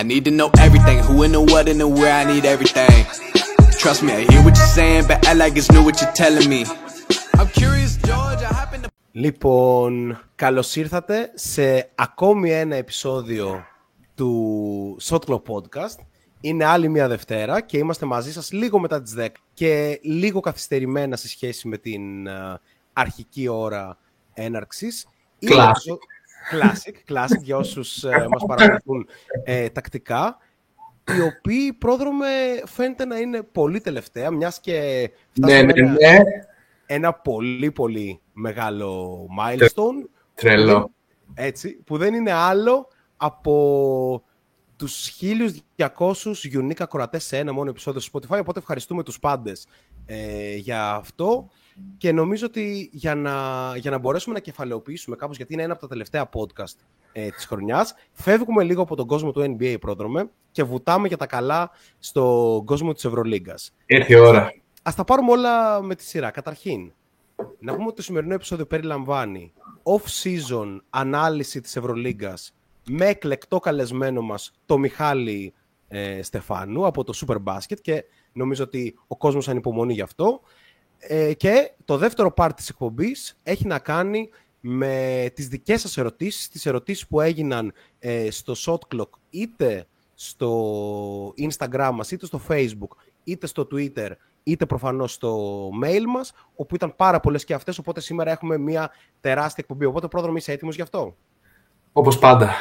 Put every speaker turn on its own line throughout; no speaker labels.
I need to know everything, who in the what and the where, I need everything. Trust me, I hear what you're saying, but I like it's new what you're telling me. I'm curious, George, I happen to...
Λοιπόν, καλώς ήρθατε σε ακόμη ένα επεισόδιο του Shot Podcast. Είναι άλλη μια Δευτέρα και είμαστε μαζί σας λίγο μετά τις 10 και λίγο καθυστερημένα σε σχέση με την uh, αρχική ώρα έναρξης.
Classic.
Classic, classic για όσους uh, μας παρακολουθούν uh, τακτικά οι οποίοι πρόδρομε φαίνεται να είναι πολύ τελευταία, μιας και
ναι, ναι,
ένα,
ναι.
ένα πολύ πολύ μεγάλο milestone.
Τρελό.
Έτσι, που δεν είναι άλλο από τους 1200 unique ακροατές σε ένα μόνο επεισόδιο στο Spotify, οπότε ευχαριστούμε τους πάντες ε, για αυτό και νομίζω ότι για να, για να μπορέσουμε να κεφαλαιοποιήσουμε κάπως, γιατί είναι ένα από τα τελευταία podcast ε, της χρονιάς, φεύγουμε λίγο από τον κόσμο του NBA πρόδρομε και βουτάμε για τα καλά στον κόσμο της Ευρωλίγκας.
Ήρθε η ώρα.
Ας τα πάρουμε όλα με τη σειρά. Καταρχήν, να πούμε ότι το σημερινό επεισόδιο περιλαμβάνει off-season ανάλυση της Ευρωλίγκας με εκλεκτό καλεσμένο μας το Μιχάλη ε, Στεφάνου από το Super Basket και νομίζω ότι ο κόσμος ανυπομονεί γι' αυτό. Ε, και το δεύτερο part της εκπομπής έχει να κάνει με τις δικές σας ερωτήσεις, τις ερωτήσεις που έγιναν ε, στο Shot Clock είτε στο Instagram μας, είτε στο Facebook, είτε στο Twitter, είτε προφανώς στο mail μας, όπου ήταν πάρα πολλές και αυτές, οπότε σήμερα έχουμε μια τεράστια εκπομπή. Οπότε, πρόδρομο, είσαι έτοιμος γι' αυτό;
Όπως πάντα.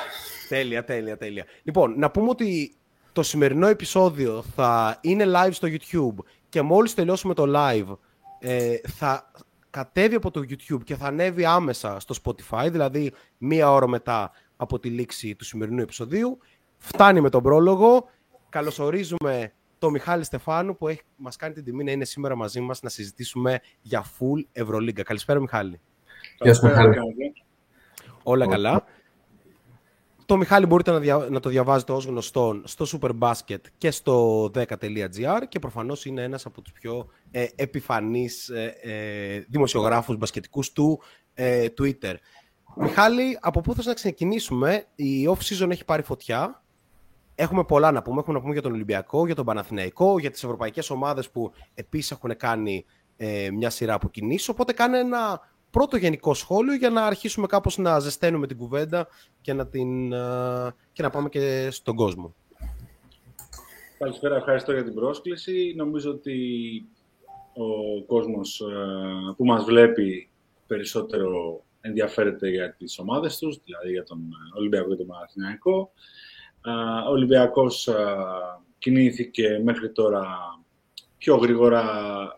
Τέλεια, τέλεια, τέλεια. Λοιπόν, να πούμε ότι το σημερινό επεισόδιο θα είναι live στο YouTube και μόλις τελειώσουμε το live ε, θα κατέβει από το YouTube και θα ανέβει άμεσα στο Spotify, δηλαδή μία ώρα μετά από τη λήξη του σημερινού επεισοδίου. Φτάνει με τον πρόλογο. Καλωσορίζουμε τον Μιχάλη Στεφάνου που έχει, μας κάνει την τιμή να είναι σήμερα μαζί μας να συζητήσουμε για full Ευρωλίγκα. Καλησπέρα Μιχάλη.
Γεια σου Μιχάλη.
Όλα καλά. Το Μιχάλη μπορείτε να, δια... να το διαβάζετε ως γνωστόν στο Superbasket και στο 10.gr και προφανώς είναι ένας από τους πιο ε, επιφανείς ε, ε, δημοσιογράφους μπασκετικούς του ε, Twitter. Μιχάλη, από πού θες να ξεκινήσουμε; Η off-season έχει πάρει φωτιά. Έχουμε πολλά να πούμε. Έχουμε να πούμε για τον Ολυμπιακό, για τον Παναθηναϊκό, για τις ευρωπαϊκές ομάδες που επίσης έχουν κάνει ε, μια σειρά από κινήσεις. Οπότε κάνε ένα πρώτο γενικό σχόλιο για να αρχίσουμε κάπως να ζεσταίνουμε την κουβέντα και να, την, και να πάμε και στον κόσμο.
Καλησπέρα, ευχαριστώ για την πρόσκληση. Νομίζω ότι ο κόσμος που μας βλέπει περισσότερο ενδιαφέρεται για τις ομάδες τους, δηλαδή για τον Ολυμπιακό και τον Παναθηναϊκό. Ο Ολυμπιακός κινήθηκε μέχρι τώρα πιο γρήγορα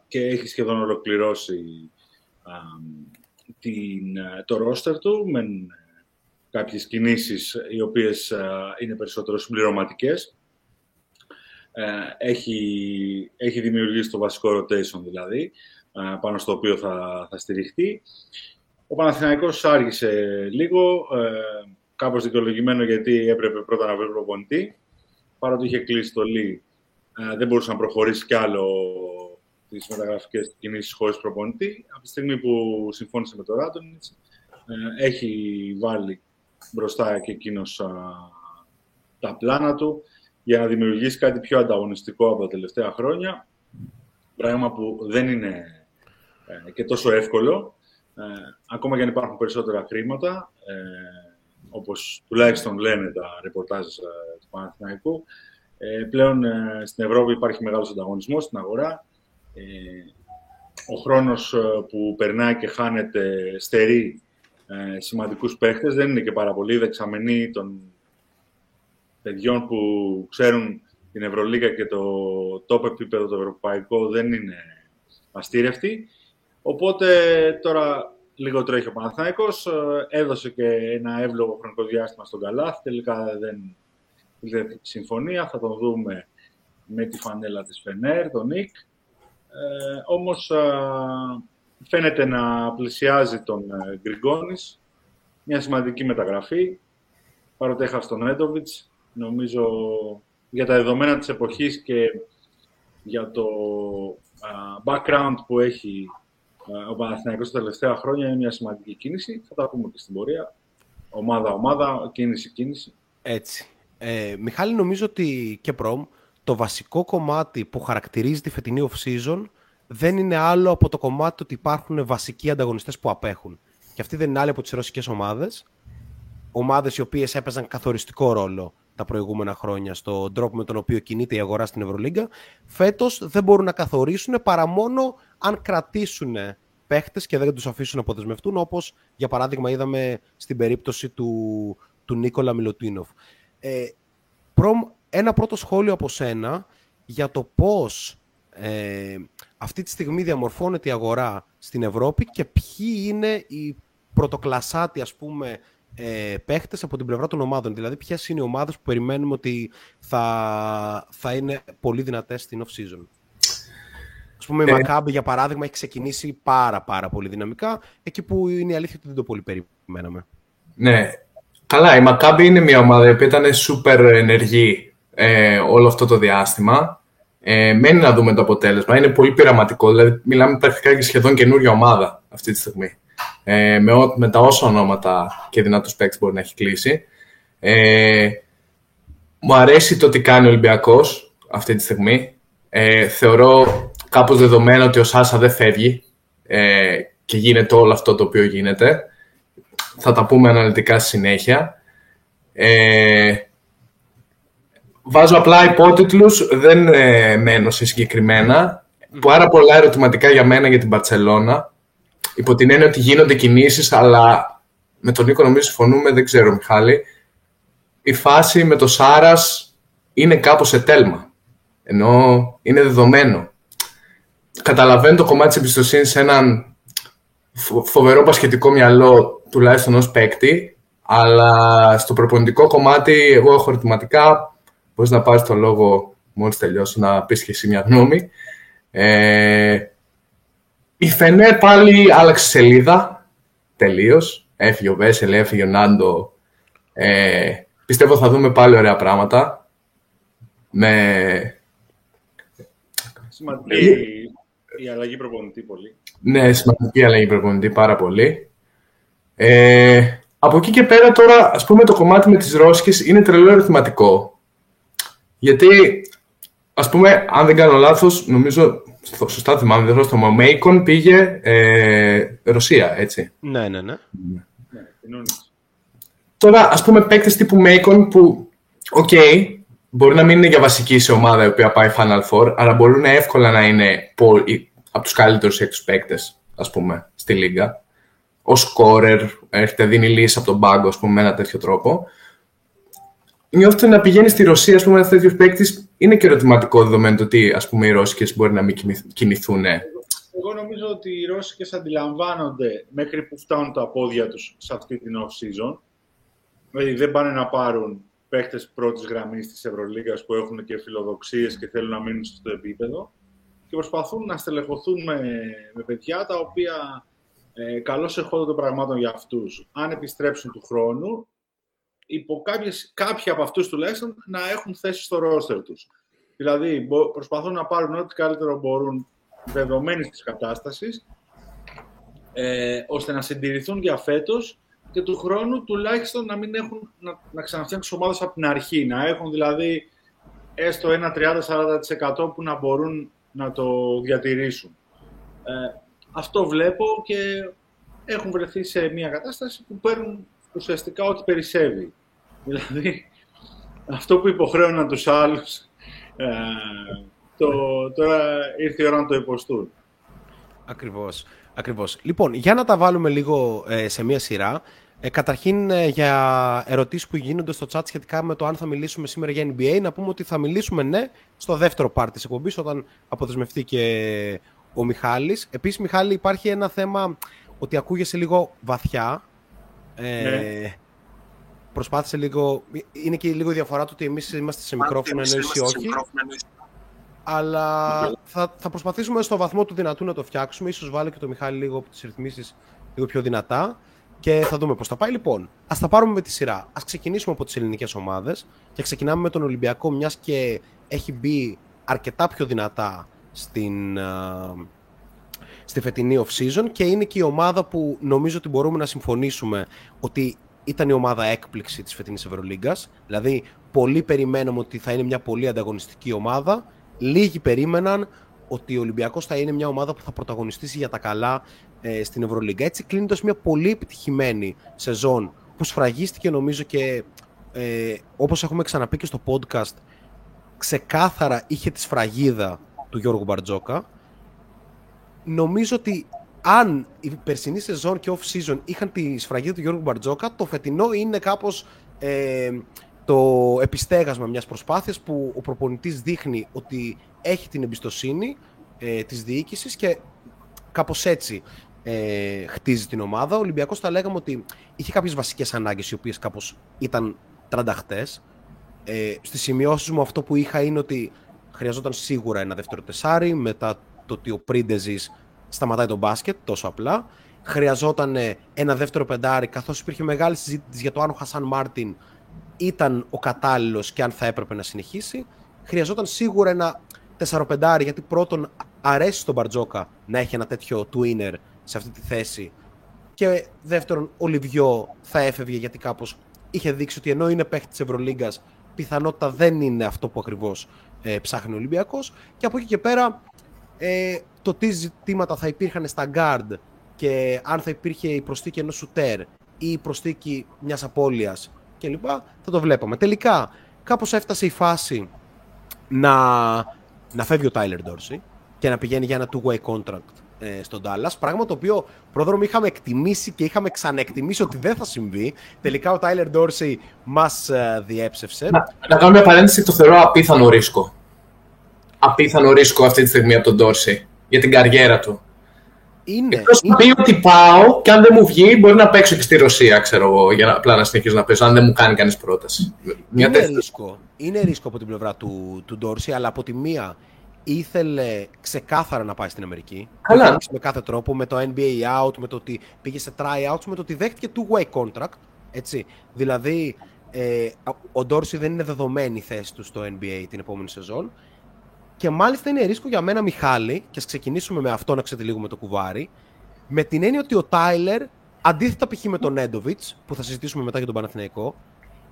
και έχει σχεδόν ολοκληρώσει την, το ρόστερ του με κάποιες κινήσεις οι οποίες είναι περισσότερο συμπληρωματικές. Ε, έχει, έχει δημιουργήσει το βασικό rotation δηλαδή, πάνω στο οποίο θα, θα στηριχτεί. Ο Παναθηναϊκός άργησε λίγο, ε, κάπως δικαιολογημένο γιατί έπρεπε πρώτα να βρει προπονητή. Παρότι είχε κλείσει το Λί, ε, δεν μπορούσε να προχωρήσει κι άλλο τις μεταγραφικές κινήσεις χωρίς προπονητή. Από τη στιγμή που συμφώνησε με τον Ράντονιτς, ε, έχει βάλει μπροστά και εκείνος τα πλάνα του για να δημιουργήσει κάτι πιο ανταγωνιστικό από τα τελευταία χρόνια. Πράγμα που δεν είναι ε, και τόσο εύκολο. Ε, ακόμα και αν υπάρχουν περισσότερα χρήματα, ε, όπως τουλάχιστον λένε τα ρεπορτάζ του Παναθηναϊκού, πλέον στην Ευρώπη υπάρχει μεγάλος ανταγωνισμός στην αγορά ε, ο χρόνος ε, που περνάει και χάνεται στερεί ε, σημαντικούς παίχτες. Δεν είναι και πάρα πολύ δεξαμενή των παιδιών που ξέρουν την Ευρωλίγα και το top επίπεδο το ευρωπαϊκό δεν είναι αστήρευτοι. Οπότε τώρα λίγο τρέχει ο Παναθηναϊκός, έδωσε και ένα εύλογο χρονικό διάστημα στον Καλάθ, τελικά δεν ήρθε συμφωνία, θα τον δούμε με τη φανέλα της Φενέρ, τον Νίκ. Ε, όμως φαίνεται να πλησιάζει τον ε, Γκριγκόνης. Μια σημαντική μεταγραφή. Παρότι έχασε τον Νέντοβιτς. Νομίζω για τα δεδομένα της εποχής και για το background που έχει ο Παναθηναϊκός τα τελευταία χρόνια είναι μια σημαντική κίνηση. Θα τα πούμε και στην πορεία. Ομάδα-ομάδα, κίνηση-κίνηση.
Έτσι. Ε, Μιχάλη, νομίζω ότι και προμ, το βασικό κομμάτι που χαρακτηρίζει τη φετινή off-season δεν είναι άλλο από το κομμάτι ότι υπάρχουν βασικοί ανταγωνιστές που απέχουν. Και αυτοί δεν είναι άλλοι από τις ρωσικές ομάδες. Ομάδες οι οποίες έπαιζαν καθοριστικό ρόλο τα προηγούμενα χρόνια στον τρόπο με τον οποίο κινείται η αγορά στην Ευρωλίγκα. Φέτος δεν μπορούν να καθορίσουν παρά μόνο αν κρατήσουν παίχτες και δεν τους αφήσουν να αποδεσμευτούν, όπως για παράδειγμα είδαμε στην περίπτωση του, του Νίκολα Μιλωτίνοφ. Ε, ένα πρώτο σχόλιο από σένα για το πώς ε, αυτή τη στιγμή διαμορφώνεται η αγορά στην Ευρώπη και ποιοι είναι οι πρωτοκλασσάτοι ας πούμε ε, παίχτες από την πλευρά των ομάδων. Δηλαδή ποιες είναι οι ομάδες που περιμένουμε ότι θα, θα είναι πολύ δυνατές στην off-season. Ας πούμε η Μακάμπη για παράδειγμα έχει ξεκινήσει πάρα πάρα πολύ δυναμικά εκεί που είναι η αλήθεια ότι δεν το πολύ περιμέναμε.
Ναι, καλά η Μακάμπη είναι μια ομάδα που ήταν super ενεργή ε, όλο αυτό το διάστημα. Ε, μένει να δούμε το αποτέλεσμα. Είναι πολύ πειραματικό. Δηλαδή, μιλάμε πρακτικά για σχεδόν καινούργια ομάδα αυτή τη στιγμή. Ε, με, με τα όσα ονόματα και δυνατούς παίκτες μπορεί να έχει κλείσει. Ε, μου αρέσει το τι κάνει ο Ολυμπιακός αυτή τη στιγμή. Ε, θεωρώ κάπως δεδομένο ότι ο Σάσα δεν φεύγει ε, και γίνεται όλο αυτό το οποίο γίνεται. Θα τα πούμε αναλυτικά στη συνέχεια. Ε, Βάζω απλά υπότιτλους, δεν ε, μένω σε συγκεκριμένα. Πάρα πολλά ερωτηματικά για μένα για την Παρσελώνα. Υπό την έννοια ότι γίνονται κινήσεις, αλλά με τον Νίκο νομίζω συμφωνούμε, δεν ξέρω Μιχάλη. Η φάση με το Σάρας είναι κάπως σε τέλμα. Ενώ είναι δεδομένο. Καταλαβαίνω το κομμάτι της εμπιστοσύνης σε έναν φοβερό πασχετικό μυαλό, τουλάχιστον ως παίκτη, αλλά στο προπονητικό κομμάτι εγώ έχω ερωτηματικά Μπορείς να πάρεις το λόγο μόλις τελειώσω να πεις και εσύ μια γνώμη. Ε, η Φενέ πάλι άλλαξε σελίδα τελείως. Έφυγε ο Βέσελ, έφυγε ο Νάντο. Ε, πιστεύω θα δούμε πάλι ωραία πράγματα. Με...
Σημαντική η αλλαγή προπονητή πολύ.
Ναι, σημαντική η αλλαγή προπονητή πάρα πολύ. Ε, από εκεί και πέρα τώρα, ας πούμε, το κομμάτι με τις Ρώσικες είναι τρελό ερωτηματικό. Γιατί, ας πούμε, αν δεν κάνω λάθος, νομίζω, σωστά θυμάμαι, δεν το Μέικον πήγε ε, Ρωσία, έτσι.
Ναι, ναι, ναι.
ναι
Τώρα, ας πούμε, παίκτες τύπου Μέικον που, ok, okay, μπορεί να μην είναι για βασική σε ομάδα η οποία πάει Final Four, αλλά μπορούν εύκολα να είναι από τους καλύτερους έξι παίκτες, ας πούμε, στη Λίγκα. Ο σκόρερ έρχεται, δίνει λύση από τον πάγκο, ας πούμε, με ένα τέτοιο τρόπο νιώθω να πηγαίνει στη Ρωσία, ας πούμε, ένας τέτοιος παίκτης, είναι και ερωτηματικό δεδομένου ότι ας πούμε, οι Ρώσικες μπορεί να μην κινηθούν.
Εγώ νομίζω ότι οι Ρώσικες αντιλαμβάνονται μέχρι που φτάνουν τα πόδια τους σε αυτή την off-season. Δηλαδή δεν πάνε να πάρουν παίχτε πρώτης γραμμής της Ευρωλίγα που έχουν και φιλοδοξίες και θέλουν να μείνουν στο επίπεδο και προσπαθούν να στελεχωθούν με, με παιδιά τα οποία ε, καλώς εχόντων των πραγμάτων για αυτούς. Αν επιστρέψουν του χρόνου, υπό κάποιες, κάποιοι από αυτούς τουλάχιστον να έχουν θέση στο ρόστερ τους. Δηλαδή, προσπαθούν να πάρουν ό,τι καλύτερο μπορούν δεδομένης της κατάστασης, ε, ώστε να συντηρηθούν για φέτος και του χρόνου τουλάχιστον να μην έχουν να, να ξαναφτιάξουν ομάδες από την αρχή. Να έχουν δηλαδή έστω ένα 30-40% που να μπορούν να το διατηρήσουν. Ε, αυτό βλέπω και έχουν βρεθεί σε μια κατάσταση που παίρνουν ουσιαστικά ό,τι περισσεύει. Δηλαδή, αυτό που υποχρέωναν τους άλλους, ε, το, τώρα ήρθε η ώρα να το υποστούν.
Ακριβώς. Ακριβώς. Λοιπόν, για να τα βάλουμε λίγο ε, σε μία σειρά. Ε, καταρχήν, ε, για ερωτήσεις που γίνονται στο chat σχετικά με το αν θα μιλήσουμε σήμερα για NBA, να πούμε ότι θα μιλήσουμε, ναι, στο δεύτερο πάρτι της εκπομπής, όταν αποδεσμευτεί και ο Μιχάλης. Επίσης, Μιχάλη, υπάρχει ένα θέμα ότι ακούγεσαι λίγο βαθιά. Ε, ναι προσπάθησε λίγο. Είναι και λίγο διαφορά του ότι εμείς είμαστε σε μικρόφωνο ενώ εσύ όχι. Αλλά θα, θα προσπαθήσουμε στο βαθμό του δυνατού να το φτιάξουμε. Ίσως βάλω και το Μιχάλη λίγο από τις ρυθμίσεις λίγο πιο δυνατά και θα δούμε πώς θα πάει. Λοιπόν, ας τα πάρουμε με τη σειρά. Α ξεκινήσουμε από τις ελληνικές ομάδες και ξεκινάμε με τον Ολυμπιακό, μιας και έχει μπει αρκετά πιο δυνατά στην, στη φετινή off-season και είναι και η ομάδα που νομίζω ότι μπορούμε να συμφωνήσουμε ότι ήταν η ομάδα έκπληξη της φετινής Ευρωλίγκας. Δηλαδή, πολλοί περιμέναμε ότι θα είναι μια πολύ ανταγωνιστική ομάδα. Λίγοι περίμεναν ότι ο Ολυμπιακός θα είναι μια ομάδα που θα πρωταγωνιστήσει για τα καλά ε, στην Ευρωλίγκα. Έτσι κλείνοντας μια πολύ επιτυχημένη σεζόν που σφραγίστηκε νομίζω και ε, όπως έχουμε ξαναπεί και στο podcast ξεκάθαρα είχε τη σφραγίδα του Γιώργου Μπαρτζόκα. Νομίζω ότι αν η περσινή σεζόν και off-season είχαν τη σφραγίδα του Γιώργου Μπαρτζόκα, το φετινό είναι κάπως ε, το επιστέγασμα μιας προσπάθειας που ο προπονητής δείχνει ότι έχει την εμπιστοσύνη ε, της διοίκησης και κάπως έτσι ε, χτίζει την ομάδα. Ο Ολυμπιακός θα λέγαμε ότι είχε κάποιες βασικές ανάγκες οι οποίες κάπως ήταν τρανταχτές. Ε, στις σημειώσεις μου αυτό που είχα είναι ότι χρειαζόταν σίγουρα ένα δεύτερο τεσάρι μετά το ότι ο Πρίντεζης σταματάει τον μπάσκετ τόσο απλά. Χρειαζόταν ένα δεύτερο πεντάρι καθώς υπήρχε μεγάλη συζήτηση για το αν ο Χασάν Μάρτιν ήταν ο κατάλληλος και αν θα έπρεπε να συνεχίσει. Χρειαζόταν σίγουρα ένα 4-5 γιατί πρώτον αρέσει στον Μπαρτζόκα να έχει ένα τέτοιο twinner σε αυτή τη θέση και δεύτερον ο Λιβιό θα έφευγε γιατί κάπως είχε δείξει ότι ενώ είναι παίχτης της Ευρωλίγκας πιθανότητα δεν είναι αυτό που ακριβώς ε, ψάχνει ο Ολυμπιακός και από εκεί και πέρα ε, το τι ζητήματα θα υπήρχαν στα guard και αν θα υπήρχε η προσθήκη ενός σουτέρ ή η προσθήκη μιας απώλειας κλπ. Θα το βλέπαμε. Τελικά, κάπως έφτασε η φάση να, να φεύγει ο Tyler Dorsey και να πηγαίνει για ένα two-way contract ε, στον Dallas. Πράγμα το οποίο πρόδρομο είχαμε εκτιμήσει και είχαμε ξαναεκτιμήσει ότι δεν θα συμβεί. Τελικά ο Tyler Dorsey μας ε, διέψευσε.
Να, να κάνω μια παρένθεση, το θεωρώ απίθανο ρίσκο. Απίθανο ρίσκο αυτή τη στιγμή από τον Dorsey για την καριέρα του.
Είναι.
Εκτός να πει ότι πάω και αν δεν μου βγει, μπορεί να παίξω και στη Ρωσία, ξέρω εγώ, για να, απλά να συνεχίσω να παίζω, αν δεν μου κάνει κανείς πρόταση.
Μια είναι, ρίσκο. είναι ρίσκο από την πλευρά του, του Ντόρση, αλλά από τη μία ήθελε ξεκάθαρα να πάει στην Αμερική.
Καλά.
Με κάθε τρόπο, με το NBA out, με το ότι πήγε σε tryouts, με το ότι δέχτηκε two-way contract. Έτσι. Δηλαδή, ε, ο Ντόρση δεν είναι δεδομένη η θέση του στο NBA την επόμενη σεζόν. Και μάλιστα είναι ρίσκο για μένα, Μιχάλη, και ας ξεκινήσουμε με αυτό να ξετυλίγουμε το κουβάρι, με την έννοια ότι ο Τάιλερ, αντίθετα π.χ. με τον Νέντοβιτς, που θα συζητήσουμε μετά για τον Παναθηναϊκό,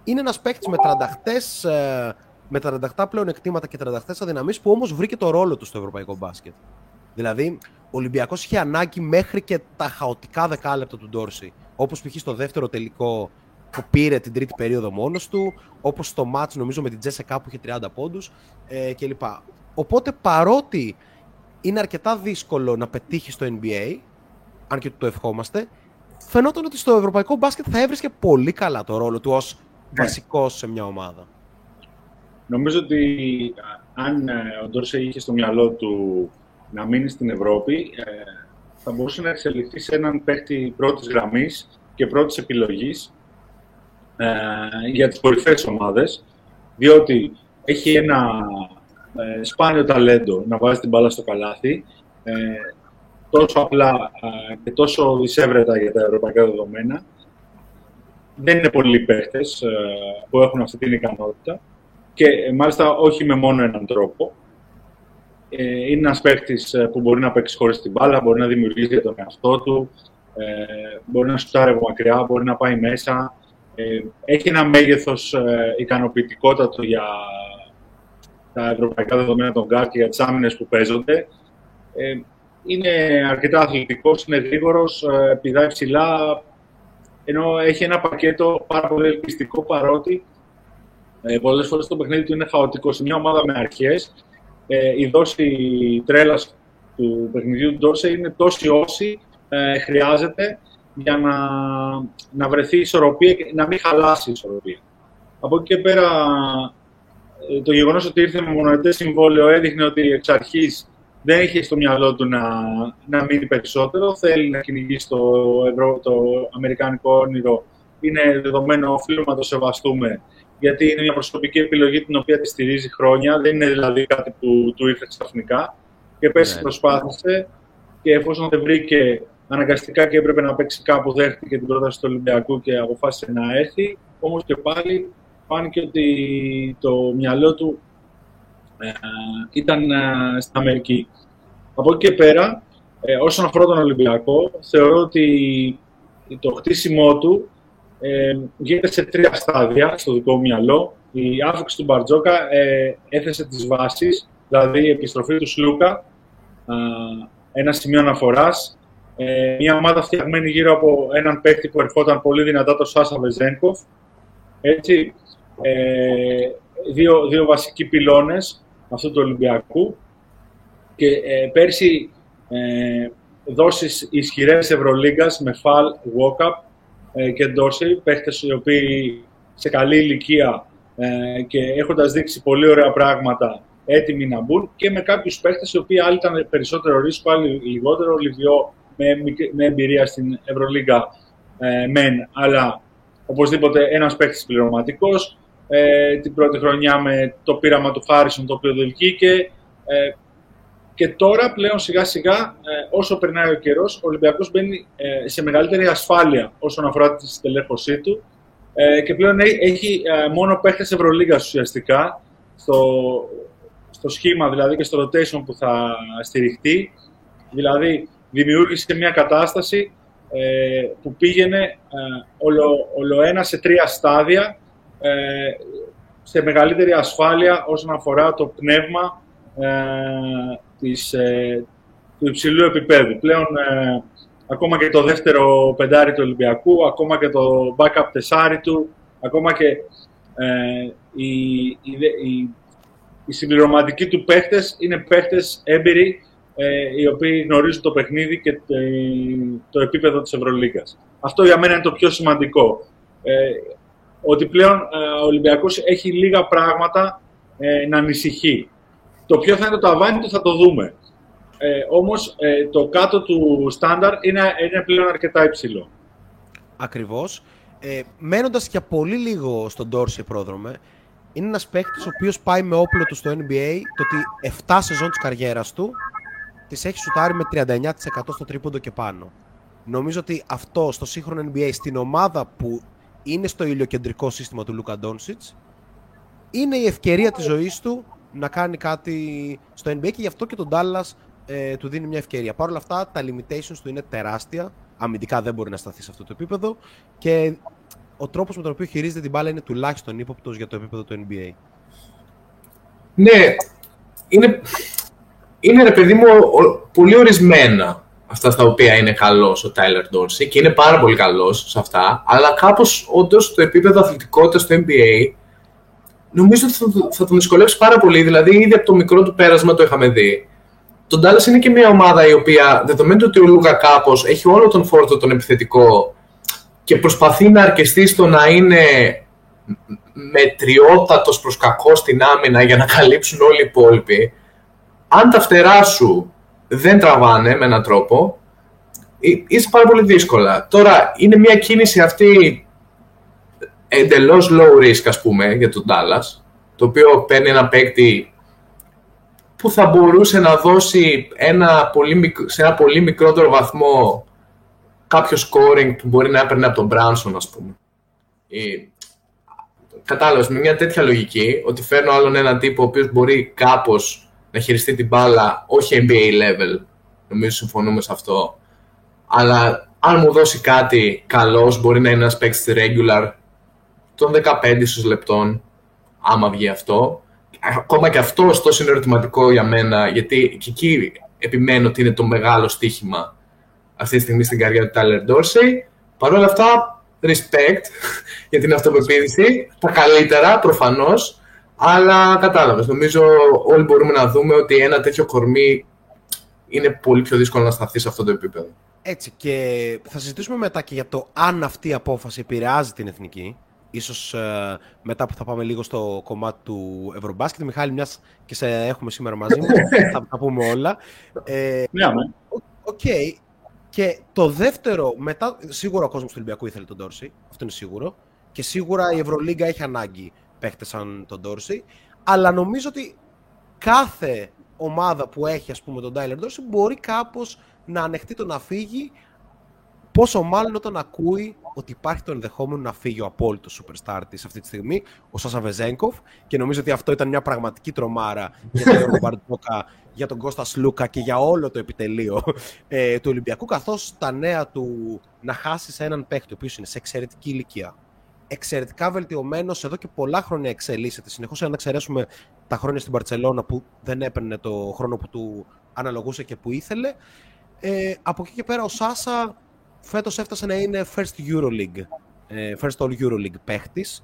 είναι ένας παίκτης με 38 ε, με 38 πλέον εκτήματα και 38 αδυναμίες που όμως βρήκε το ρόλο του στο ευρωπαϊκό μπάσκετ. Δηλαδή, ο Ολυμπιακός είχε ανάγκη μέχρι και τα χαοτικά δεκάλεπτα του Ντόρση. Όπως π.χ. στο δεύτερο τελικό που πήρε την τρίτη περίοδο μόνος του, όπως στο μάτς νομίζω με την Τζέσσεκα που είχε 30 πόντους ε, κλπ. Οπότε παρότι είναι αρκετά δύσκολο να πετύχεις στο NBA, αν και το ευχόμαστε, φαινόταν ότι στο ευρωπαϊκό μπάσκετ θα έβρισκε πολύ καλά το ρόλο του ως ναι. βασικός σε μια ομάδα.
Νομίζω ότι αν ε, ο Ντόρσε είχε στο μυαλό του να μείνει στην Ευρώπη, ε, θα μπορούσε να εξελιχθεί σε έναν παίκτη πρώτης γραμμής και πρώτης επιλογής ε, για τις κορυφαίες ομάδες, διότι έχει ένα ε, σπάνιο ταλέντο να βάζει την μπάλα στο καλάθι, ε, τόσο απλά ε, και τόσο δυσέβρετα για τα ευρωπαϊκά δεδομένα. Δεν είναι πολλοί παίχτες ε, που έχουν αυτή την ικανότητα και ε, μάλιστα όχι με μόνο έναν τρόπο. είναι ένας παίχτης που μπορεί να παίξει χωρίς την μπάλα, μπορεί να δημιουργήσει για τον εαυτό του, μπορεί να σουτάρει από μακριά, μπορεί να πάει μέσα. έχει ένα μέγεθος ικανοποιητικότατο για τα ευρωπαϊκά δεδομένα των γκαρντ και για τις άμυνες που παίζονται. Ε, είναι αρκετά αθλητικός, είναι γρήγορος, ε, πηδάει ψηλά, ενώ έχει ένα πακέτο πάρα πολύ ελκυστικό παρότι ε, πολλές φορές το παιχνίδι του είναι χαοτικό. Σε μια ομάδα με αρχές, ε, η δόση τρέλας του παιχνιδιού του Ντόρσεϊ είναι τόση όση ε, χρειάζεται για να, να βρεθεί ισορροπία και να μην χαλάσει η ισορροπία. Από εκεί και πέρα ε, το γεγονός ότι ήρθε με μονοετές συμβόλαιο έδειχνε ότι εξ αρχής δεν είχε στο μυαλό του να, να μείνει περισσότερο. Θέλει να κυνηγήσει το, ευρώ, το αμερικάνικο όνειρο. Είναι δεδομένο, οφείλουμε να το σεβαστούμε, γιατί είναι μια προσωπική επιλογή την οποία τη στηρίζει χρόνια. Δεν είναι δηλαδή κάτι που του ήρθε ξαφνικά. Και πέρσι ναι. προσπάθησε και εφόσον δεν βρήκε αναγκαστικά και έπρεπε να παίξει κάπου, δέχτηκε την πρόταση του Ολυμπιακού και αποφάσισε να έρθει. Όμως και πάλι φάνηκε ότι το μυαλό του ε, ήταν ε, στην Αμερική. Από εκεί και πέρα, ε, όσον αφορά τον Ολυμπιακό, θεωρώ ότι το χτίσιμό του ε, γίνεται σε τρία στάδια στο δικό μου μυαλό. Η άφηξη του Μπαρτζόκα ε, έθεσε τις βάσεις, δηλαδή η επιστροφή του Σλούκα, ένα σημείο αναφοράς, ε, μια ομάδα φτιαγμένη γύρω από έναν παίκτη που ερχόταν πολύ δυνατά, το Σάσα Βεζένκοφ. Έτσι, ε, δύο, δύο βασικοί πυλώνες αυτού του Ολυμπιακού. Και ε, πέρσι ε, δόσεις ισχυρές Ευρωλίγκας με Φαλ, Βόκαπ ε, και Ντόρσι, παίχτες οι οποίοι σε καλή ηλικία ε, και έχοντας δείξει πολύ ωραία πράγματα έτοιμοι να μπουν και με κάποιους παίχτες οι οποίοι άλλοι ήταν περισσότερο ρίσκο, άλλοι λιγότερο, Λιβιό με, με εμπειρία στην Ευρωλίγκα ε, μεν, αλλά οπωσδήποτε ένας παίχτης πληρωματικός. Ε, την πρώτη χρονιά με το πείραμα του Χάρισον το οποίο διελκύηκε. Ε, και τώρα πλέον σιγά σιγά, ε, όσο περνάει ο καιρός, ο Ολυμπιακός μπαίνει ε, σε μεγαλύτερη ασφάλεια όσον αφορά τη στελέχωσή του ε, και πλέον έχει μόνο παίχτες Ευρωλίγας ουσιαστικά στο, στο σχήμα δηλαδή και στο rotation που θα στηριχτεί. Δηλαδή, δημιούργησε μια κατάσταση ε, που πήγαινε ε, όλο, όλο ένα σε τρία στάδια ε, σε μεγαλύτερη ασφάλεια όσον αφορά το πνεύμα ε, της, ε, του υψηλού επίπεδου. Πλέον, ε, ακόμα και το δεύτερο πεντάρι του Ολυμπιακού, ακόμα και το backup τεσάρι του, ακόμα και ε, οι, οι, οι, οι συμπληρωματικοί του παίχτες είναι παίχτες έμπειροι ε, οι οποίοι γνωρίζουν το παιχνίδι και το επίπεδο της Ευρωλίγκας. Αυτό για μένα είναι το πιο σημαντικό. Ε, ότι πλέον ε, ο Ολυμπιακός έχει λίγα πράγματα ε, να ανησυχεί. Το ποιο θα είναι το ταβάνι του θα το δούμε. Ε, όμως ε, το κάτω του στάνταρ είναι, είναι πλέον αρκετά υψηλό.
Ακριβώς. Ε, μένοντας για πολύ λίγο στον Τόρση πρόδρομε, είναι ένας παίκτης ο οποίος πάει με όπλο του στο NBA το ότι 7 σεζόν της καριέρας του τις έχει σουτάρει με 39% στο τρίποντο και πάνω. Νομίζω ότι αυτό στο σύγχρονο NBA, στην ομάδα που είναι στο ηλιοκεντρικό σύστημα του Λούκα Ντόνσιτς, είναι η ευκαιρία της ζωής του να κάνει κάτι στο NBA και γι' αυτό και τον Dallas ε, του δίνει μια ευκαιρία. Παρ' όλα αυτά, τα limitations του είναι τεράστια. Αμυντικά δεν μπορεί να σταθεί σε αυτό το επίπεδο και ο τρόπος με τον οποίο χειρίζεται την μπάλα είναι τουλάχιστον ύποπτος για το επίπεδο του NBA.
Ναι, είναι, είναι ρε παιδί μου πολύ ορισμένα αυτά στα οποία είναι καλός ο Τάιλερ Ντόρσι και είναι πάρα πολύ καλός σε αυτά, αλλά κάπως όντως το επίπεδο αθλητικότητας στο NBA νομίζω ότι θα, θα τον δυσκολεύσει πάρα πολύ. Δηλαδή, ήδη από το μικρό του πέρασμα το είχαμε δει. Το Dallas είναι και μια ομάδα η οποία, δεδομένου ότι ο Λούκα κάπως έχει όλο τον φόρτο τον επιθετικό και προσπαθεί να αρκεστεί στο να είναι μετριότατος προς κακό στην άμυνα για να καλύψουν όλοι οι υπόλοιποι, αν τα φτερά σου δεν τραβάνε με έναν τρόπο, είσαι πάρα πολύ δύσκολα. Τώρα, είναι μια κίνηση αυτή εντελώς low risk, ας πούμε, για τον Dallas, το οποίο παίρνει ένα παίκτη που θα μπορούσε να δώσει ένα πολύ, σε ένα πολύ μικρότερο βαθμό κάποιο scoring που μπορεί να έπαιρνε από τον Branson, ας πούμε. Κατάλαβες, με μια τέτοια λογική, ότι φέρνω άλλον έναν τύπο ο οποίος μπορεί κάπως να χειριστεί την μπάλα, όχι NBA level, νομίζω συμφωνούμε σε αυτό, αλλά αν μου δώσει κάτι καλός, μπορεί να είναι ένας παίκτης regular των 15 ίσως λεπτών, άμα βγει αυτό. Ακόμα και αυτό ωστόσο είναι ερωτηματικό για μένα, γιατί και εκεί επιμένω ότι είναι το μεγάλο στοίχημα αυτή τη στιγμή στην καριέρα του Tyler Dorsey. Παρ' όλα αυτά, respect για την αυτοπεποίθηση, τα καλύτερα προφανώς, αλλά κατάλαβες. Νομίζω όλοι μπορούμε να δούμε ότι ένα τέτοιο κορμί είναι πολύ πιο δύσκολο να σταθεί σε αυτό το επίπεδο.
Έτσι και θα συζητήσουμε μετά και για το αν αυτή η απόφαση επηρεάζει την εθνική. Ίσως ε, μετά που θα πάμε λίγο στο κομμάτι του Ευρωμπάσκετ. Μιχάλη, μιας και σε έχουμε σήμερα μαζί μου, θα τα πούμε όλα.
Ε, ναι, ναι.
Ok. Okay. Και το δεύτερο, μετά, σίγουρα ο κόσμος του Ολυμπιακού ήθελε τον Ντόρσεϊ, αυτό είναι σίγουρο. Και σίγουρα η Ευρωλίγκα έχει ανάγκη παίχτες σαν τον Ντόρσεϊ. Αλλά νομίζω ότι κάθε ομάδα που έχει ας πούμε, τον Τάιλερ Ντόρσεϊ μπορεί κάπως να ανεχτεί το να φύγει Πόσο μάλλον όταν ακούει ότι υπάρχει το ενδεχόμενο να φύγει ο απόλυτος superstar της αυτή τη στιγμή, ο Σάσα Βεζέγκοφ. Και νομίζω ότι αυτό ήταν μια πραγματική τρομάρα για τον Γιώργο Μπαρτζόκα, για τον Κώστας Σλούκα και για όλο το επιτελείο ε, του Ολυμπιακού. Καθώς τα νέα του να χάσει έναν παίχτη, ο οποίος είναι σε εξαιρετική ηλικία, εξαιρετικά βελτιωμένος, εδώ και πολλά χρόνια εξελίσσεται συνεχώς. Αν εξαιρέσουμε τα χρόνια στην Παρσελώνα που δεν έπαιρνε το χρόνο που του αναλογούσε και που ήθελε. Ε, από εκεί και πέρα ο Σάσα φέτος έφτασε να είναι first Euroleague, ε, first all Euroleague παίχτης.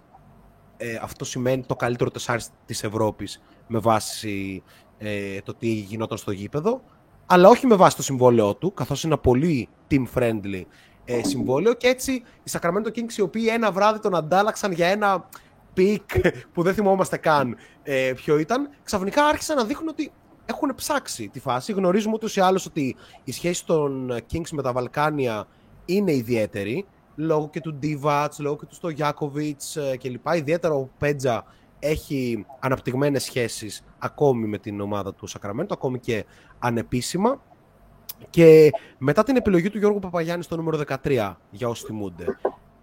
Ε, αυτό σημαίνει το καλύτερο τεσσάρι της Ευρώπης με βάση ε, το τι γινόταν στο γήπεδο, αλλά όχι με βάση το συμβόλαιό του, καθώς είναι ένα πολύ team-friendly ε, συμβόλαιο και έτσι οι Sacramento Kings οι οποίοι ένα βράδυ τον αντάλλαξαν για ένα pick που δεν θυμόμαστε καν ε, ποιο ήταν, ξαφνικά άρχισαν να δείχνουν ότι έχουν ψάξει τη φάση. Γνωρίζουμε ούτως ή άλλως ότι η σχέση των Kings με τα Βαλκάνια είναι ιδιαίτερη, λόγω και του Divac, λόγω και του Στογιάκοβιτς ε, κλπ. Ιδιαίτερα ο Πέτζα έχει αναπτυγμένες σχέσεις ακόμη με την ομάδα του Σακραμέντου, ακόμη και ανεπίσημα. Και μετά την επιλογή του Γιώργου Παπαγιάννη στο νούμερο 13, για όσοι θυμούνται,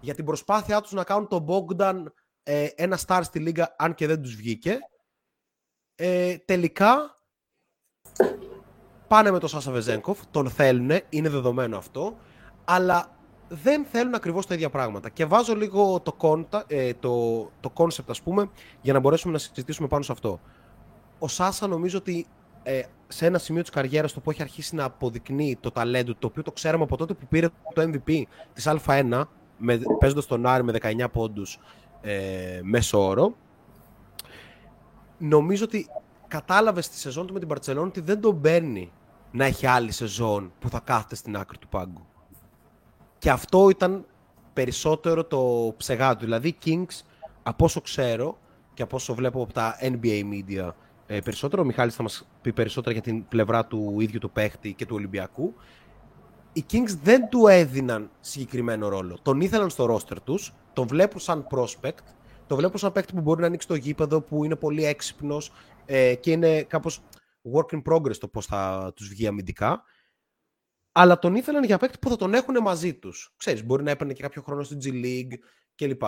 για την προσπάθειά τους να κάνουν τον Bogdan ε, ένα star στη λίγα, αν και δεν τους βγήκε, ε, τελικά πάνε με τον Σάσα Βεζέγκοφ, τον θέλουν, είναι δεδομένο αυτό, αλλά δεν θέλουν ακριβώς τα ίδια πράγματα. Και βάζω λίγο το, conta, ε, το, το concept, ας πούμε, για να μπορέσουμε να συζητήσουμε πάνω σε αυτό. Ο Σάσα νομίζω ότι ε, σε ένα σημείο της καριέρας το που έχει αρχίσει να αποδεικνύει το ταλέντο, το οποίο το ξέραμε από τότε που πήρε το MVP της Α1, με, παίζοντας τον Άρη με 19 πόντους ε, μέσο όρο, νομίζω ότι κατάλαβες στη σεζόν του με την Παρσελόνη ότι δεν τον παίρνει να έχει άλλη σεζόν που θα κάθεται στην άκρη του πάγκου. Και αυτό ήταν περισσότερο το ψεγάδι του. Δηλαδή, οι Kings, από όσο ξέρω και από όσο βλέπω από τα NBA media ε, περισσότερο, ο Μιχάλης θα μας πει περισσότερα για την πλευρά του ίδιου του παίχτη και του Ολυμπιακού, οι Kings δεν του έδιναν συγκεκριμένο ρόλο. Τον ήθελαν στο roster τους, τον βλέπουν σαν prospect, τον βλέπουν σαν παίχτη που μπορεί να ανοίξει το γήπεδο, που είναι πολύ έξυπνος ε, και είναι κάπως work in progress το πώς θα τους βγει αμυντικά αλλά τον ήθελαν για παίκτη που θα τον έχουν μαζί τους. Ξέρεις, μπορεί να έπαιρνε και κάποιο χρόνο στην G League κλπ.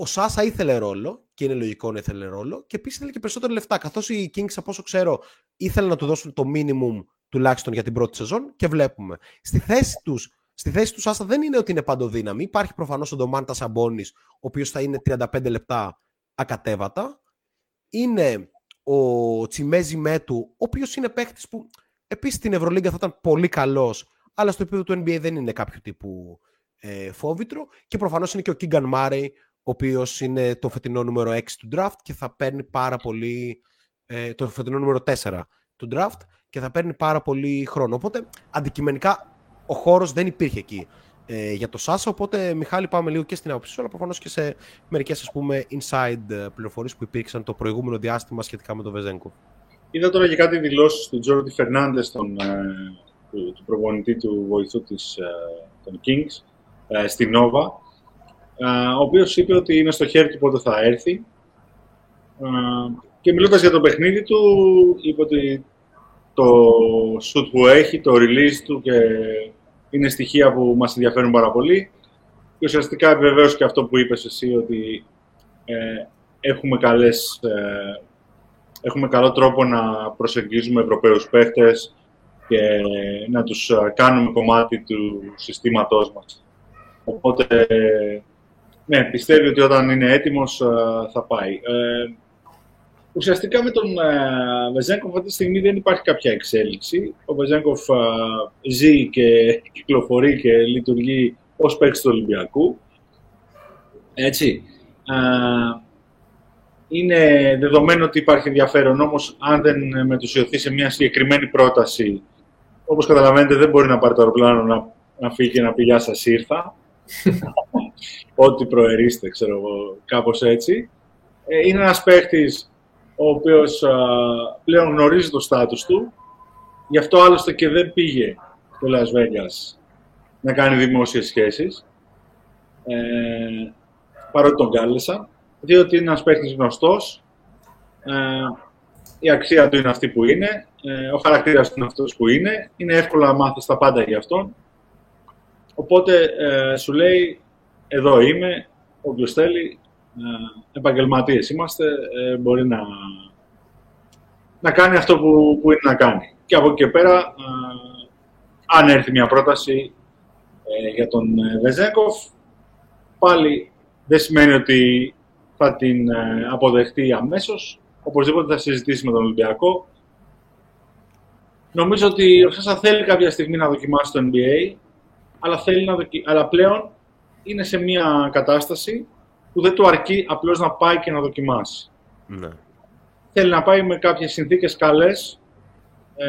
Ο Σάσα ήθελε ρόλο και είναι λογικό να ήθελε ρόλο και επίσης ήθελε και περισσότερα λεφτά. Καθώς οι Kings, από όσο ξέρω, ήθελαν να του δώσουν το minimum τουλάχιστον για την πρώτη σεζόν και βλέπουμε. Στη θέση τους Στη θέση του Σάσα δεν είναι ότι είναι παντοδύναμη. Υπάρχει προφανώς ο Ντομάντα Σαμπόνι, ο οποίος θα είναι 35 λεπτά ακατέβατα. Είναι ο Τσιμέζι Μέτου, ο οποίος είναι παίχτη που Επίσης στην Ευρωλίγκα θα ήταν πολύ καλός, αλλά στο επίπεδο του NBA δεν είναι κάποιο τύπου ε, φόβητρο. Και προφανώς είναι και ο Κίγκαν Μάρεϊ, ο οποίος είναι το φετινό νούμερο 6 του draft και θα παίρνει πάρα πολύ. Ε, το φετινό νούμερο 4 του draft και θα παίρνει πάρα πολύ χρόνο. Οπότε αντικειμενικά ο χώρος δεν υπήρχε εκεί ε, για το Σάσα. Οπότε, Μιχάλη, πάμε λίγο και στην άποψή σου, αλλά προφανώς και σε μερικές inside ε, πληροφορίες που υπήρξαν το προηγούμενο διάστημα σχετικά με τον Βεζέγκο.
Είδα τώρα και κάτι δηλώσεις του Τζόρντι Φερνάντε, του, του προπονητή του βοηθού της, ε, των Kings, ε, στην Nova, ε, ο οποίος είπε ότι είναι στο χέρι του πότε θα έρθει. Και μιλώντας για το παιχνίδι του, είπε ότι το shoot που έχει, το release του και είναι στοιχεία που μας ενδιαφέρουν πάρα πολύ. Και ουσιαστικά επιβεβαίωσε και αυτό που είπες εσύ, ότι έχουμε καλές έχουμε καλό τρόπο να προσεγγίζουμε Ευρωπαίους παίχτες και να τους ε, κάνουμε κομμάτι του συστήματός μας. Οπότε, ναι, πιστεύει ότι όταν είναι έτοιμος ε, θα πάει. Ε, ουσιαστικά με τον ε, Βεζέγκοφ αυτή τη στιγμή δεν υπάρχει κάποια εξέλιξη. Ο Βεζέγκοφ ζει και κυκλοφορεί και λειτουργεί ως παίκτης του Ολυμπιακού. Έτσι είναι δεδομένο ότι υπάρχει ενδιαφέρον, όμως αν δεν μετουσιωθεί σε μια συγκεκριμένη πρόταση, όπως καταλαβαίνετε δεν μπορεί να πάρει το αεροπλάνο να, να φύγει και να πει «Γεια σας, ήρθα». Ό,τι προερίστε, ξέρω εγώ, κάπως έτσι. Ε, είναι ένας παίχτης ο οποίος πλέον γνωρίζει το στάτους του, γι' αυτό άλλωστε και δεν πήγε στο Las Vegas να κάνει δημόσιες σχέσεις, ε, παρότι τον κάλεσαν διότι είναι ένας παίχτης γνωστός, ε, η αξία του είναι αυτή που είναι, ε, ο χαρακτήρας του είναι αυτός που είναι, είναι εύκολο να μάθεις τα πάντα για αυτόν Οπότε ε, σου λέει, εδώ είμαι, όποιος θέλει, ε, επαγγελματίες είμαστε, ε, μπορεί να, να κάνει αυτό που, που είναι να κάνει. Και από εκεί και πέρα, ε, αν έρθει μια πρόταση ε, για τον Βεζέκοφ, πάλι δεν σημαίνει ότι θα την αποδεχτεί αμέσως. Οπωσδήποτε θα συζητήσει με τον Ολυμπιακό. Νομίζω ότι ο Σάσα θέλει κάποια στιγμή να δοκιμάσει το NBA, αλλά, θέλει να δοκι... αλλά πλέον είναι σε μια κατάσταση που δεν του αρκεί απλώς να πάει και να δοκιμάσει. Ναι. Θέλει να πάει με κάποιες συνθήκες καλές, ε,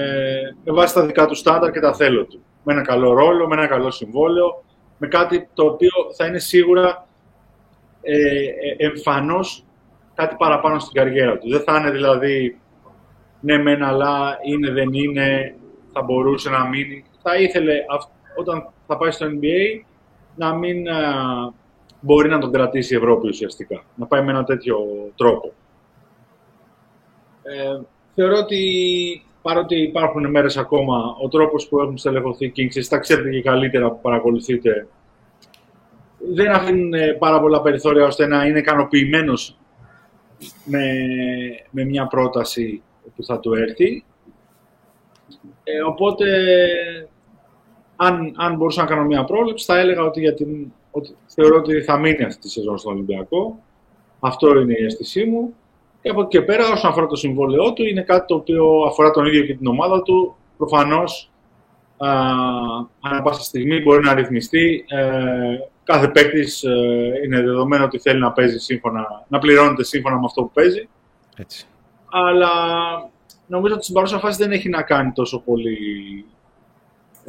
με βάση τα δικά του στάνταρ και τα θέλω του. Με ένα καλό ρόλο, με ένα καλό συμβόλαιο, με κάτι το οποίο θα είναι σίγουρα ε, ε, εμφανώς κάτι παραπάνω στην καριέρα του. Δεν θα είναι δηλαδή ναι μεν αλλά είναι δεν είναι, θα μπορούσε να μείνει. Θα ήθελε όταν θα πάει στο NBA να μην μπορεί να τον κρατήσει η Ευρώπη ουσιαστικά. Να πάει με ένα τέτοιο τρόπο. Ε, θεωρώ ότι παρότι υπάρχουν μέρες ακόμα, ο τρόπος που έχουν στελεχωθεί οι Kings, εσείς τα ξέρετε και καλύτερα που παρακολουθείτε, δεν αφήνουν ε, πάρα πολλά περιθώρια ώστε να είναι ικανοποιημένος με, με μια πρόταση που θα του έρθει. Ε, οπότε, αν, αν μπορούσα να κάνω μια πρόληψη, θα έλεγα ότι, για την, ότι θεωρώ ότι θα μείνει αυτή τη σεζόν στον Ολυμπιακό. Αυτό είναι η αίσθησή μου. Και από εκεί και πέρα, όσον αφορά το συμβόλαιό του, είναι κάτι το οποίο αφορά τον ίδιο και την ομάδα του. Προφανώς, ανά πάσα στιγμή μπορεί να ρυθμιστεί. Ε, κάθε παίκτης ε, είναι δεδομένο ότι θέλει να παίζει σύμφωνα, να πληρώνεται σύμφωνα με αυτό που παίζει. Έτσι. Αλλά νομίζω ότι στην παρούσα φάση δεν έχει να κάνει τόσο πολύ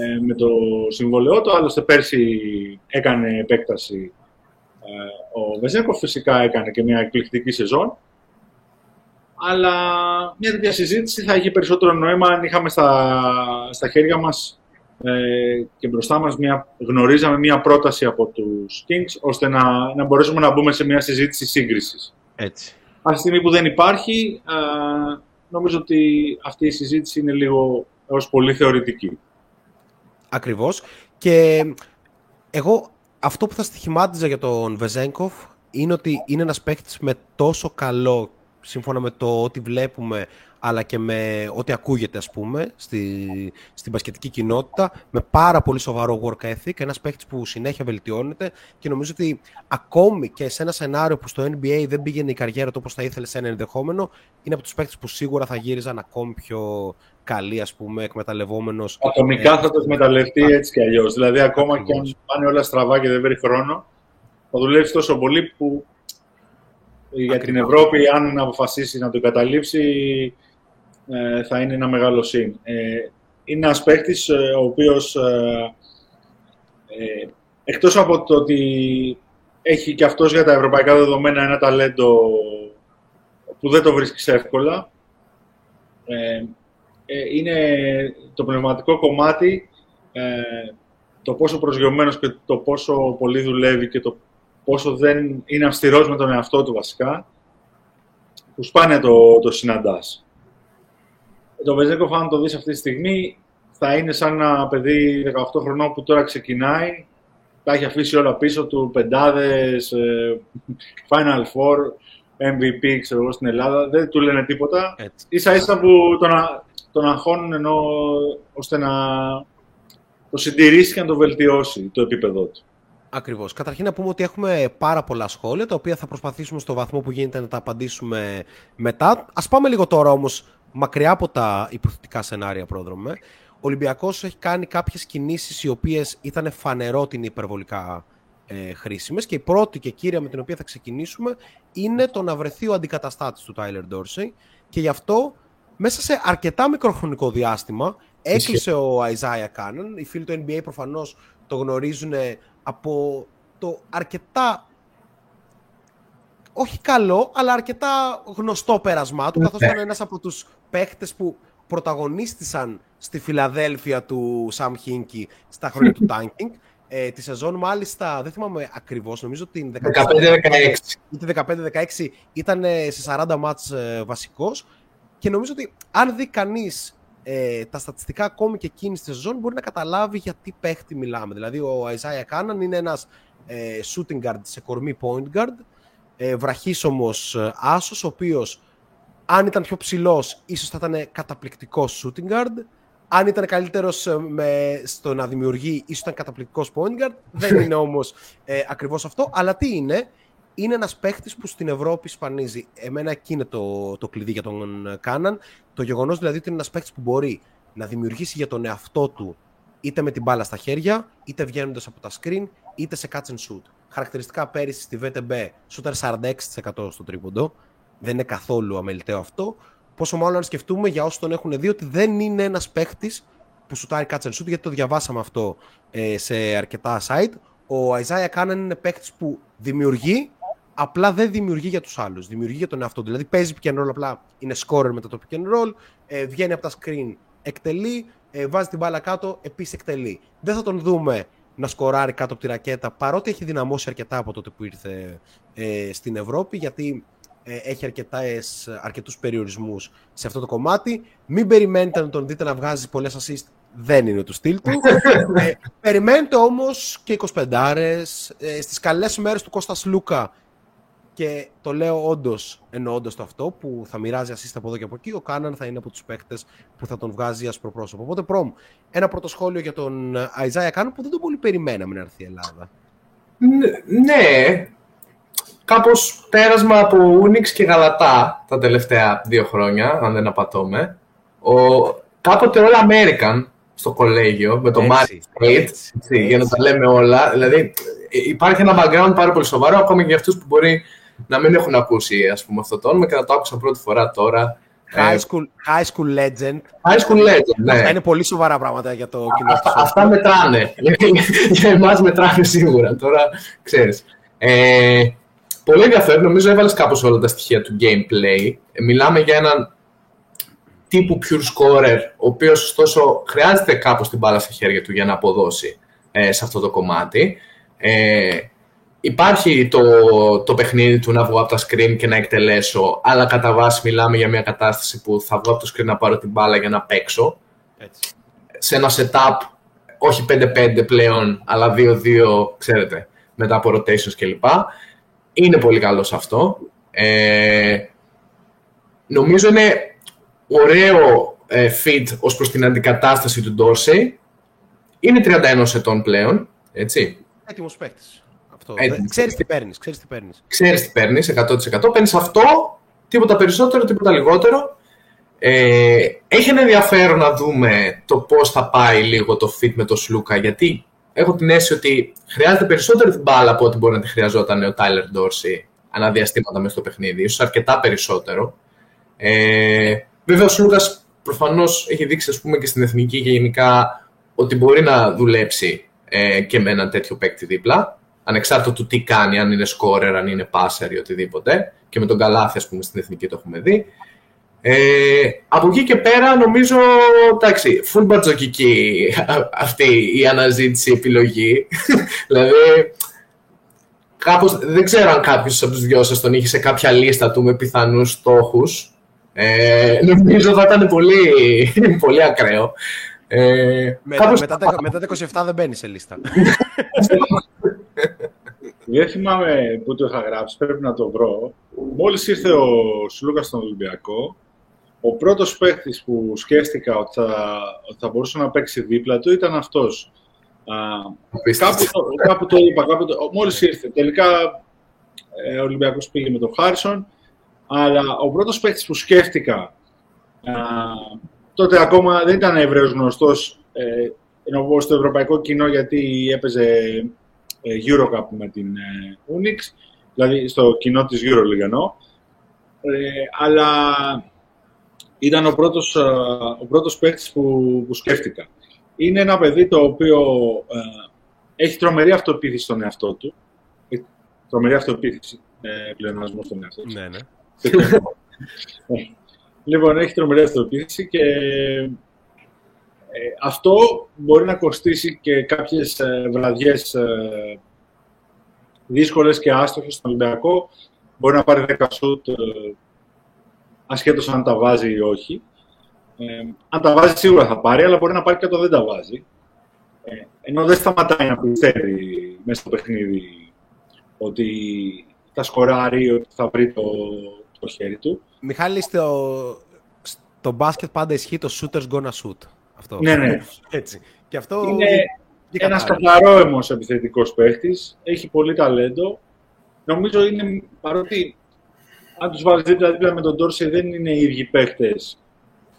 ε, με το συμβολαιό του. Άλλωστε, πέρσι έκανε επέκταση ε, ο Βεζέκο. Φυσικά έκανε και μια εκπληκτική σεζόν. Αλλά μια τέτοια συζήτηση θα είχε περισσότερο νόημα αν είχαμε στα, στα χέρια μας ε, και μπροστά μας μια, γνωρίζαμε μια πρόταση από τους Kings ώστε να, να μπορέσουμε να μπούμε σε μια συζήτηση σύγκρισης.
Έτσι.
Από τη στιγμή που δεν υπάρχει, νομίζω ότι αυτή η συζήτηση είναι λίγο έως πολύ θεωρητική.
Ακριβώς. Και εγώ αυτό που θα στοιχημάτιζα για τον Βεζέγκοφ είναι ότι είναι ένας παίχτης με τόσο καλό σύμφωνα με το ότι βλέπουμε αλλά και με ό,τι ακούγεται ας πούμε στη, στην πασχετική κοινότητα με πάρα πολύ σοβαρό work ethic, ένας παίχτης που συνέχεια βελτιώνεται και νομίζω ότι ακόμη και σε ένα σενάριο που στο NBA δεν πήγαινε η καριέρα του όπως θα ήθελε σε ένα ενδεχόμενο είναι από τους παίχτες που σίγουρα θα γύριζαν ακόμη πιο καλή ας πούμε εκμεταλλευόμενος.
Ατομικά ε, θα το εκμεταλλευτεί έτσι κι αλλιώς. Δηλαδή ακόμα και αν πάνε όλα στραβά και δεν βρει χρόνο θα δουλεύει τόσο πολύ που για την Ευρώπη, αν αποφασίσει να το καταλήψει, ε, θα είναι ένα μεγάλο συν. Ε, είναι ένας παίκτης ε, ο οποίος, εκτός από το ότι έχει και αυτός για τα ευρωπαϊκά δεδομένα ένα ταλέντο που δεν το βρίσκεις εύκολα, είναι το πνευματικό κομμάτι, το πόσο προσγειωμένος και το πόσο πολύ δουλεύει και το πόσο δεν είναι αυστηρός με τον εαυτό του βασικά, που σπάνια το, το συναντάς. Το Βεζέκοφ, αν το δεις αυτή τη στιγμή, θα είναι σαν ένα παιδί 18 χρονών που τώρα ξεκινάει, τα έχει αφήσει όλα πίσω του, πεντάδες, ε, Final Four, MVP, ξέρω εγώ, στην Ελλάδα, δεν του λένε τίποτα. Έτσι. Ίσα ίσα που τον, τον αγχώνουν ενώ ώστε να το συντηρήσει και να το βελτιώσει το επίπεδό του.
Ακριβώς. Καταρχήν να πούμε ότι έχουμε πάρα πολλά σχόλια, τα οποία θα προσπαθήσουμε στο βαθμό που γίνεται να τα απαντήσουμε μετά. Α πάμε λίγο τώρα όμως μακριά από τα υποθετικά σενάρια, πρόδρομε. Ο Ολυμπιακός έχει κάνει κάποιες κινήσεις οι οποίες ήταν φανερό ότι είναι υπερβολικά ε, χρήσιμες. Και η πρώτη και κύρια με την οποία θα ξεκινήσουμε είναι το να βρεθεί ο αντικαταστάτης του Τάιλερ Ντόρσεϊ. Και γι' αυτό μέσα σε αρκετά μικρό χρονικό διάστημα έκλεισε ο Isaiah Κάναν. Οι φίλοι του NBA προφανώς το γνωρίζουν από το αρκετά όχι καλό, αλλά αρκετά γνωστό πέρασμά του, καθώς ναι. ήταν ένας από τους παίχτες που πρωταγωνίστησαν στη Φιλαδέλφια του Σαμ Χίνκι στα χρόνια του Tanking. Ε, τη σεζόν μάλιστα, δεν θυμάμαι ακριβώς, νομίζω την 15-16 ήταν σε 40 μάτς ε, βασικός και νομίζω ότι αν δει κανείς ε, τα στατιστικά ακόμη και εκείνη τη σεζόν μπορεί να καταλάβει για τι παίχτη μιλάμε. Δηλαδή ο Isaiah Κάναν είναι ένας ε, shooting guard σε κορμί point guard, ε, βραχής όμως ε, άσος, ο οποίος αν ήταν πιο ψηλός ίσως θα ήταν καταπληκτικός shooting guard, αν ήταν καλύτερος ε, στο να δημιουργεί, ίσως ήταν καταπληκτικός point guard. Δεν είναι όμως ε, ακριβώς αυτό. Αλλά τι είναι, είναι ένας παίχτη που στην Ευρώπη σπανίζει. Εμένα εκεί είναι το, το κλειδί για τον ε, Κάναν. Το γεγονός δηλαδή ότι είναι ένας παίχτη που μπορεί να δημιουργήσει για τον εαυτό του είτε με την μπάλα στα χέρια, είτε βγαίνοντας από τα screen, είτε σε catch and shoot. Χαρακτηριστικά πέρυσι στη VTB, shooter 46% στο τρίποντο. Δεν είναι καθόλου αμεληταίο αυτό. Πόσο μάλλον αν σκεφτούμε για όσους τον έχουν δει ότι δεν είναι ένας παίχτης που σουτάρει catch and shoot, γιατί το διαβάσαμε αυτό ε, σε αρκετά site. Ο Isaiah Cannon είναι παίχτης που δημιουργεί, απλά δεν δημιουργεί για τους άλλους. Δημιουργεί για τον εαυτό του. Δηλαδή παίζει pick and roll, απλά είναι scorer με το pick and roll, ε, βγαίνει από τα screen, εκτελεί, ε, βάζει την μπάλα κάτω, επίσης εκτελεί. Δεν θα τον δούμε να σκοράρει κάτω από τη ρακέτα, παρότι έχει δυναμώσει αρκετά από τότε που ήρθε ε, στην Ευρώπη, γιατί ε, έχει αρκετές, αρκετούς περιορισμούς σε αυτό το κομμάτι. Μην περιμένετε να τον δείτε να βγάζει πολλές assist, δεν είναι του στυλ του. ε, περιμένετε όμως και 25 άρες. Ε, στις καλές μέρες του Κώστας Λούκα και το λέω όντως, εννοώ όντως το αυτό, που θα μοιράζει assist από εδώ και από εκεί. Ο Κάναν θα είναι από τους παίκτες που θα τον βγάζει ασπροπρόσωπο. Οπότε, πρόμ, ένα πρώτο σχόλιο για τον Αϊζάια Κάναν που δεν τον πολύ περιμέναμε να έρθει η Ελλάδα.
Ναι, κάπως πέρασμα από Unix και Γαλατά τα τελευταία δύο χρόνια, αν δεν απατώμε. Ο, κάποτε All American στο κολέγιο με το Mario State, για να τα λέμε όλα. Δηλαδή υπάρχει ένα background πάρα πολύ σοβαρό, ακόμη και για αυτούς που μπορεί να μην έχουν ακούσει ας πούμε, αυτό το όνομα και να το άκουσα πρώτη φορά τώρα.
High school, high school legend.
High school legend, ναι.
Αυτά είναι πολύ σοβαρά πράγματα για το κοινό.
Αυτά, αυτά μετράνε. για εμάς μετράνε σίγουρα. Τώρα, ξέρεις. Ε, Πολύ ενδιαφέρον. Νομίζω έβαλες κάπως όλα τα στοιχεία του gameplay. Ε, μιλάμε για έναν τύπου pure scorer, ο οποίος ωστόσο χρειάζεται κάπως την μπάλα στα χέρια του για να αποδώσει ε, σε αυτό το κομμάτι. Ε, υπάρχει το, το παιχνίδι του να βγω από τα screen και να εκτελέσω, αλλά κατά βάση μιλάμε για μια κατάσταση που θα βγω από το screen να πάρω την μπάλα για να παίξω. Έτσι. Σε ένα setup, όχι 5-5 πλέον, αλλά 2-2, ξέρετε, μετά από rotations κλπ είναι πολύ καλό σε αυτό. Ε, νομίζω είναι ωραίο ε, fit ως προς την αντικατάσταση του Dorsey. Είναι 31 ετών πλέον, έτσι.
Έτοιμος παίκτης. Αυτό. ξέρεις τι παίρνεις, ξέρεις τι παίρνεις.
Ξέρεις τι παίρνεις, 100%. Παίρνεις αυτό, τίποτα περισσότερο, τίποτα λιγότερο. Ε, έχει ένα ενδιαφέρον να δούμε το πώς θα πάει λίγο το fit με το Σλούκα, γιατί έχω την αίσθηση ότι χρειάζεται περισσότερη την μπάλα από ό,τι μπορεί να τη χρειαζόταν ο Τάιλερ Ντόρσι αναδιαστήματα μέσα στο παιχνίδι, ίσως αρκετά περισσότερο. Ε, βέβαια, ο Σλούκας προφανώς έχει δείξει ας πούμε, και στην εθνική και γενικά ότι μπορεί να δουλέψει ε, και με ένα τέτοιο παίκτη δίπλα, ανεξάρτητα του τι κάνει, αν είναι σκόρερ, αν είναι πάσερ ή οτιδήποτε. Και με τον Καλάθι, ας πούμε, στην εθνική το έχουμε δει. Ε, από εκεί και πέρα νομίζω, εντάξει, full μπατζοκική αυτή η αναζήτηση επιλογή. δηλαδή, κάπως, δεν ξέρω αν κάποιος από τους δυο σας τον είχε σε κάποια λίστα του με πιθανούς στόχους. Ε, νομίζω θα ήταν πολύ, πολύ ακραίο.
Ε, μετά, κάπως... μετά, τα, μετά τα 27 δεν μπαίνει σε λίστα.
Δεν θυμάμαι που το είχα γράψει, πρέπει να το βρω. Μόλις ήρθε ο Σλούκας στον Ολυμπιακό, ο πρώτος παίκτης που σκέφτηκα ότι θα, θα μπορούσε να παίξει δίπλα του ήταν αυτός. κάπου, το, κάπου το είπα, κάπου το, μόλις ήρθε. Τελικά ε, ο Ολυμπιακός πήγε με τον Χάρισον, αλλά ο πρώτος παίκτης που σκέφτηκα α, τότε ακόμα δεν ήταν ευρέως γνωστός ε, ενώ στο ευρωπαϊκό κοινό γιατί έπαιζε ε, Eurocup με την ε, Unix, δηλαδή στο κοινό της EuroLeague εννοώ. Ε, αλλά ήταν ο πρώτος, ε, ο πρώτος παίκτης που, που σκέφτηκα. Είναι ένα παιδί το οποίο ε, έχει τρομερή αυτοεπίθεση στον εαυτό του. Έχει τρομερή αυτοεπίθεση, ε, πλεονασμό στον εαυτό του.
Ναι, ναι.
λοιπόν, έχει τρομερή αυτοεπίθεση και ε, αυτό μπορεί να κοστίσει και κάποιες ε, βραδιές ε, δύσκολες και άστοχες στον Ολυμπιακό. Μπορεί να πάρει 10 σουτ ασχέτως αν τα βάζει ή όχι. Ε, αν τα βάζει σίγουρα θα πάρει, αλλά μπορεί να πάρει και το δεν τα βάζει. Ε, ενώ δεν σταματάει να πιστεύει μέσα στο παιχνίδι ότι θα σκοράρει, ότι θα βρει το, το χέρι του.
Μιχάλη, στο, στο μπάσκετ πάντα ισχύει το shooters gonna shoot. Αυτό.
Ναι, ναι.
Έτσι. Και αυτό
είναι ένας καθαρόαιμος επιθετικός παίχτης. Έχει πολύ ταλέντο. Νομίζω είναι, παρότι αν τους βάλεις δίπλα-δίπλα με τον Τόρση δεν είναι οι ίδιοι παίχτες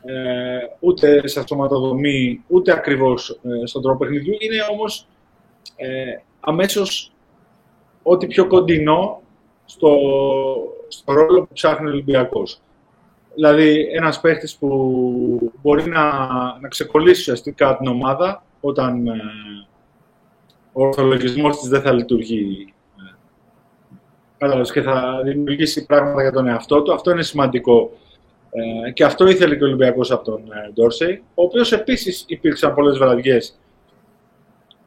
ε, ούτε σε σωματοδομή, ούτε ακριβώς ε, στον τρόπο παιχνιδιού. Είναι όμως ε, αμέσως ό,τι πιο κοντινό στο, στο ρόλο που ψάχνει ο Ολυμπιακός. Δηλαδή, ένας παίχτης που μπορεί να, να ξεκολλήσει ουσιαστικά την ομάδα όταν ε, ο ορθολογισμός της δεν θα λειτουργεί και θα δημιουργήσει πράγματα για τον εαυτό του. Αυτό είναι σημαντικό. Ε, και αυτό ήθελε και ο Ολυμπιακός από τον ε, Ντόρσεϊ, ο οποίος επίσης υπήρξαν πολλές βραδιές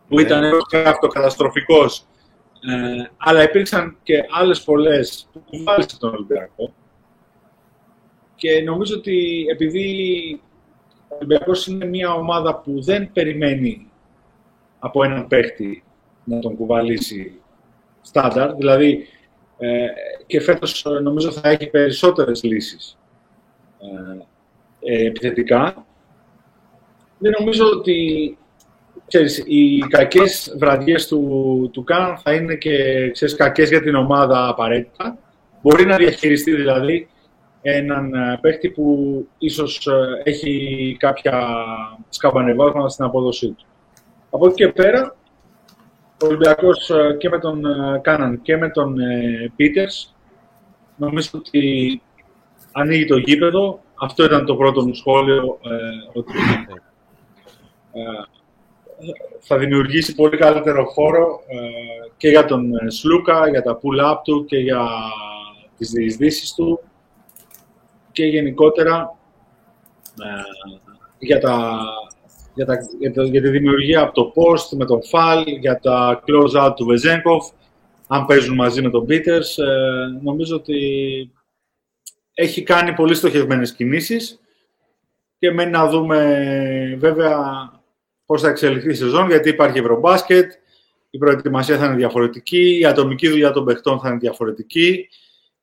που ήταν ναι. αυτοκαταστροφικός, ε, αλλά υπήρξαν και άλλες πολλές που κουβάλισε τον Ολυμπιακό. Και νομίζω ότι επειδή ο Ολυμπιακός είναι μια ομάδα που δεν περιμένει από έναν παίχτη να τον κουβαλήσει στάνταρ, δηλαδή ε, και φέτος νομίζω θα έχει περισσότερες λύσεις ε, επιθετικά. Δεν νομίζω ότι ξέρεις, οι κακές βραδιές του, του Καν θα είναι και ξέρεις, κακές για την ομάδα απαραίτητα. Μπορεί να διαχειριστεί δηλαδή έναν ε, παίχτη που ίσως ε, έχει κάποια σκαμπανεβάσματα στην απόδοσή του. Από εκεί και πέρα, ο Ολυμπιακός ε, και με τον Κάναν και με τον Πίτερς νομίζω ότι ανοίγει το γήπεδο. Αυτό ήταν το πρώτο μου σχόλιο, ότι θα δημιουργήσει πολύ καλύτερο χώρο και για τον Σλούκα, για τα pull-up του και για τις διεισδύσεις του και γενικότερα ε, για, τα, για, τα, για, τη δημιουργία από το post με τον Φαλ, για τα close-out του Βεζέγκοφ, αν παίζουν μαζί με τον Πίτερς. Ε, νομίζω ότι έχει κάνει πολύ στοχευμένες κινήσεις και μένει να δούμε βέβαια πώς θα εξελιχθεί η σεζόν, γιατί υπάρχει Ευρωμπάσκετ, η προετοιμασία θα είναι διαφορετική, η ατομική δουλειά των παιχτών θα είναι διαφορετική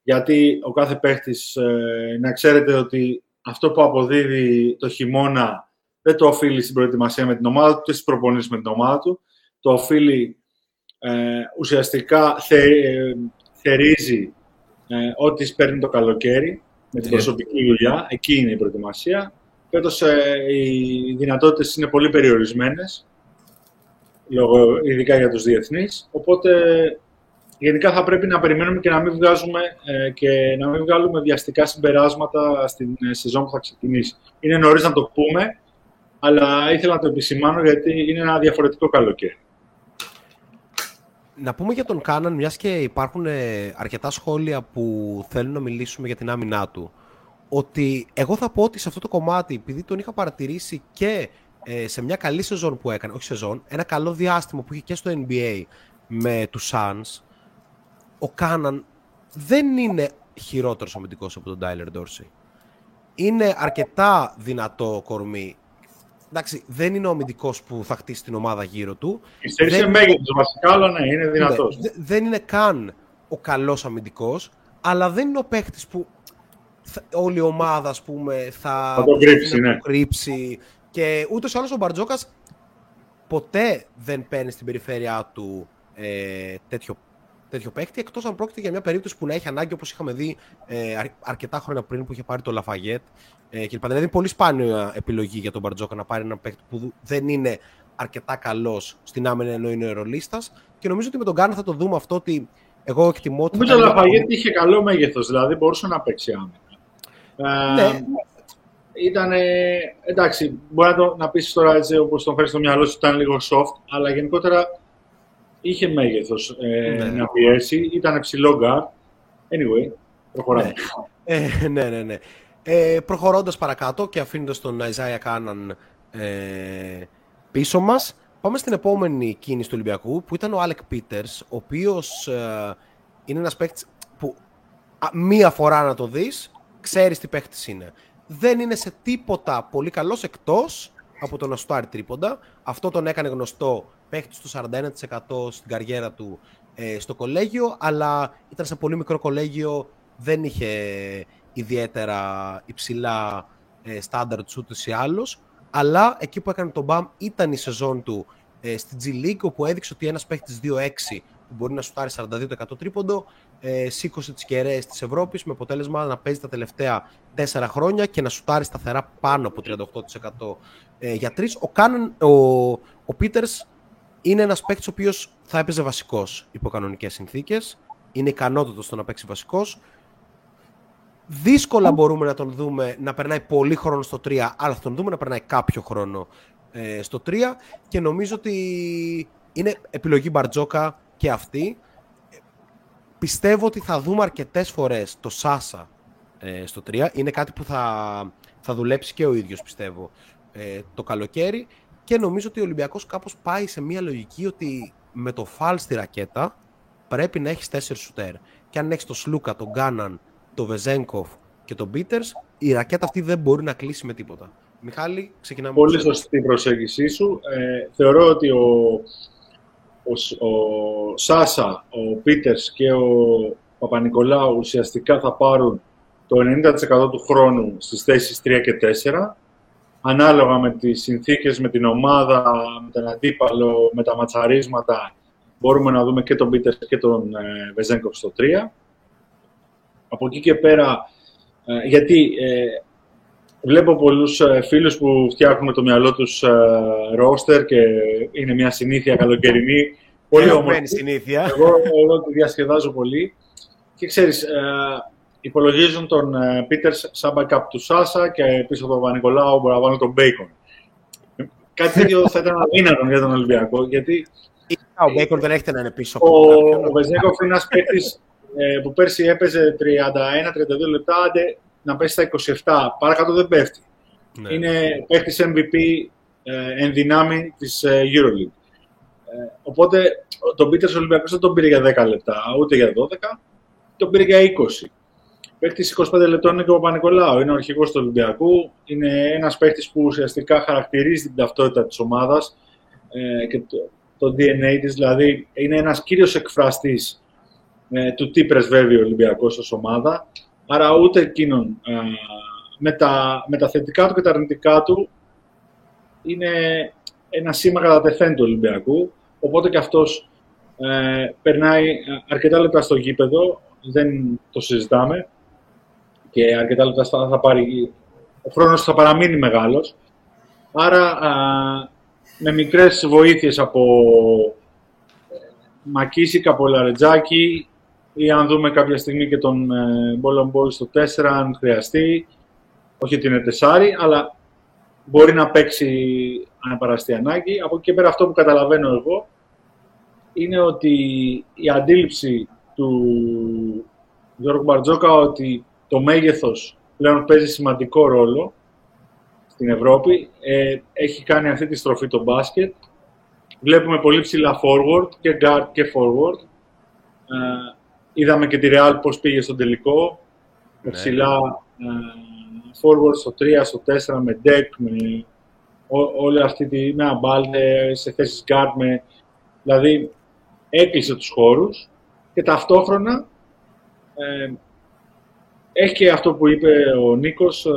γιατί ο κάθε παίχτης, ε, να ξέρετε ότι αυτό που αποδίδει το χειμώνα δεν το οφείλει στην προετοιμασία με την ομάδα του, ούτε στις προπονήσεις με την ομάδα του. Το οφείλει ε, ουσιαστικά θε, ε, θερίζει ε, ό,τι παίρνει το καλοκαίρι με την ναι. προσωπική δουλειά. Εκεί είναι η προετοιμασία. Φέτος ε, οι δυνατότητες είναι πολύ περιορισμένες, λόγω, ειδικά για τους διεθνείς. Οπότε γενικά θα πρέπει να περιμένουμε και να μην βγάζουμε ε, και να μην βγάλουμε βιαστικά συμπεράσματα στην ε, σεζόν που θα ξεκινήσει. Είναι νωρίς να το πούμε, αλλά ήθελα να το επισημάνω γιατί είναι ένα διαφορετικό καλοκαίρι.
Να πούμε για τον Κάναν, μιας και υπάρχουν ε, αρκετά σχόλια που θέλουν να μιλήσουμε για την άμυνά του, ότι εγώ θα πω ότι σε αυτό το κομμάτι, επειδή τον είχα παρατηρήσει και σε μια καλή σεζόν που έκανε, όχι σεζόν, ένα καλό διάστημα που είχε και στο NBA με τους Suns, ο Κάναν δεν είναι χειρότερος αμυντικός από τον Τάιλερ Ντόρσι. Είναι αρκετά δυνατό κορμί. Εντάξει, δεν είναι ο αμυντικός που θα χτίσει την ομάδα γύρω του.
Ξέρει δεν... μέγεθος βασικά, αλλά ναι, είναι δυνατός.
Ναι, δεν είναι καν ο καλός αμυντικός, αλλά δεν είναι ο παίχτης που όλη η ομάδα ας πούμε, θα,
θα τον κρύψει. Ναι.
κρύψει. Και ούτως ή άλλως ο Μπαρτζόκας ποτέ δεν παίρνει στην περιφέρειά του ε, τέτοιο τέτοιο παίκτη, εκτός αν πρόκειται για μια περίπτωση που να έχει ανάγκη, όπως είχαμε δει ε, αρκετά χρόνια πριν που είχε πάρει το Λαφαγέτ. Ε, και δηλαδή, είναι πολύ σπάνια επιλογή για τον Μπαρτζόκα να πάρει ένα παίκτη που δεν είναι αρκετά καλός στην άμυνα ενώ είναι ρολίστας. Και νομίζω ότι με τον Γκάνα θα το δούμε αυτό ότι εγώ εκτιμώ ότι.
Νομίζω ότι ο Λαφαγέτ είχε καλό μέγεθος, δηλαδή μπορούσε να παίξει άμυνα. Ε, ναι. Ήταν, εντάξει, μπορεί να, το, να πεις τώρα έτσι όπως τον φέρεις στο μυαλό σου, ήταν λίγο soft, αλλά γενικότερα είχε μέγεθος ε, ναι. να πιέσει, ήταν ψηλό γκαρντ. Anyway, προχωράμε.
Ναι, ε, ναι, ναι. ναι. Ε, προχωρώντας παρακάτω και αφήνοντας τον Isaiah Κάναν ε, πίσω μας, πάμε στην επόμενη κίνηση του Ολυμπιακού, που ήταν ο Άλεκ Πίτερς, ο οποίος ε, είναι ένας παίκτης που α, μία φορά να το δεις, ξέρεις τι παίκτης είναι. δεν είναι σε τίποτα πολύ καλός εκτός από το να σουτάρει τρίποντα. Αυτό τον έκανε γνωστό παίχτη στο 41% στην καριέρα του ε, στο κολέγιο, αλλά ήταν σε πολύ μικρό κολέγιο, δεν είχε ιδιαίτερα υψηλά ε, standard ούτως ή άλλως, αλλά εκεί που έκανε τον BAM ήταν η σεζόν του ε, στη G League, όπου έδειξε ότι ένας παίχτης 2-6 που μπορεί να σουτάρει 42% τρίποντο, ε, σήκωσε τις κεραίες της Ευρώπης με αποτέλεσμα να παίζει τα τελευταία 4 χρόνια και να σουτάρει σταθερά πάνω από 38% ε, για 3. Ο, Κάναν, ο, ο Peters είναι ένας παίκτης ο οποίος θα έπαιζε βασικός υπό κανονικές συνθήκες. Είναι ικανότατος στο να παίξει βασικός. Δύσκολα μπορούμε να τον δούμε να περνάει πολύ χρόνο στο 3, αλλά θα τον δούμε να περνάει κάποιο χρόνο ε, στο 3 και νομίζω ότι είναι επιλογή Μπαρτζόκα και αυτή. Πιστεύω ότι θα δούμε αρκετές φορές το Σάσα ε, στο 3. Είναι κάτι που θα, θα δουλέψει και ο ίδιος πιστεύω ε, το καλοκαίρι και νομίζω ότι ο Ολυμπιακός κάπως πάει σε μια λογική ότι με το φάλ στη ρακέτα πρέπει να έχεις τέσσερις σουτέρ. Και αν έχεις το Σλούκα, τον Γκάναν, τον Βεζέγκοφ και τον Πίτερς, η ρακέτα αυτή δεν μπορεί να κλείσει με τίποτα. Μιχάλη, ξεκινάμε.
Πολύ σωστή η προσέγγιση σου. Ε, θεωρώ ότι ο, ο, ο Σάσα, ο Πίτερς και ο Παπα-Νικολάου ουσιαστικά θα πάρουν το 90% του χρόνου στις θέσεις 3 και 4 ανάλογα με τις συνθήκες, με την ομάδα, με τον αντίπαλο, με τα ματσαρίσματα, μπορούμε να δούμε και τον Πίτερς και τον ε, Βεζέγκοφ στο 3. Από εκεί και πέρα, ε, γιατί ε, βλέπω πολλούς ε, φίλους που φτιάχνουν στο μυαλό τους ρόστερ και είναι μια συνήθεια καλοκαιρινή.
Πολύ όμορφη συνήθεια.
Εγώ, εγώ τη διασκεδάζω πολύ. Και ξέρεις, υπολογίζουν τον Πίτερς σαν backup του Σάσα και πίσω από τον Παπανικολάου μπορεί να βάλουν τον Μπέικον. Κάτι τέτοιο θα ήταν αδύνατο για τον Ολυμπιακό, γιατί...
Ο Μπέικον δεν έρχεται να είναι πίσω
από Ο, ο Βεζένκοφ είναι ένας παίκτης ε, που πέρσι έπαιζε 31-32 λεπτά, άντε να πέσει στα 27. Παρακάτω δεν πέφτει. Ναι. Είναι παίκτης MVP ε, εν δυνάμει της ε, EuroLeague. Ε, οπότε τον Πίτερς Ολυμπιακός δεν τον πήρε για 10 λεπτά, ούτε για 12, τον πήρε για 20. Παίκτης 25 λεπτών είναι και ο Παπα-Νικολάου. Είναι ο αρχηγός του Ολυμπιακού. Είναι ένας παίκτης που ουσιαστικά χαρακτηρίζει την ταυτότητα της ομάδας ε, και το, το DNA της. Δηλαδή, είναι ένας κύριος εκφραστής ε, του τι πρεσβεύει ο Ολυμπιακός ως ομάδα. Άρα, ούτε εκείνον ε, με, τα, με τα θετικά του και τα αρνητικά του είναι ένα σήμα κατά τεθέν του Ολυμπιακού. Οπότε και αυτός ε, περνάει αρκετά λεπτά στο γήπεδο. Δεν το συζητάμε και αρκετά λεπτά θα πάρει, ο χρόνος θα παραμείνει μεγάλος. Άρα, α, με μικρές βοήθειες από ε, Μακίσικα, από Λαρετζάκη ή αν δούμε κάποια στιγμή και τον ε, Μπόλον στο 4 αν χρειαστεί. Όχι ότι είναι τεσάρι, αλλά μπορεί να παίξει αν παραστεί ανάγκη. Από εκεί και πέρα αυτό που καταλαβαίνω εγώ είναι ότι η αντίληψη του Γιώργου Μπαρτζόκα ότι το μέγεθος πλέον παίζει σημαντικό ρόλο στην Ευρώπη. Ε, έχει κάνει αυτή τη στροφή το μπάσκετ. Βλέπουμε πολύ ψηλά forward και guard και forward. Ε, είδαμε και τη Real πώς πήγε στον τελικό. Ναι. Ψηλά ε, forward στο 3, στο 4 με deck, με όλη αυτή τη με αμπάλτε σε θέσεις guard. Με, δηλαδή έκλεισε τους χώρους και ταυτόχρονα ε, έχει και αυτό που είπε ο Νίκος, ε,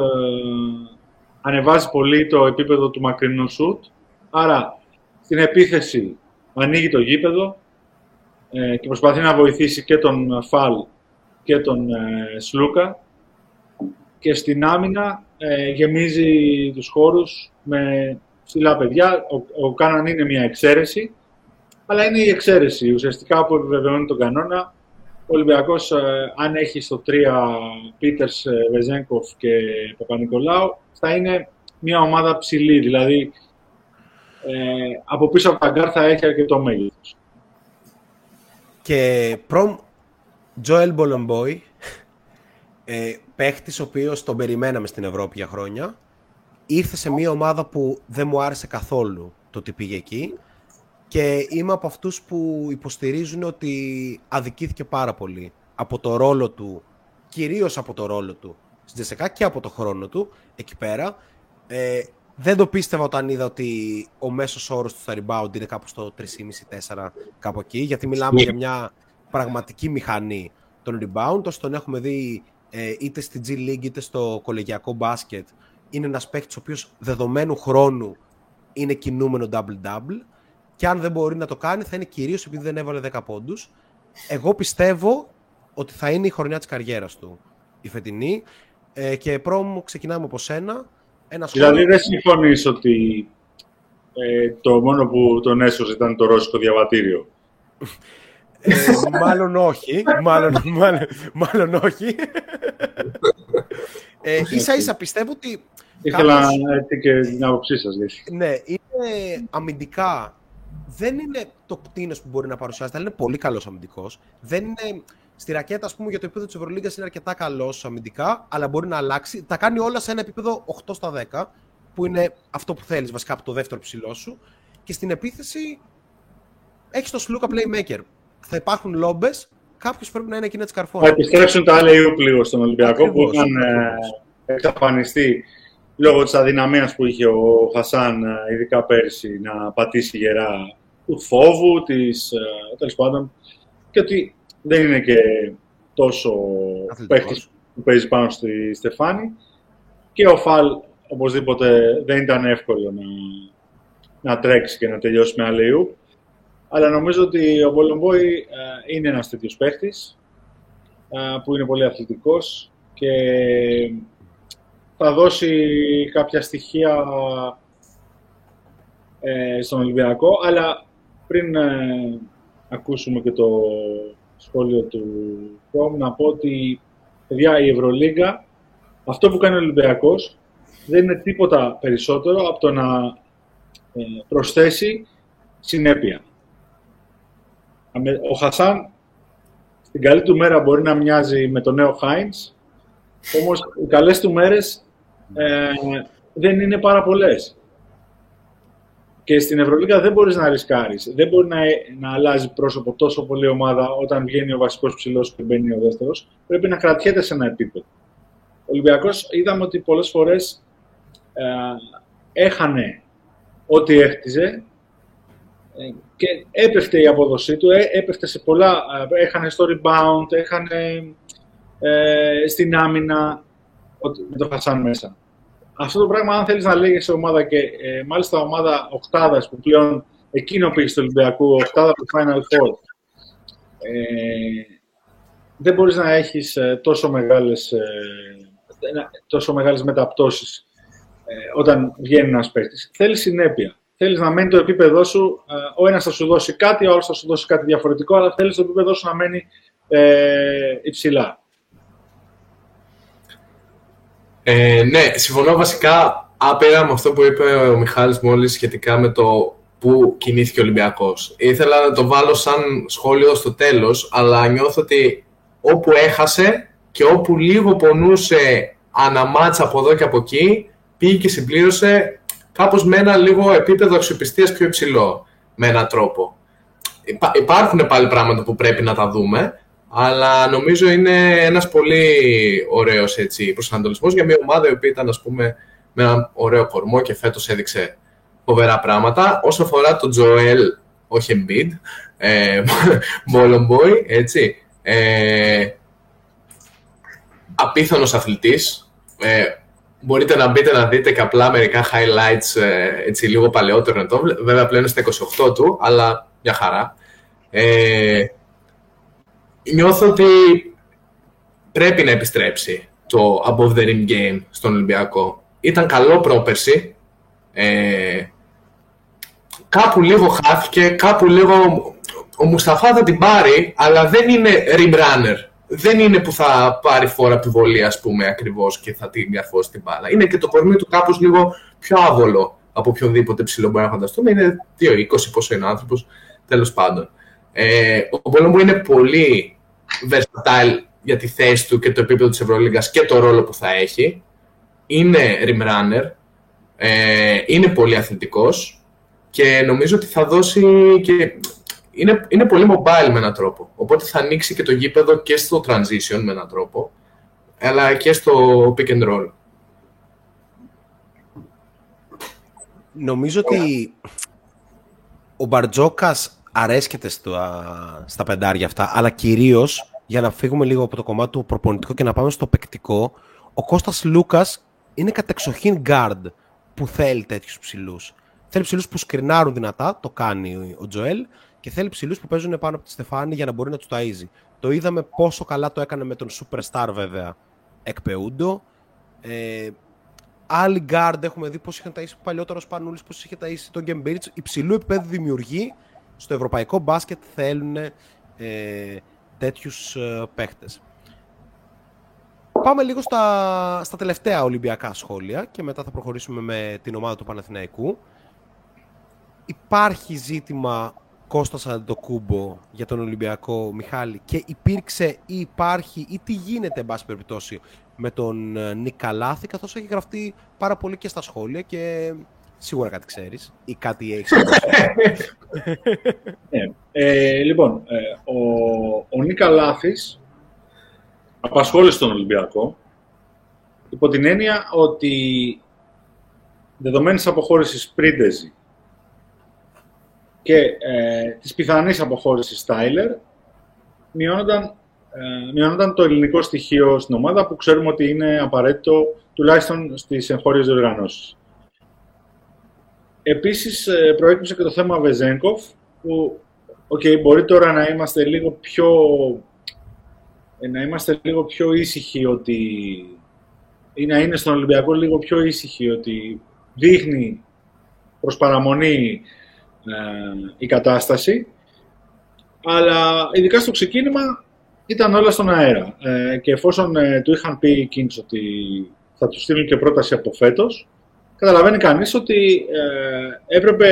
ανεβάζει πολύ το επίπεδο του μακρινού σουτ. Άρα, στην επίθεση ανοίγει το γήπεδο ε, και προσπαθεί να βοηθήσει και τον Φαλ και τον ε, Σλούκα. Και στην άμυνα ε, γεμίζει τους χώρους με ψηλά παιδιά. Ο, ο Κάναν είναι μια εξαίρεση, αλλά είναι η εξαίρεση ουσιαστικά που επιβεβαιώνει τον κανόνα ο Ολυμπιακός, ε, αν έχει στο 3 Πίτερς, ε, Βεζένκοφ και Παπανικολάου, θα είναι μια ομάδα ψηλή. Δηλαδή, ε, από πίσω από τα γκαρντ θα έχει αρκετό μέγεθος.
Και προμ Τζοέλ Μπολομπόι, ε, παίχτης ο οποίος τον περιμέναμε στην Ευρώπη για χρόνια, ήρθε σε μια ομάδα που δεν μου άρεσε καθόλου το ότι πήγε εκεί και είμαι από αυτούς που υποστηρίζουν ότι αδικήθηκε πάρα πολύ από το ρόλο του, κυρίως από το ρόλο του στην Τζεσεκά και από το χρόνο του εκεί πέρα. Ε, δεν το πίστευα όταν είδα ότι ο μέσος όρος του στα rebound είναι κάπου στο 3,5-4 κάπου εκεί, γιατί μιλάμε για μια πραγματική μηχανή των rebound. Όσο τον έχουμε δει ε, είτε στη G League είτε στο κολεγιακό μπάσκετ, είναι ένας παίκτης ο οποίος δεδομένου χρόνου είναι κινούμενο double-double. Και αν δεν μπορεί να το κάνει, θα είναι κυρίως επειδή δεν έβαλε 10 πόντους. Εγώ πιστεύω ότι θα είναι η χρονιά της καριέρας του η φετινή. Ε, και πρώτο ξεκινάμε από σένα.
Ένας δηλαδή δεν συμφωνείς ότι ε, το μόνο που τον έσωσε ήταν το ρώσικο διαβατήριο;
Ε, μάλλον όχι. Μάλλον, μάλλον, μάλλον όχι. Ε, ίσα ίσα πιστεύω ότι...
Ήθελα να και την άποψή σας.
Ναι, είναι αμυντικά. Δεν είναι το κτίνος που μπορεί να παρουσιάζεται, αλλά είναι πολύ καλός αμυντικός. Δεν είναι Στη ρακέτα, ας πούμε, για το επίπεδο της Ευρωλίγκας είναι αρκετά καλός αμυντικά, αλλά μπορεί να αλλάξει. Τα κάνει όλα σε ένα επίπεδο 8 στα 10, που είναι αυτό που θέλεις βασικά από το δεύτερο ψηλό σου. Και στην επίθεση έχεις το Σλούκα Playmaker. Θα υπάρχουν λόμπες, κάποιος πρέπει να είναι εκεί να τις καρφώνει.
Θα επιστρέψουν τα άλλα λίγο στον Ολυμπιακό που είχαν ε, εξαφανιστεί λόγω της αδυναμίας που είχε ο Χασάν, ε, ειδικά πέρσι, να πατήσει γερά του φόβου, της, ε, τέλος πάντων, και ότι δεν είναι και τόσο παίχτης που παίζει πάνω στη Στεφάνη. Και ο Φαλ, οπωσδήποτε, δεν ήταν εύκολο να, να τρέξει και να τελειώσει με αλείου. Αλλά νομίζω ότι ο Βολομπόη ε, είναι ένας τέτοιος παίχτης ε, που είναι πολύ αθλητικός και θα δώσει κάποια στοιχεία ε, στον Ολυμπιακό, αλλά πριν ακούσουμε και το σχόλιο του Κόμ να πω ότι παιδιά, η Ευρωλίγκα, αυτό που κάνει ο Ολυμπιακός, δεν είναι τίποτα περισσότερο από το να ε, προσθέσει συνέπεια. Ο Χασάν στην καλή του μέρα μπορεί να μοιάζει με τον νέο Χάινς, όμως οι καλές του μέρες ε, δεν είναι πάρα πολλές. Και στην Ευρωλίγα δεν μπορείς να ρισκάρεις. Δεν μπορεί να, να αλλάζει πρόσωπο τόσο πολύ ομάδα όταν βγαίνει ο βασικός ψηλός και μπαίνει ο δεύτερος. Πρέπει να κρατιέται σε ένα επίπεδο. Ο Ολυμπιακός είδαμε ότι πολλές φορές ε, έχανε ό,τι έχτιζε ε, και έπεφτε η απόδοσή του, ε, έπεφτε σε πολλά, ε, έχανε στο rebound, έχανε ε, στην άμυνα, με το Χασάν μέσα αυτό το πράγμα, αν θέλεις να λέγεσαι ομάδα και ε, μάλιστα ομάδα οκτάδας που πλέον εκείνο πήγε στο Ολυμπιακό, οκτάδα του Final Four, ε, δεν μπορείς να έχεις ε, τόσο μεγάλες, ε, τόσο μεγάλες μεταπτώσεις ε, όταν βγαίνει ένας παίκτης. Θέλεις συνέπεια. Θέλεις να μένει το επίπεδό σου, ε, ο ένας θα σου δώσει κάτι, ο άλλος θα σου δώσει κάτι διαφορετικό, αλλά θέλεις το επίπεδό σου να μένει ε, υψηλά.
Ε, ναι, συμφωνώ βασικά άπειρα με αυτό που είπε ο Μιχάλης μόλις σχετικά με το που κινήθηκε ο Ολυμπιακός. Ήθελα να το βάλω σαν σχόλιο στο τέλος, αλλά νιώθω ότι όπου έχασε και όπου λίγο πονούσε αναμάτσα από εδώ και από εκεί, πήγε και συμπλήρωσε κάπως με ένα λίγο επίπεδο αξιοπιστίας πιο υψηλό, με έναν τρόπο. υπάρχουν πάλι πράγματα που πρέπει να τα δούμε, αλλά νομίζω είναι ένας πολύ ωραίος έτσι, προσανατολισμός για μια ομάδα η οποία ήταν ας πούμε, με ένα ωραίο κορμό και φέτος έδειξε φοβερά πράγματα. Όσο αφορά τον Τζοέλ, όχι Embiid, ε, Boy, έτσι, ε, απίθανος αθλητής. Ε, μπορείτε να μπείτε να δείτε και απλά μερικά highlights ε, έτσι λίγο παλαιότερο ετών. Βέβαια πλέον στα 28 του, αλλά μια χαρά. Ε, νιώθω ότι πρέπει να επιστρέψει το above the rim game στον Ολυμπιακό. Ήταν καλό πρόπερση. Ε, κάπου λίγο χάθηκε, κάπου λίγο... Ο Μουσταφά θα την πάρει, αλλά δεν είναι rim runner. Δεν είναι που θα πάρει φόρα επιβολή, ας πούμε, ακριβώς και θα την καρφώσει την μπάλα. Είναι και το κορμί του κάπως λίγο πιο άβολο από οποιονδήποτε ψηλό μπορεί να φανταστούμε. Είναι 2-20 πόσο είναι ο άνθρωπος, τέλος πάντων. Ε, ο Μπολόμπο είναι πολύ versatile για τη θέση του και το επίπεδο της Ευρωλίγκας και το ρόλο που θα έχει. Είναι rim runner, ε, είναι πολύ αθλητικός και νομίζω ότι θα δώσει και είναι, είναι πολύ mobile με έναν τρόπο. Οπότε θα ανοίξει και το γήπεδο και στο transition με έναν τρόπο. αλλά και στο pick and roll.
Νομίζω ότι ο Μπαρτζόκας αρέσκεται στα, στα πεντάρια αυτά, αλλά κυρίως, για να φύγουμε λίγο από το κομμάτι του προπονητικού και να πάμε στο παικτικό, ο Κώστας Λούκας είναι κατεξοχήν guard που θέλει τέτοιους ψηλούς. Θέλει ψηλούς που σκρινάρουν δυνατά, το κάνει ο Τζοέλ, και θέλει ψηλούς που παίζουν πάνω από τη Στεφάνη για να μπορεί να τους ταΐζει. Το είδαμε πόσο καλά το έκανε με τον Superstar βέβαια εκπεούντο. Ε, άλλοι guard έχουμε δει πώς είχαν ταΐσει παλιότερο Σπανούλης, πώς είχε ταΐσει τον Γκέμπιριτς. Υψηλού επίπεδου δημιουργεί στο ευρωπαϊκό μπάσκετ θέλουν ε, τέτοιους ε, παίχτες. Πάμε λίγο στα, στα τελευταία Ολυμπιακά σχόλια και μετά θα προχωρήσουμε με την ομάδα του Παναθηναϊκού. Υπάρχει ζήτημα Κώστας Αντοκούμπο για τον Ολυμπιακό Μιχάλη και υπήρξε ή υπάρχει ή τι γίνεται εν πάση περιπτώσει με τον ε, Νίκα Λάθη καθώς έχει γραφτεί πάρα πολύ και στα σχόλια και σίγουρα κάτι ξέρεις ή κάτι έχεις
ναι. ε, λοιπόν, ε, ο, ο Νίκα Λάθης απασχόλησε τον Ολυμπιακό υπό την έννοια ότι δεδομένης αποχώρησης Πρίντεζη και ε, της πιθανής αποχώρησης Τάιλερ μειώνονταν, ε, μειώνονταν το ελληνικό στοιχείο στην ομάδα που ξέρουμε ότι είναι απαραίτητο τουλάχιστον στις εγχώριες διοργανώσεις. Επίσης ε, προέκυψε και το θέμα Βεζέγκοφ που okay, μπορεί τώρα να είμαστε λίγο πιο ε, να είμαστε λίγο πιο ήσυχοι ότι ή να είναι στον Ολυμπιακό λίγο πιο ήσυχοι ότι δείχνει προς παραμονή ε, η κατάσταση. Αλλά ειδικά στο ξεκίνημα ήταν όλα στον αέρα. Ε, και εφόσον ε, του είχαν πει οι Kings ότι θα τους στείλουν και πρόταση από φέτος καταλαβαίνει κανείς ότι ε, έπρεπε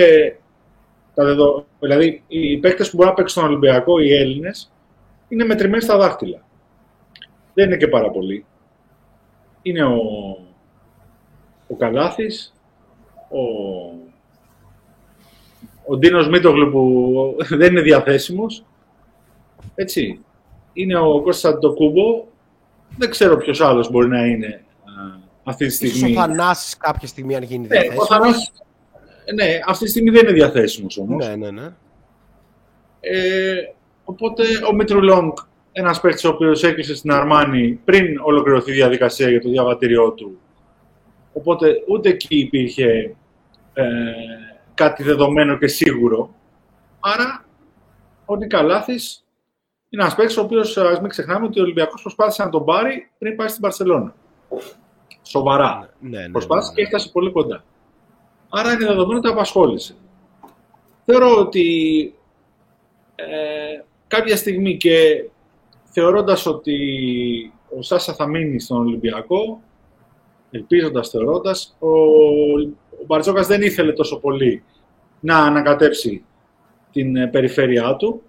τα δεδο... δηλαδή οι παίκτες που μπορούν να παίξουν στον Ολυμπιακό, οι Έλληνες είναι μετρημένοι στα δάχτυλα δεν είναι και πάρα πολύ. Είναι ο, ο Καλάθης, ο, ο Ντίνος Μίτογλου που δεν είναι διαθέσιμος. Έτσι. Είναι ο Κώστας Αντοκούμπο. Δεν ξέρω ποιος άλλος μπορεί να είναι αυτή τη στιγμή.
Ίσως ο Θανάσης κάποια στιγμή αν γίνει διαθέσιμος.
Ναι, ο ναι, αυτή τη στιγμή δεν είναι διαθέσιμος όμως.
Ναι, ναι, ναι.
Ε, οπότε ο Μητρουλόγκ ένας παίκτης ο οποίος έκλεισε στην Αρμάνη πριν ολοκληρωθεί η διαδικασία για το διαβατήριό του. Οπότε ούτε εκεί υπήρχε ε, κάτι δεδομένο και σίγουρο. Άρα ο Νικαλάθη είναι ένας παίκτης ο οποίος ας μην ξεχνάμε ότι ο Ολυμπιακός προσπάθησε να τον πάρει πριν πάει στην Παρσελόνα. Σοβαρά.
Ναι, ναι,
προσπάθησε
ναι,
και έφτασε πολύ κοντά. Άρα είναι δεδομένο ότι απασχόλησε. Θεωρώ ότι ε, κάποια στιγμή και θεωρώντας ότι ο Σάσα θα μείνει στον Ολυμπιακό, ελπίζοντας, θεωρώντας, ο, ο Μπαρτζόκας δεν ήθελε τόσο πολύ να ανακατέψει την ε, περιφέρειά του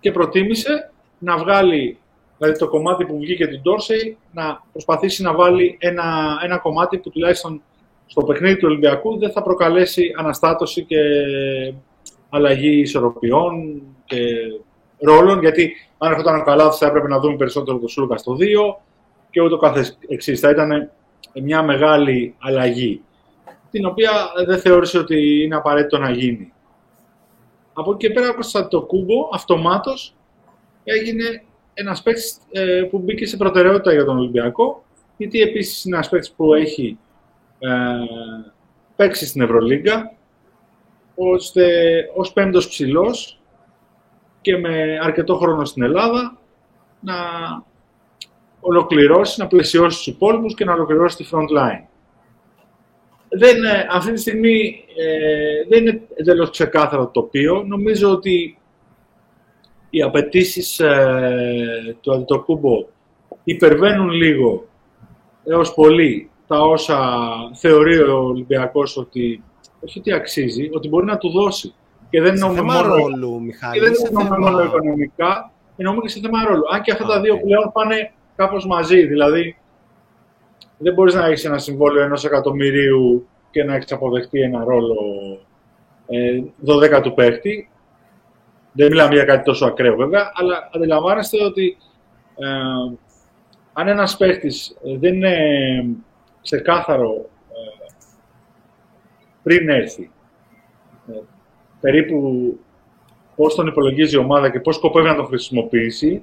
και προτίμησε να βγάλει, δηλαδή το κομμάτι που βγήκε την Τόρσεϊ, να προσπαθήσει να βάλει ένα, ένα κομμάτι που τουλάχιστον στο παιχνίδι του Ολυμπιακού δεν θα προκαλέσει αναστάτωση και αλλαγή ισορροπιών και ρόλων, γιατί αν έρχονταν καλά θα έπρεπε να δούμε περισσότερο το Σλούκα στο 2 και ούτω καθε εξής. Θα ήταν μια μεγάλη αλλαγή, την οποία δεν θεώρησε ότι είναι απαραίτητο να γίνει. Από εκεί και πέρα, όπως το κούμπο, αυτομάτως έγινε ένας παίκτης ε, που μπήκε σε προτεραιότητα για τον Ολυμπιακό, γιατί επίσης είναι ένας παίκτης που έχει ε, παίξει στην Ευρωλίγκα, ώστε ως πέμπτος ψηλός και με αρκετό χρόνο στην Ελλάδα να ολοκληρώσει, να πλαισιώσει τους υπόλοιπους και να ολοκληρώσει τη front line. Δεν, ε, αυτή τη στιγμή ε, δεν είναι εντελώς ξεκάθαρο το τοπίο. Νομίζω ότι οι απαιτήσεις ε, του Αντιτοκούμπο υπερβαίνουν λίγο έως πολύ τα όσα θεωρεί ο Ολυμπιακός ότι όχι ότι αξίζει, ότι μπορεί να του δώσει.
Και δεν εννοούμε μόνο, ρόλου, Μιχάλη,
και δεν εννοούμε μόνο οικονομικά, εννοούμε και σε θέμα ρόλου. Αν και αυτά τα δύο πλέον πάνε κάπως μαζί. Δηλαδή, δεν μπορείς να έχεις ένα συμβόλαιο ενός εκατομμυρίου και να έχεις αποδεχτεί ένα ρόλο ε, 12 του παίχτη. Δεν μιλάμε για κάτι τόσο ακραίο βέβαια, αλλά αντιλαμβάνεστε ότι ε, αν ένας παίχτης ε, δεν είναι ξεκάθαρο ε, πριν έρθει, ε, περίπου πώς τον υπολογίζει η ομάδα και πώς σκοπεύει να τον χρησιμοποιήσει,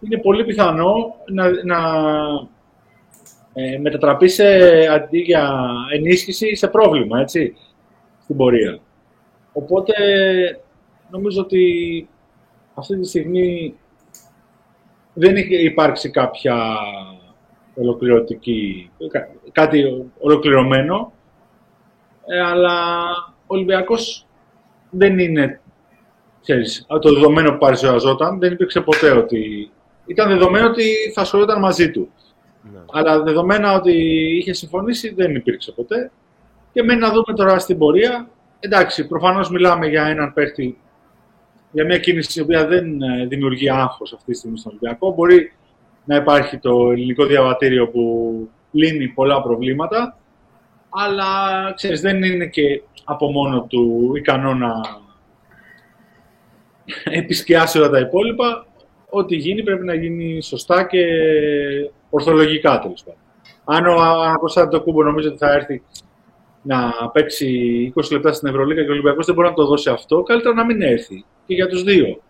είναι πολύ πιθανό να, να ε, μετατραπεί σε, αντί για ενίσχυση σε πρόβλημα, έτσι, στην πορεία. Οπότε, νομίζω ότι αυτή τη στιγμή δεν έχει υπάρξει κάποια ολοκληρωτική, κάτι ολοκληρωμένο, ε, αλλά ο Ολυμπιακός δεν είναι, ξέρεις, το δεδομένο που παρουσιαζόταν, δεν υπήρξε ποτέ ότι... Ήταν δεδομένο ότι θα ασχολούνταν μαζί του. Ναι. Αλλά δεδομένα ότι είχε συμφωνήσει δεν υπήρξε ποτέ. Και μένει να δούμε τώρα στην πορεία. Εντάξει, προφανώς μιλάμε για έναν παίχτη, για μια κίνηση η οποία δεν ε, δημιουργεί άγχος αυτή τη στιγμή στον Ολυμπιακό. Μπορεί να υπάρχει το ελληνικό διαβατήριο που λύνει πολλά προβλήματα, αλλά ξέρεις, δεν είναι και από μόνο του ικανό να επισκιάσει όλα τα υπόλοιπα. Ό,τι γίνει πρέπει να γίνει σωστά και ορθολογικά τέλος πάντων. Αν ο το Κούμπο νομίζω ότι θα έρθει να παίξει 20 λεπτά στην Ευρωλίγα και ο Ολυμπιακός δεν μπορεί να το δώσει αυτό, καλύτερα να μην έρθει. Και για τους δύο.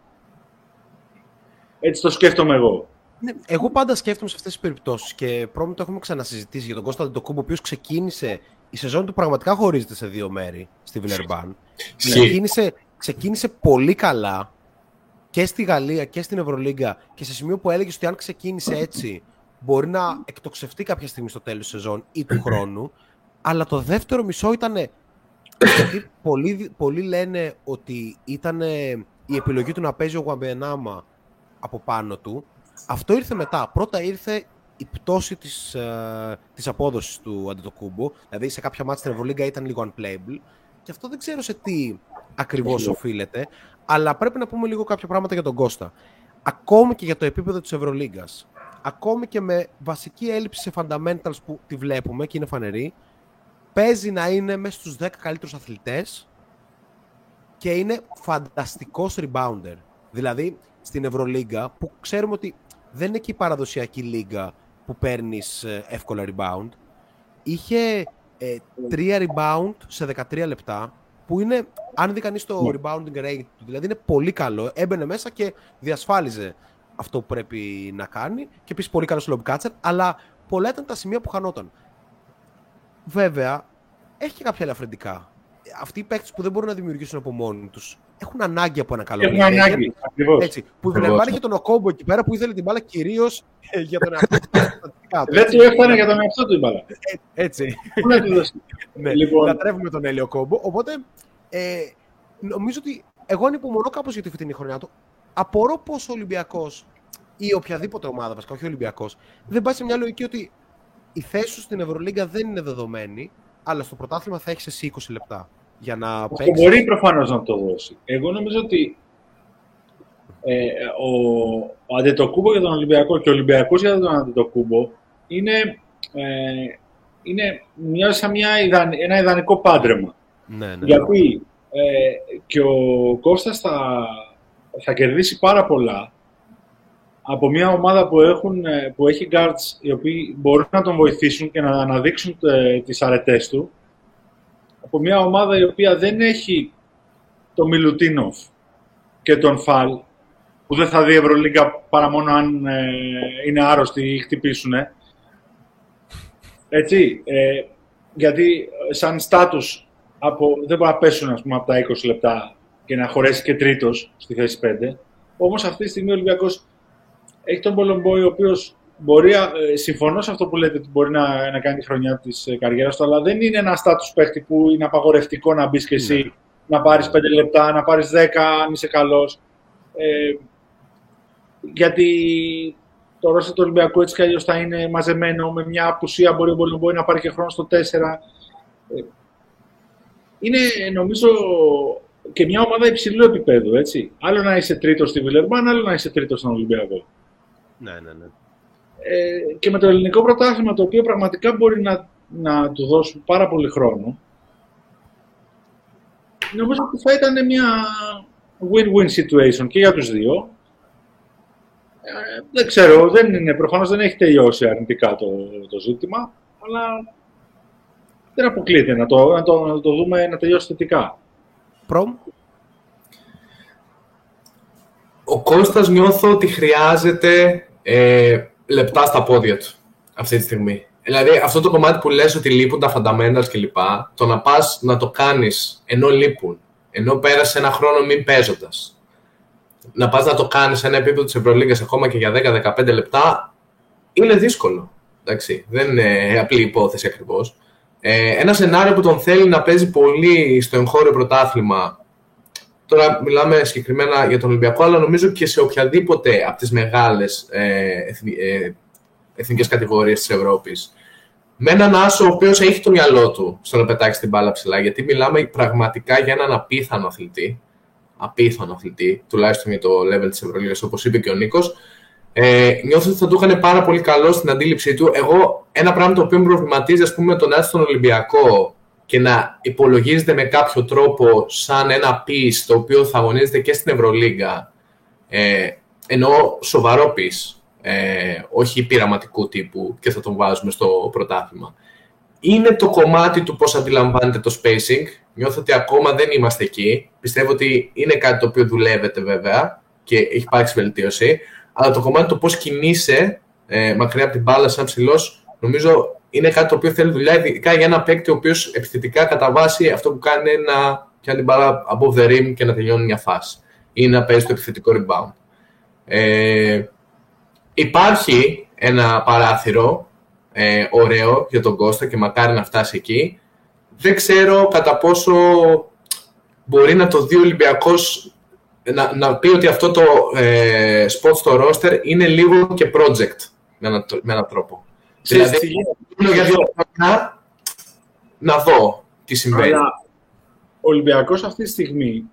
Έτσι το σκέφτομαι εγώ.
Ναι, εγώ πάντα σκέφτομαι σε αυτές τις περιπτώσεις και πρώτα το έχουμε ξανασυζητήσει για τον Κώστα Αντοκούμπο, ο οποίος ξεκίνησε. Η σεζόν του πραγματικά χωρίζεται σε δύο μέρη στη Βιλερμπάν. ξεκίνησε, ξεκίνησε πολύ καλά και στη Γαλλία και στην Ευρωλίγκα και σε σημείο που έλεγες ότι αν ξεκίνησε έτσι μπορεί να εκτοξευτεί κάποια στιγμή στο τέλος της σεζόν ή του χρόνου. Αλλά το δεύτερο μισό ήταν. Γιατί πολλοί, πολλοί λένε ότι ήταν η επιλογή του να παίζει ο Γουαμπενάμα από πάνω του αυτό ήρθε μετά. Πρώτα ήρθε η πτώση της, ε, της απόδοσης του Αντετοκούμπο. Δηλαδή σε κάποια μάτια στην Ευρωλίγκα ήταν λίγο unplayable. Και αυτό δεν ξέρω σε τι ακριβώς οφείλεται. Αλλά πρέπει να πούμε λίγο κάποια πράγματα για τον Κώστα. Ακόμη και για το επίπεδο της Ευρωλίγκας. Ακόμη και με βασική έλλειψη σε fundamentals που τη βλέπουμε και είναι φανερή. Παίζει να είναι μέσα στους 10 καλύτερους αθλητές και είναι φανταστικός rebounder. Δηλαδή, στην Ευρωλίγκα, που ξέρουμε ότι δεν είναι και η παραδοσιακή λίγα που παίρνεις ε, εύκολα rebound. Είχε ε, τρία rebound σε 13 λεπτά, που είναι, αν δει κανείς το ναι. rebounding rate του, δηλαδή είναι πολύ καλό. Έμπαινε μέσα και διασφάλιζε αυτό που πρέπει να κάνει. Και επίσης πολύ καλό lob catcher, αλλά πολλά ήταν τα σημεία που χανόταν. Βέβαια, έχει και κάποια ελαφρυντικά. Αυτοί οι παίκτες που δεν μπορούν να δημιουργήσουν από μόνοι τους έχουν ανάγκη από ένα καλό
Έχουν ανάγκη, ακριβώς.
Έτσι, που η είχε τον Οκόμπο εκεί πέρα που ήθελε την μπάλα κυρίως ε, για τον εαυτό του.
Δεν του έφτανε για τον εαυτό του η μπάλα. Ε,
έτσι.
ναι, λοιπόν.
Να τρέβουμε τον Έλιο Κόμπο. Οπότε ε, νομίζω ότι εγώ ανυπομονώ κάπως για τη φετινή χρονιά του. Απορώ πώ ο Ολυμπιακός ή οποιαδήποτε ομάδα, βασικά όχι ο Ολυμπιακός, δεν πάει σε μια λογική ότι η θέση σου στην Ευρωλίγκα δεν είναι δεδομένη, αλλά στο πρωτάθλημα θα έχεις εσύ 20 λεπτά για να
παίξεις. Μπορεί προφανώς να το δώσει. Εγώ νομίζω ότι ε, ο, ο Αντετοκούμπο για τον Ολυμπιακό και ο Ολυμπιακός για τον Αντετοκούμπο είναι, ε, είναι μια, σαν μια ένα ιδανικό πάντρεμα.
Ναι, ναι.
Γιατί ε, και ο Κώστας θα, θα κερδίσει πάρα πολλά από μια ομάδα που, έχουν, ε, που έχει guards οι οποίοι μπορούν να τον βοηθήσουν και να αναδείξουν ε, τις αρετές του από μια ομάδα η οποία δεν έχει το Μιλουτίνοφ και τον Φαλ, που δεν θα δει Ευρωλίγκα παρά μόνο αν ε, είναι άρρωστοι ή χτυπήσουν. Έτσι, ε, γιατί σαν στάτους από, δεν μπορεί να πέσουν ας πούμε, από τα 20 λεπτά και να χωρέσει και τρίτος στη θέση 5. Όμως αυτή τη στιγμή ο Ολυμπιακός έχει τον Πολομπόη ο οποίος Μπορεί, ε, συμφωνώ σε αυτό που λέτε ότι μπορεί να, να κάνει τη χρονιά της ε, καριέρας του, αλλά δεν είναι ένα στάτου παίχτη που είναι απαγορευτικό να μπεις και εσύ, ναι. να πάρεις 5 λεπτά, να πάρεις 10 αν είσαι καλός. Ε, γιατί το ρόστα του Ολυμπιακού έτσι κι αλλιώς θα είναι μαζεμένο με μια απουσία. Μπορεί, μπορεί, μπορεί να πάρει και χρόνο στο 4. Ε, είναι νομίζω και μια ομάδα υψηλού επίπεδου. Έτσι. Άλλο να είσαι τρίτος στη Βιλερμάν, άλλο να είσαι τρίτος στον Ολυμπιακό.
Ναι, ναι, ναι
ε, και με το ελληνικό πρωτάθλημα, το οποίο πραγματικά μπορεί να, να του δώσουν πάρα πολύ χρόνο, νομίζω ότι θα ήταν μια win-win situation και για τους δύο. Ε, δεν ξέρω, δεν είναι, προφανώς δεν έχει τελειώσει αρνητικά το, το ζήτημα, αλλά δεν αποκλείεται να το, να το, να το δούμε να τελειώσει θετικά.
Προμ;
Ο Κώστας νιώθω ότι χρειάζεται ε, λεπτά στα πόδια του αυτή τη στιγμή. Δηλαδή αυτό το κομμάτι που λες ότι λείπουν τα fundamentals κλπ. Το να πας να το κάνεις ενώ λείπουν, ενώ πέρασε ένα χρόνο μην παίζοντας. Να πας να το κάνεις σε ένα επίπεδο της Ευρωλίγκας ακόμα και για 10-15 λεπτά είναι δύσκολο. Εντάξει, δεν είναι απλή υπόθεση ακριβώς. Ε, ένα σενάριο που τον θέλει να παίζει πολύ στο εγχώριο πρωτάθλημα. Τώρα μιλάμε συγκεκριμένα για τον Ολυμπιακό, αλλά νομίζω και σε οποιαδήποτε από τις μεγάλες ε, ε, εθνικές κατηγορίες της Ευρώπης. Με έναν άσο ο οποίος έχει το μυαλό του στο να πετάξει την μπάλα ψηλά, γιατί μιλάμε πραγματικά για έναν απίθανο αθλητή, απίθανο αθλητή, τουλάχιστον για το level της Ευρωλίγας, όπως είπε και ο Νίκος, ε, νιώθω ότι θα του είχαν πάρα πολύ καλό στην αντίληψή του. Εγώ, ένα πράγμα το οποίο με προβληματίζει, ας πούμε, τον στον Ολυμπιακό και να υπολογίζεται με κάποιο τρόπο σαν ένα πι το οποίο θα αγωνίζεται και στην Ευρωλίγκα, ε, ενώ σοβαρό πι, ε, όχι πειραματικού τύπου και θα τον βάζουμε στο πρωτάθλημα. Είναι το κομμάτι του πώς αντιλαμβάνεται το spacing. Νιώθω ότι ακόμα δεν είμαστε εκεί. Πιστεύω ότι είναι κάτι το οποίο δουλεύεται βέβαια και έχει υπάρξει βελτίωση αλλά το κομμάτι το πώς κινείσαι ε, μακριά από την μπάλα, σαν ψηλός, νομίζω είναι κάτι το οποίο θέλει δουλειά, ειδικά για ένα παίκτη ο οποίος επιθετικά κατά βάση αυτό που κάνει είναι να πιάνει την μπάλα above the rim και να τελειώνει μια φάση ή να παίζει το επιθετικό rebound. Ε, υπάρχει ένα παράθυρο ε, ωραίο για τον Κώστα και μακάρι να φτάσει εκεί. Δεν ξέρω κατά πόσο μπορεί να το δει ο Ολυμπιακός να, να πει ότι αυτό το ε, spot στο roster είναι λίγο και project με, ένα, με έναν τρόπο. Δηλαδή, για δύο χρόνια να δω τι συμβαίνει. Αλλά
ο Ολυμπιακός αυτή τη στιγμή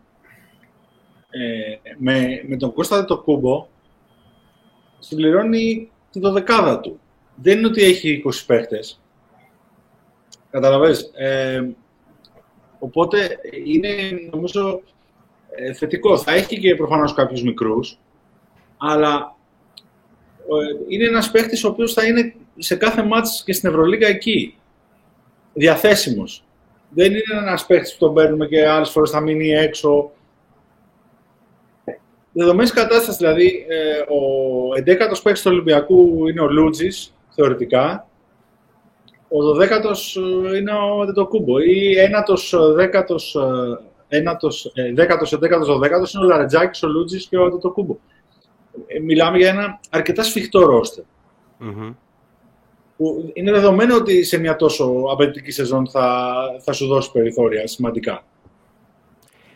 ε, με, με τον Κώστα το κούμπο συμπληρώνει την δωδεκάδα του. Δεν είναι ότι έχει 20 παίχτες. Καταλαβαίνεις. Ε, οπότε είναι νομίζω ε, θετικό. Θα έχει και προφανώς κάποιους μικρούς, αλλά ε, είναι ένας παίχτης ο οποίος θα είναι σε κάθε μάτς και στην Ευρωλίγα εκεί, διαθέσιμος. Δεν είναι ένας παίχτης που τον παίρνουμε και άλλες φορές θα μείνει έξω. Δεδομένης κατάστασης, δηλαδή, ε, ο 11ος παίχτης του Ολυμπιακού είναι ο Λούτζης, θεωρητικά. Ο 12ος είναι ο Δετοκούμπο ή ένατος, δέκατος ένατος, ε, δέκατος, εντέκατος, δωδέκατος είναι ο Λαρετζάκης, ο Λούτζης και ο Αντετοκούμπο. Ε, μιλάμε για ένα αρκετά σφιχτό ρόστερ. Mm-hmm. Που είναι δεδομένο ότι σε μια τόσο απαιτητική σεζόν θα, θα σου δώσει περιθώρια σημαντικά.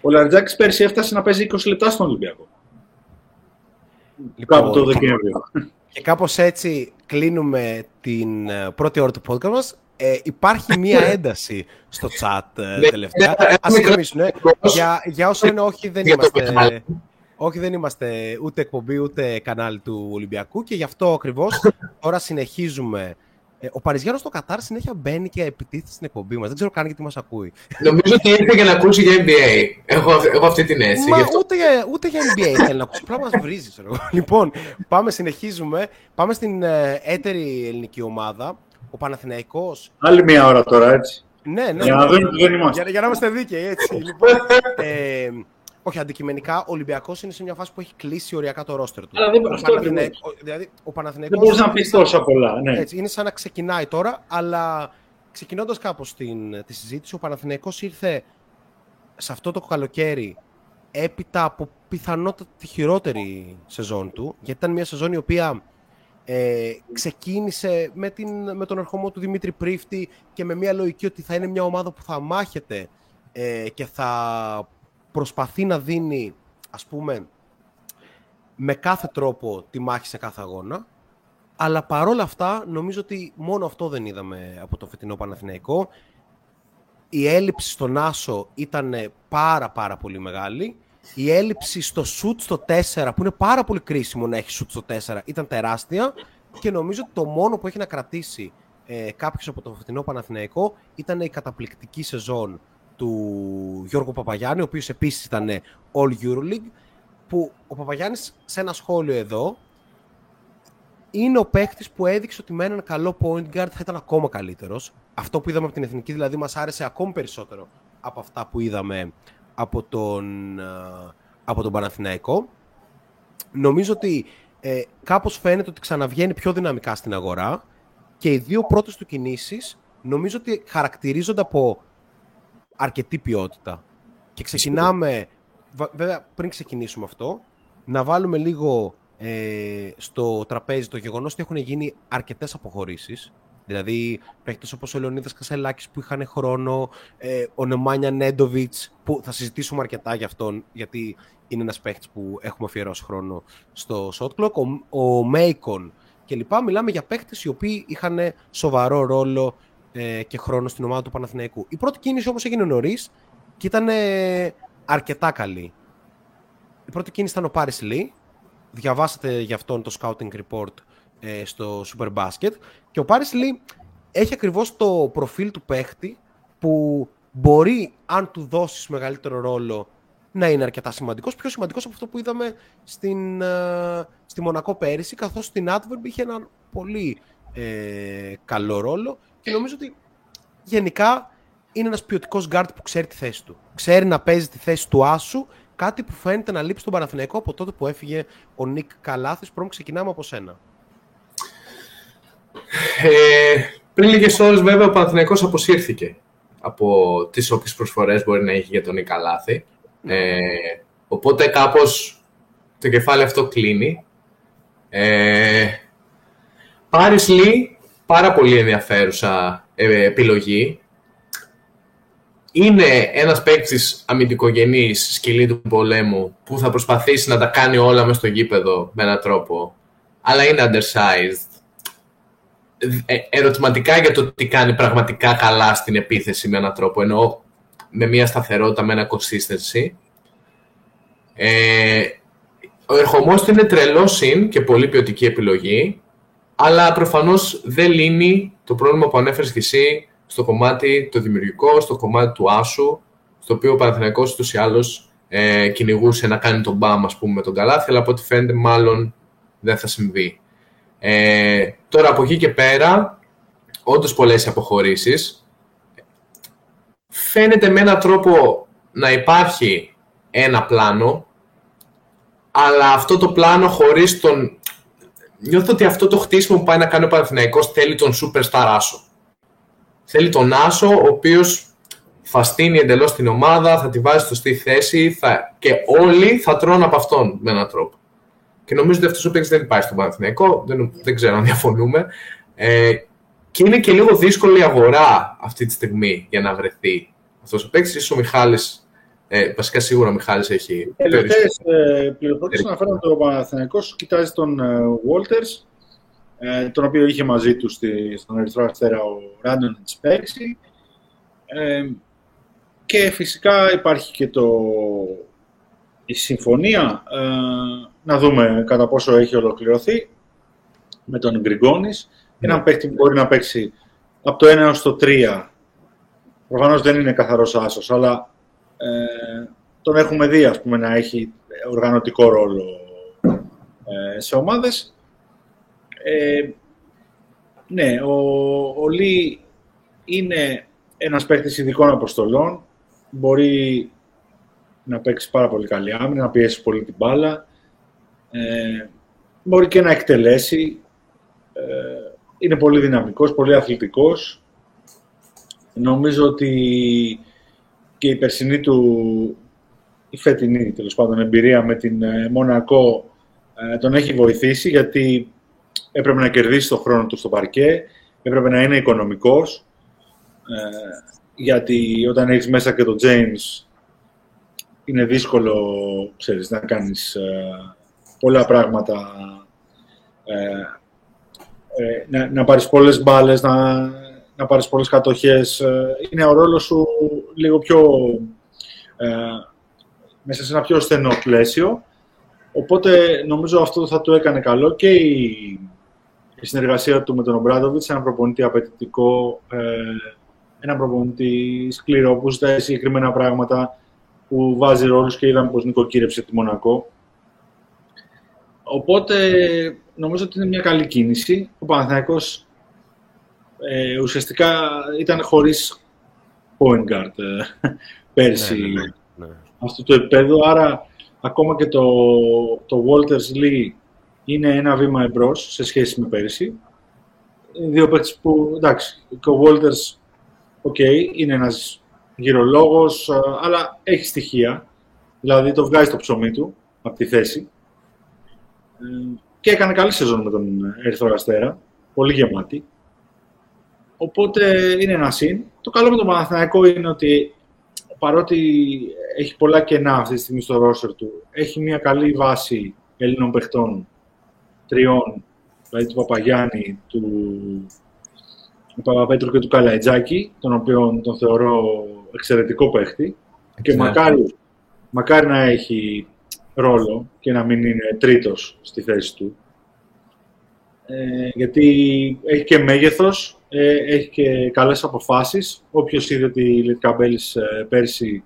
Ο Λαρετζάκης πέρσι έφτασε να παίζει 20 λεπτά στον Ολυμπιακό. Λοιπόν, Κάπου το Δεκέμβριο.
Και κάπως έτσι κλείνουμε την ε, πρώτη ώρα του podcast μας ε, υπάρχει μία ένταση στο chat ε, ναι, τελευταία. Ναι, Ας ηρεμήσουν. Για, για όσο είναι όχι δεν είμαστε... Όχι, δεν είμαστε ούτε εκπομπή ούτε κανάλι του Ολυμπιακού και γι' αυτό ακριβώς τώρα συνεχίζουμε. Ε, ο Παριζιάνος στο Κατάρ συνέχεια μπαίνει και επιτίθεται στην εκπομπή μας. Δεν ξέρω καν γιατί μας ακούει.
Νομίζω ότι ήρθε για να ακούσει για NBA. Έχω, έχω αυτή την αίσθηση.
Μα ούτε, για, ούτε για NBA θέλει να ακούσει. Απλά μα βρίζει. λοιπόν, πάμε, συνεχίζουμε. Πάμε στην ε, έτερη ελληνική ομάδα ο Παναθηναϊκός...
Άλλη μία ώρα τώρα, έτσι.
Ναι, ναι.
Για να δούμε δεν
είμαστε. Για, για να είμαστε δίκαιοι, έτσι. λοιπόν, ε, όχι, αντικειμενικά, ο Ολυμπιακός είναι σε μια φάση που έχει κλείσει οριακά το ρόστερ του.
Αλλά δεν, ο, Παναθηναϊκός,
δηλαδή, ο Παναθηναϊκός...
Δεν μπορεί να πει τόσα πολλά, ναι.
Έτσι, είναι σαν να ξεκινάει τώρα, αλλά ξεκινώντας κάπως την, τη συζήτηση, ο Παναθηναϊκός ήρθε σε αυτό το καλοκαίρι έπειτα από πιθανότατα τη χειρότερη σεζόν του, γιατί ήταν μια σεζόν η οποία ε, ξεκίνησε με, την, με τον ερχομό του Δημήτρη Πρίφτη και με μια λογική ότι θα είναι μια ομάδα που θα μάχεται ε, και θα προσπαθεί να δίνει, ας πούμε, με κάθε τρόπο τη μάχη σε κάθε αγώνα. Αλλά παρόλα αυτά, νομίζω ότι μόνο αυτό δεν είδαμε από το φετινό Παναθηναϊκό. Η έλλειψη στον Άσο ήταν πάρα πάρα πολύ μεγάλη η έλλειψη στο shoot στο 4, που είναι πάρα πολύ κρίσιμο να έχει shoot στο 4, ήταν τεράστια και νομίζω ότι το μόνο που έχει να κρατήσει ε, κάποιος από το φετινό Παναθηναϊκό ήταν η καταπληκτική σεζόν του Γιώργου Παπαγιάννη, ο οποίος επίσης ήταν All Euroleague, που ο Παπαγιάννης σε ένα σχόλιο εδώ είναι ο παίκτης που έδειξε ότι με έναν καλό point guard θα ήταν ακόμα καλύτερος. Αυτό που είδαμε από την εθνική δηλαδή μας άρεσε ακόμη περισσότερο από αυτά που είδαμε από τον, ε, από τον Παναθηναϊκό. Νομίζω ότι ε, κάπως φαίνεται ότι ξαναβγαίνει πιο δυναμικά στην αγορά και οι δύο πρώτες του κινήσεις νομίζω ότι χαρακτηρίζονται από αρκετή ποιότητα. Και ξεκινάμε, βέβαια πριν ξεκινήσουμε αυτό, να βάλουμε λίγο ε, στο τραπέζι το γεγονός ότι έχουν γίνει αρκετές αποχωρήσεις. Δηλαδή, παίχτε όπως ο Λεωνίδας Κασελάκης που είχαν χρόνο, ε, ο Νεμάνια Νέντοβιτς, που θα συζητήσουμε αρκετά για αυτόν, γιατί είναι ένας παίχτη που έχουμε αφιερώσει χρόνο στο shot clock. Ο, ο Μέικον κλπ. Μιλάμε για παίχτε οι οποίοι είχαν σοβαρό ρόλο ε, και χρόνο στην ομάδα του Παναθηναϊκού. Η πρώτη κίνηση όμως έγινε νωρίς και ήταν ε, αρκετά καλή. Η πρώτη κίνηση ήταν ο Πάρης Λί. Διαβάσατε για αυτόν το scouting report ε, στο Super Basket. Και ο Πάρης Λί έχει ακριβώς το προφίλ του παίχτη που μπορεί, αν του δώσεις μεγαλύτερο ρόλο, να είναι αρκετά σημαντικός. Πιο σημαντικός από αυτό που είδαμε στην, ε, στη Μονακό πέρυσι, καθώς στην Adverb είχε έναν πολύ ε, καλό ρόλο και νομίζω ότι γενικά είναι ένας ποιοτικός guard που ξέρει τη θέση του. Ξέρει να παίζει τη θέση του Άσου, κάτι που φαίνεται να λείπει στον Παναθηναϊκό από τότε που έφυγε ο Νίκ Καλάθης. Πρώτον ξεκινάμε από σένα.
Ε, πριν λίγες ώρες, βέβαια, ο Παναθηναϊκός αποσύρθηκε από τις όποιες προσφορές μπορεί να έχει για τον Ικαλάθη. Ε, οπότε κάπως το κεφάλι αυτό κλείνει. Ε, Πάρις Λί, πάρα πολύ ενδιαφέρουσα ε, επιλογή. Είναι ένας παίκτης αμυντικογενής σκυλή του πολέμου που θα προσπαθήσει να τα κάνει όλα μες στο γήπεδο με έναν τρόπο. Αλλά είναι undersized ε, ερωτηματικά για το τι κάνει πραγματικά καλά στην επίθεση με έναν τρόπο, ενώ με μια σταθερότητα, με ένα consistency. Ε, ο ερχομός του είναι τρελός συν και πολύ ποιοτική επιλογή, αλλά προφανώς δεν λύνει το πρόβλημα που ανέφερες και εσύ στο κομμάτι το δημιουργικό, στο κομμάτι του άσου, στο οποίο ο Παναθηναϊκός ούτως ή άλλως ε, κυνηγούσε να κάνει τον μπαμ, ας πούμε, με τον καλάθι, αλλά από ό,τι φαίνεται μάλλον δεν θα συμβεί. Ε, τώρα από εκεί και πέρα, όντως πολλές αποχωρήσεις. Φαίνεται με έναν τρόπο να υπάρχει ένα πλάνο, αλλά αυτό το πλάνο χωρίς τον... Νιώθω ότι αυτό το χτίσιμο που πάει να κάνει ο Παναθηναϊκός θέλει τον superstar Άσο. Θέλει τον Άσο, ο οποίος θα στείνει εντελώς την ομάδα, θα τη βάζει στο στη θέση θα... και όλοι θα τρώνε από αυτόν με έναν τρόπο. Και νομίζω ότι αυτός ο παίκτης δεν υπάρχει στον Παναθηναϊκό. Δεν, δεν ξέρω αν διαφωνούμε. Ε, και είναι και λίγο δύσκολη η αγορά αυτή τη στιγμή για να βρεθεί αυτός ο παίκτης. σω ο Μιχάλης. Ε, βασικά σίγουρα ο Μιχάλης έχει.
Τελευταίε πληροφορίες αναφέρουν ότι ο Παναθηναϊκός κοιτάζεις τον Walters, ε, τον οποίο είχε μαζί του στη, στον Ερυθρό Αστέρα ο Ράντον πέρυσι. Ε, και φυσικά υπάρχει και το, η συμφωνία ε, να δούμε κατά πόσο έχει ολοκληρωθεί με τον Γκριγκόνης. Ναι. Ένα παίκτη που μπορεί να παίξει από το 1 έως το 3. Προφανώς δεν είναι καθαρός άσος, αλλά ε, τον έχουμε δει ας πούμε, να έχει οργανωτικό ρόλο ε, σε ομάδες. Ε, ναι, ο, ο Λί είναι ένας παίκτης ειδικών αποστολών. Μπορεί να παίξει πάρα πολύ καλή άμυνα, να πιέσει πολύ την μπάλα. Ε, μπορεί και να εκτελέσει. Ε, είναι πολύ δυναμικός, πολύ αθλητικός. Νομίζω ότι και η περσινή του, η φετινή τέλος πάντων εμπειρία με την ε, Μονακό ε, τον έχει βοηθήσει γιατί έπρεπε να κερδίσει το χρόνο του στο παρκέ, έπρεπε να είναι οικονομικός γιατί όταν έχεις μέσα και τον James είναι δύσκολο ξέρεις, να κάνεις πολλά πράγματα. Ε, ε, να, να πάρεις πολλές μπάλες, να, να πάρεις πολλές κατοχές. Ε, είναι ο ρόλος σου λίγο πιο... Ε, μέσα σε ένα πιο στενό πλαίσιο. Οπότε νομίζω αυτό θα του έκανε καλό και η, η συνεργασία του με τον Ομπράδοβιτς, ένα προπονητή απαιτητικό, ε, ένα προπονητή σκληρό που ζητάει συγκεκριμένα πράγματα, που βάζει ρόλους και είδαμε πως νοικοκύρεψε τη Μονακό. οπότε νομίζω ότι είναι μια καλή κίνηση. Ο Παναθηναϊκός ε, ουσιαστικά ήταν χωρίς point guard ε, πέρσι ναι, ναι, ναι, ναι. αυτού του επίπεδου, άρα ακόμα και το, το Walters Lee είναι ένα βήμα εμπρός σε σχέση με πέρσι. Δύο παίκτες που, εντάξει, και ο Walters, okay, είναι ένας γυρολόγος, ε, αλλά έχει στοιχεία, δηλαδή το βγάζει το ψωμί του από τη θέση. Ε, και έκανε καλή σεζόν με τον Ερυθρό Αστέρα, πολύ γεμάτη. Οπότε είναι ένα συν. Το καλό με τον Παναθηναϊκό είναι ότι παρότι έχει πολλά κενά αυτή τη στιγμή στο ρόστερ του, έχει μια καλή βάση Ελλήνων παιχτών τριών, δηλαδή του Παπαγιάννη, του, του Παπαπέτρου και του Καλαϊτζάκη, τον οποίο τον θεωρώ εξαιρετικό παίχτη. Και μακάρι, μακάρι να έχει ρόλο και να μην είναι τρίτος στη θέση του. Ε, γιατί έχει και μέγεθος, ε, έχει και καλές αποφάσεις. Όποιος είδε τη Λιτκαμπέλης ε, πέρσι,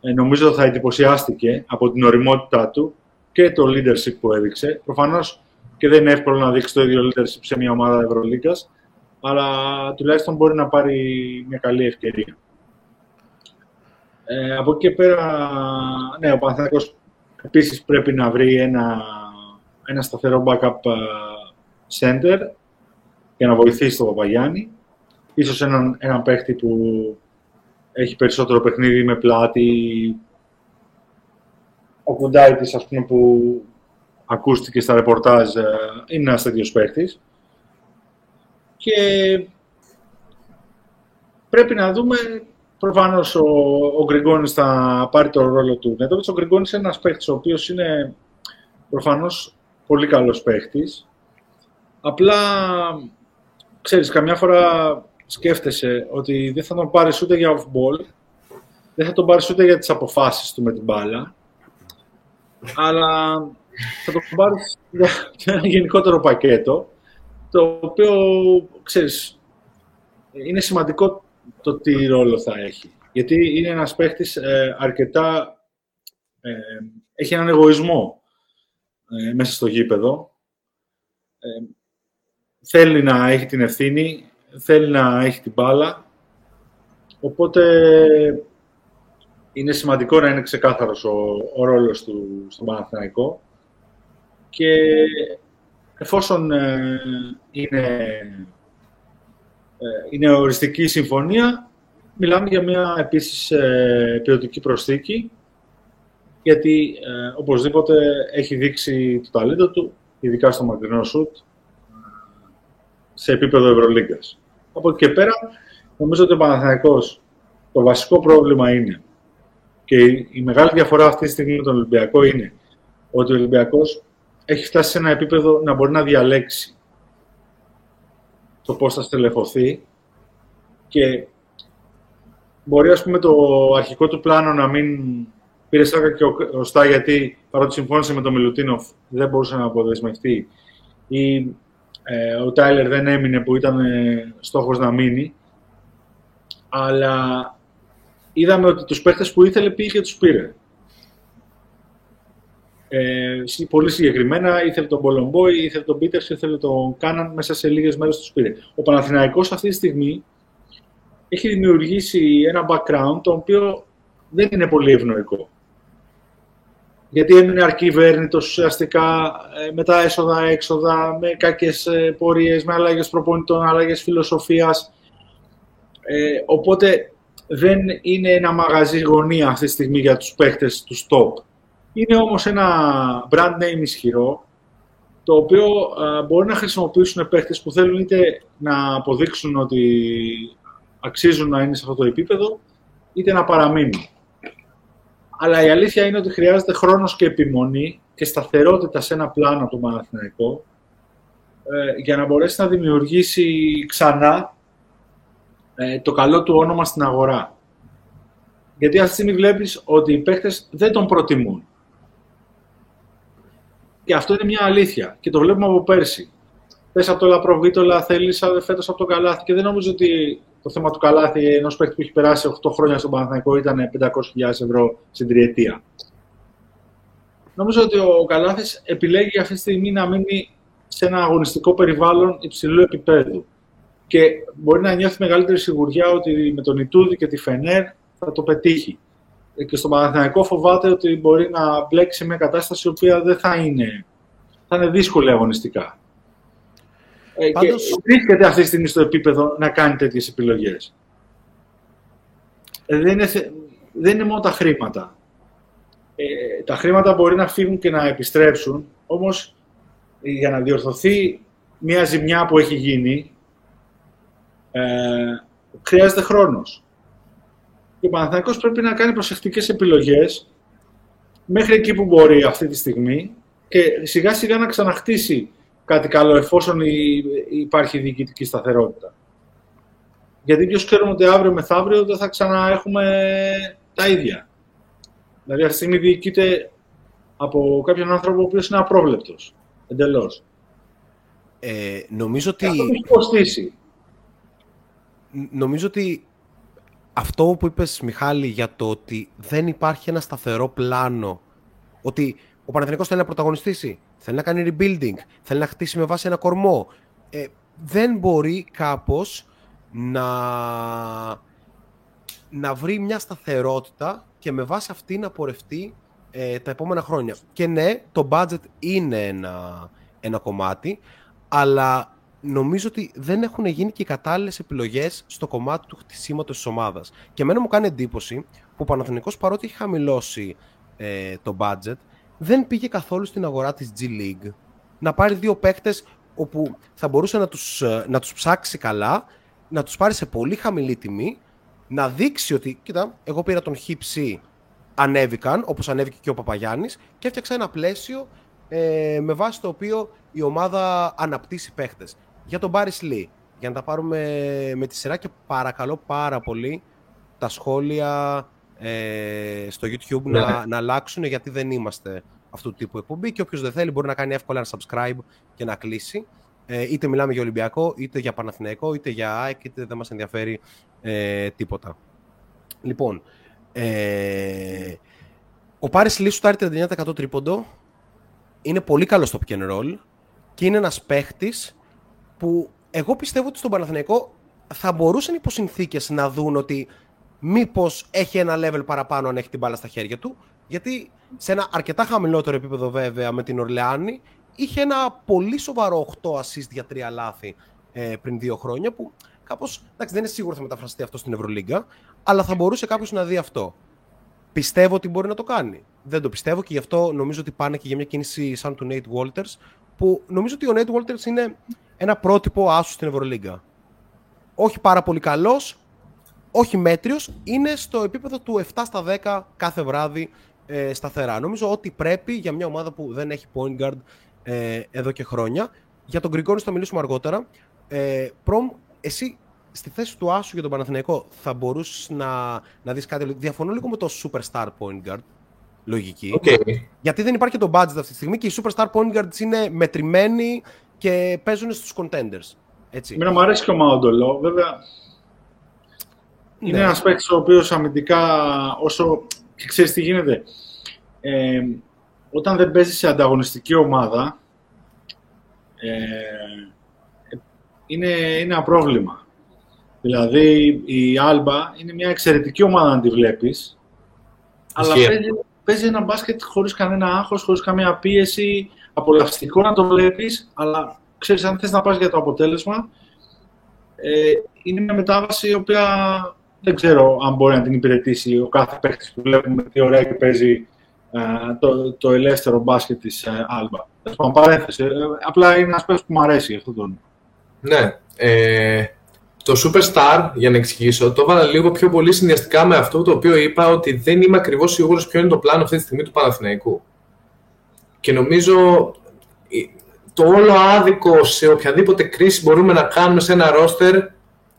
ε, νομίζω θα εντυπωσιάστηκε από την οριμότητά του και το leadership που έδειξε. Προφανώς και δεν είναι εύκολο να δείξει το ίδιο leadership σε μια ομάδα Ευρωλίγκας, αλλά τουλάχιστον μπορεί να πάρει μια καλή ευκαιρία. Ε, από εκεί και πέρα, ναι, ο Παναθηναϊκός επίσης πρέπει να βρει ένα, ένα σταθερό backup center για να βοηθήσει τον Παπαγιάννη. Ίσως έναν, έναν παίχτη που έχει περισσότερο παιχνίδι με πλάτη. Ο Κουντάιτης, ας πούμε, που ακούστηκε στα ρεπορτάζ, ε, είναι ένας τέτοιος παίχτης. Και πρέπει να δούμε, προφανώς ο, ο Γκριγκόνης θα πάρει το ρόλο του Νέτοβιτς. Ο Γκριγκόνης είναι ένας παίχτης ο οποίος είναι προφανώς πολύ καλός παίχτης. Απλά, ξέρεις, καμιά φορά σκέφτεσαι ότι δεν θα τον πάρεις ούτε για off-ball, δεν θα τον πάρεις ούτε για τις αποφάσεις του με την μπάλα, αλλά θα τον πάρεις για ένα γενικότερο πακέτο, το οποίο, ξέρεις, είναι σημαντικό το τι ρόλο θα έχει. Γιατί είναι ένας παίχτης ε, αρκετά... Ε, έχει έναν εγωισμό ε, μέσα στο γήπεδο. Ε, θέλει να έχει την ευθύνη, θέλει να έχει την μπάλα. Οπότε είναι σημαντικό να είναι ξεκάθαρος ο, ο ρόλος του στον Παναθηναϊκό. Και εφόσον ε, είναι, ε, είναι οριστική συμφωνία, μιλάμε για μια επίσης ε, ποιοτική προσθήκη, γιατί ε, οπωσδήποτε έχει δείξει το ταλέντο του, ειδικά στο μακρινό σουτ, σε επίπεδο Ευρωλίγκας. Από εκεί και πέρα, νομίζω ότι ο Παναθηναϊκός το βασικό πρόβλημα είναι και η μεγάλη διαφορά αυτή τη στιγμή με τον Ολυμπιακό είναι ότι ο Ολυμπιακός έχει φτάσει σε ένα επίπεδο να μπορεί να διαλέξει το πώς θα στελεχωθεί και μπορεί ας πούμε το αρχικό του πλάνο να μην πήρε σάκα και ο Στά γιατί παρότι συμφώνησε με τον Μιλουτίνοφ δεν μπορούσε να αποδεσμευτεί ή ε, ο Τάιλερ δεν έμεινε που ήταν ε, στόχος να μείνει. Αλλά είδαμε ότι τους παίχτες που ήθελε πήγε και τους πήρε. Ε, πολύ συγκεκριμένα ήθελε τον Μπολομπόη, ήθελε τον Πίτερς, ήθελε τον Κάναν, μέσα σε λίγες μέρες τους πήρε. Ο Παναθηναϊκός αυτή τη στιγμή έχει δημιουργήσει ένα background το οποίο δεν είναι πολύ ευνοϊκό γιατί έμεινε αρκυβέρνητο ουσιαστικά ε, με τα έσοδα-έξοδα, με κακές ε, πορείες, με αλλαγές προπονητών, αλλαγές φιλοσοφίας. Ε, οπότε δεν είναι ένα μαγαζί γωνία αυτή τη στιγμή για τους παίχτες του stop. Είναι όμως ένα brand name ισχυρό, το οποίο μπορεί να χρησιμοποιήσουν παίχτες που θέλουν είτε να αποδείξουν ότι αξίζουν να είναι σε αυτό το επίπεδο, είτε να παραμείνουν. Αλλά η αλήθεια είναι ότι χρειάζεται χρόνος και επιμονή και σταθερότητα σε ένα πλάνο το Παναθηναϊκό ε, για να μπορέσει να δημιουργήσει ξανά ε, το καλό του όνομα στην αγορά. Γιατί αυτή τη στιγμή βλέπεις ότι οι παίχτες δεν τον προτιμούν. Και αυτό είναι μια αλήθεια. Και το βλέπουμε από πέρσι. Πες από το Λαπροβίτολα, θέλεις φέτος από το Καλάθι. Και δεν νομίζω ότι το θέμα του καλάθι ενός παίκτη που έχει περάσει 8 χρόνια στον Παναθηναϊκό ήταν 500.000 ευρώ στην τριετία. νομίζω ότι ο Καλάθης επιλέγει αυτή τη στιγμή να μείνει σε ένα αγωνιστικό περιβάλλον υψηλού επίπεδου. Και μπορεί να νιώθει μεγαλύτερη σιγουριά ότι με τον Ιτούδη και τη Φενέρ θα το πετύχει. Και στο Παναθηναϊκό φοβάται ότι μπορεί να μπλέξει σε μια κατάσταση η οποία δεν θα είναι, θα είναι δύσκολη αγωνιστικά. Ε, Πάντως... Και βρίσκεται αυτή τη στιγμή στο επίπεδο να κάνει τέτοιες επιλογές. Ε, δεν, είναι, δεν είναι μόνο τα χρήματα. Ε, τα χρήματα μπορεί να φύγουν και να επιστρέψουν, όμως για να διορθωθεί μια ζημιά που έχει γίνει, ε, χρειάζεται χρόνος. Και ο Παναθηναϊκός πρέπει να κάνει προσεκτικές επιλογές μέχρι εκεί που μπορεί αυτή τη στιγμή και σιγά σιγά να ξαναχτίσει κάτι καλό εφόσον υπάρχει διοικητική σταθερότητα. Γιατί ποιος ξέρουμε ότι αύριο μεθαύριο δεν θα ξαναέχουμε τα ίδια. Δηλαδή αυτή τη στιγμή διοικείται από κάποιον άνθρωπο ο οποίος είναι απρόβλεπτος. Εντελώς.
Ε, νομίζω ότι...
Αυτό έχει κοστίσει.
Νομίζω ότι αυτό που είπες, Μιχάλη, για το ότι δεν υπάρχει ένα σταθερό πλάνο, ότι ο Παναθηναϊκός θέλει να πρωταγωνιστήσει, θέλει να κάνει rebuilding, θέλει να χτίσει με βάση ένα κορμό, ε, δεν μπορεί κάπως να, να βρει μια σταθερότητα και με βάση αυτή να πορευτεί ε, τα επόμενα χρόνια. Και ναι, το budget είναι ένα, ένα κομμάτι, αλλά νομίζω ότι δεν έχουν γίνει και οι κατάλληλες επιλογές στο κομμάτι του χτισήματος της ομάδας. Και εμένα μου κάνει εντύπωση που ο Παναθηναϊκός παρότι έχει χαμηλώσει ε, το budget, δεν πήγε καθόλου στην αγορά της G League να πάρει δύο παίκτες όπου θα μπορούσε να τους, ε, να τους ψάξει καλά, να τους πάρει σε πολύ χαμηλή τιμή, να δείξει ότι, κοίτα, εγώ πήρα τον Χίψη, ανέβηκαν, όπως ανέβηκε και ο Παπαγιάννης, και έφτιαξα ένα πλαίσιο ε, με βάση το οποίο η ομάδα αναπτύσσει παίχτες για τον Μπάρις Λί. Για να τα πάρουμε με τη σειρά και παρακαλώ πάρα πολύ τα σχόλια ε, στο YouTube να, ναι. να αλλάξουν γιατί δεν είμαστε αυτού του τύπου εκπομπή και όποιος δεν θέλει μπορεί να κάνει εύκολα ένα subscribe και να κλείσει. Ε, είτε μιλάμε για Ολυμπιακό, είτε για Παναθηναϊκό, είτε για ΑΕΚ, είτε δεν μας ενδιαφέρει ε, τίποτα. Λοιπόν, ε, ο Πάρης Λί σου 39% τρίποντο, είναι πολύ καλός στο pick and roll και είναι ένας παίχτης που εγώ πιστεύω ότι στον Παναθηναϊκό θα μπορούσαν υπό συνθήκε να δουν ότι μήπως έχει ένα level παραπάνω αν έχει την μπάλα στα χέρια του. Γιατί σε ένα αρκετά χαμηλότερο επίπεδο, βέβαια, με την Ορλεάνη, είχε ένα πολύ σοβαρό 8 assist για τρία λάθη ε, πριν δύο χρόνια. Που κάπως δεν είναι σίγουρο θα μεταφραστεί αυτό στην Ευρωλίγκα, αλλά θα μπορούσε κάποιος να δει αυτό. Πιστεύω ότι μπορεί να το κάνει. Δεν το πιστεύω και γι' αυτό νομίζω ότι πάνε και για μια κίνηση σαν του Nate Walters, που νομίζω ότι ο Nate Walters είναι ένα πρότυπο άσους στην Ευρωλίγκα. Όχι πάρα πολύ καλός, όχι μέτριος, είναι στο επίπεδο του 7 στα 10 κάθε βράδυ ε, σταθερά. Νομίζω ότι πρέπει για μια ομάδα που δεν έχει point guard ε, εδώ και χρόνια. Για τον Γκριγκόνη θα μιλήσουμε αργότερα. Ε, Προμ, εσύ στη θέση του Άσου για τον Παναθηναϊκό θα μπορούσες να, να δεις κάτι. Διαφωνώ λίγο με το superstar point guard. Λογική.
Okay.
Γιατί δεν υπάρχει και το budget αυτή τη στιγμή και οι superstar point guards είναι μετρημένοι και παίζουν στους contenders. Έτσι.
Εμένα μου αρέσει και ο Μαοντολό. Βέβαια, ναι. είναι ένας παίκτης ο οποίος αμυντικά, όσο. και ξέρεις τι γίνεται. Ε, όταν δεν παίζει σε ανταγωνιστική ομάδα, ε, είναι, είναι ένα πρόβλημα. Δηλαδή, η Άλμπα είναι μια εξαιρετική ομάδα να τη βλέπεις, αλλά παίζει, παίζει ένα μπάσκετ χωρίς κανένα άγχος, χωρίς καμία πίεση, απολαυστικό να το βλέπεις, αλλά ξέρεις, αν θες να πας για το αποτέλεσμα, ε, είναι μια μετάβαση η οποία δεν ξέρω αν μπορεί να την υπηρετήσει ο κάθε παίχτης που βλέπουμε τι ωραία και παίζει ε, το, το ελεύθερο μπάσκετ της ε, Άλμπα. παρένθεση. Ε, απλά είναι ένας παίχτης που μου αρέσει αυτό το
Ναι. Ε, το Superstar, για να εξηγήσω, το έβαλα λίγο πιο πολύ συνδυαστικά με αυτό το οποίο είπα ότι δεν είμαι ακριβώς σίγουρος ποιο είναι το πλάνο αυτή τη στιγμή του Παναθηναϊκού. Και νομίζω το όλο άδικο σε οποιαδήποτε κρίση μπορούμε να κάνουμε σε ένα ρόστερ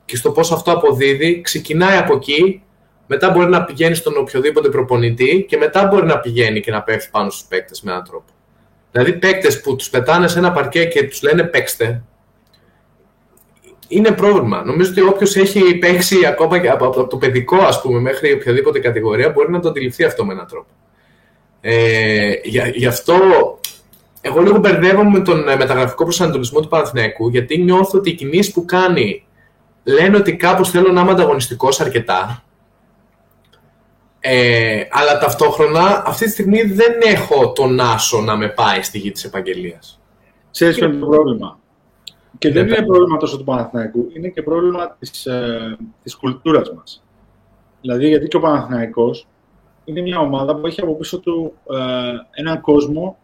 και στο πώς αυτό αποδίδει, ξεκινάει από εκεί, μετά μπορεί να πηγαίνει στον οποιοδήποτε προπονητή και μετά μπορεί να πηγαίνει και να πέφτει πάνω στους παίκτες με έναν τρόπο. Δηλαδή παίκτες που τους πετάνε σε ένα παρκέ και τους λένε παίξτε, είναι πρόβλημα. Νομίζω ότι όποιος έχει παίξει ακόμα και από, το παιδικό ας πούμε, μέχρι οποιαδήποτε κατηγορία μπορεί να το αντιληφθεί αυτό με έναν τρόπο. Ε, γι' αυτό εγώ λίγο μπερδεύομαι με τον ε, μεταγραφικό προσανατολισμό του Παναθηναϊκού, γιατί νιώθω ότι οι κινήσεις που κάνει λένε ότι κάπως θέλω να είμαι ανταγωνιστικός αρκετά. Ε, αλλά ταυτόχρονα αυτή τη στιγμή δεν έχω τον Άσο να με πάει στη γη της επαγγελίας.
Ξέρεις ποιο είναι το πρόβλημα; Και δεν είναι πρόβλημα τόσο του Παναθηναϊκού, είναι και πρόβλημα της, ε, της κουλτούρας μας. Δηλαδή, γιατί και ο Παναθηναϊκός είναι μια ομάδα που έχει από πίσω του ε, έναν κόσμο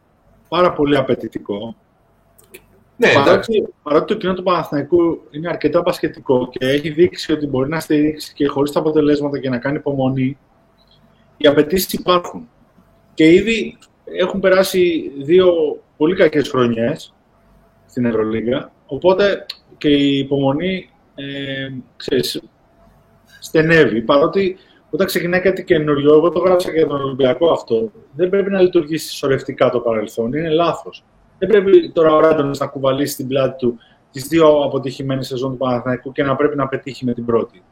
πάρα πολύ απαιτητικό. Ναι, παρότι, παρότι το κοινό του Παναθηναϊκού είναι αρκετά πασχετικό και έχει δείξει ότι μπορεί να στηρίξει και χωρίς τα αποτελέσματα και να κάνει υπομονή, οι απαιτήσεις υπάρχουν. Και ήδη έχουν περάσει δύο πολύ κακές χρονιές στην Ευρωλίγα, οπότε και η υπομονή ε, ξέρεις, στενεύει. Παρότι όταν ξεκινάει κάτι καινούριο, εγώ το γράψα και τον Ολυμπιακό αυτό, δεν πρέπει να λειτουργήσει σωρευτικά το παρελθόν. Είναι λάθος. Δεν πρέπει τώρα ο Ράντονο να κουβαλήσει στην πλάτη του τις δύο αποτυχημένες σεζόν του Παναθηναϊκού και να πρέπει να πετύχει με την πρώτη.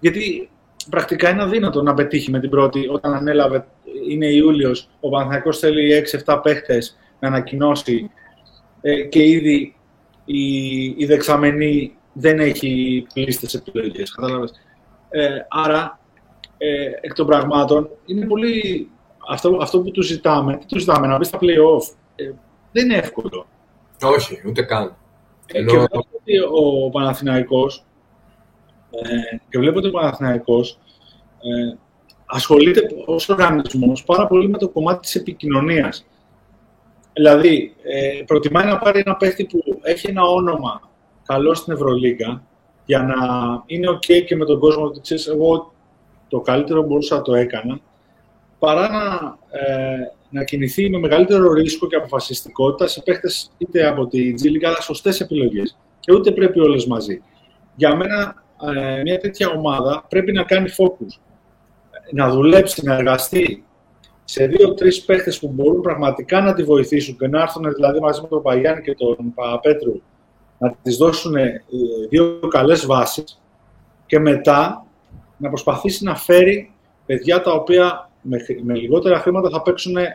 Γιατί πρακτικά είναι αδύνατο να πετύχει με την πρώτη όταν ανέλαβε, είναι Ιούλιος, ο Παναθηναϊκός θέλει 6-7 παίχτες να ανακοινώσει ε, και ήδη η, η δεξαμενή δεν έχει πλήστε επιλογές. Ε, άρα ε, εκ των πραγμάτων είναι πολύ. Αυτό, αυτό που του ζητάμε, τι του ζητάμε, να μπει στα playoff. Ε, δεν είναι εύκολο.
Όχι, ούτε καν.
Ε, Ενώ... Και βλέπω ότι ο Παναθηναϊκός ε, και βλέπω ότι ο Παναθηναϊκός ε, ασχολείται ως οργανισμός πάρα πολύ με το κομμάτι της επικοινωνίας. Δηλαδή, ε, προτιμάει να πάρει ένα παίχτη που έχει ένα όνομα καλό στην Ευρωλίγα για να είναι ok και με τον κόσμο ότι ξέρεις, εγώ το καλύτερο μπορούσα να το έκανα, παρά να, ε, να κινηθεί με μεγαλύτερο ρίσκο και αποφασιστικότητα σε παίχτες είτε από τη G αλλά σωστές επιλογές. Και ούτε πρέπει όλες μαζί. Για μένα, ε, μια τέτοια ομάδα πρέπει να κάνει focus. Να δουλέψει, να εργαστεί σε δύο-τρεις παίχτε που μπορούν πραγματικά να τη βοηθήσουν και να έρθουν δηλαδή μαζί με τον Παγιάννη και τον Παπαπέτρου να τις δώσουν ε, δύο καλές βάσεις και μετά να προσπαθήσει να φέρει παιδιά τα οποία με, με λιγότερα χρήματα θα παίξουν ε,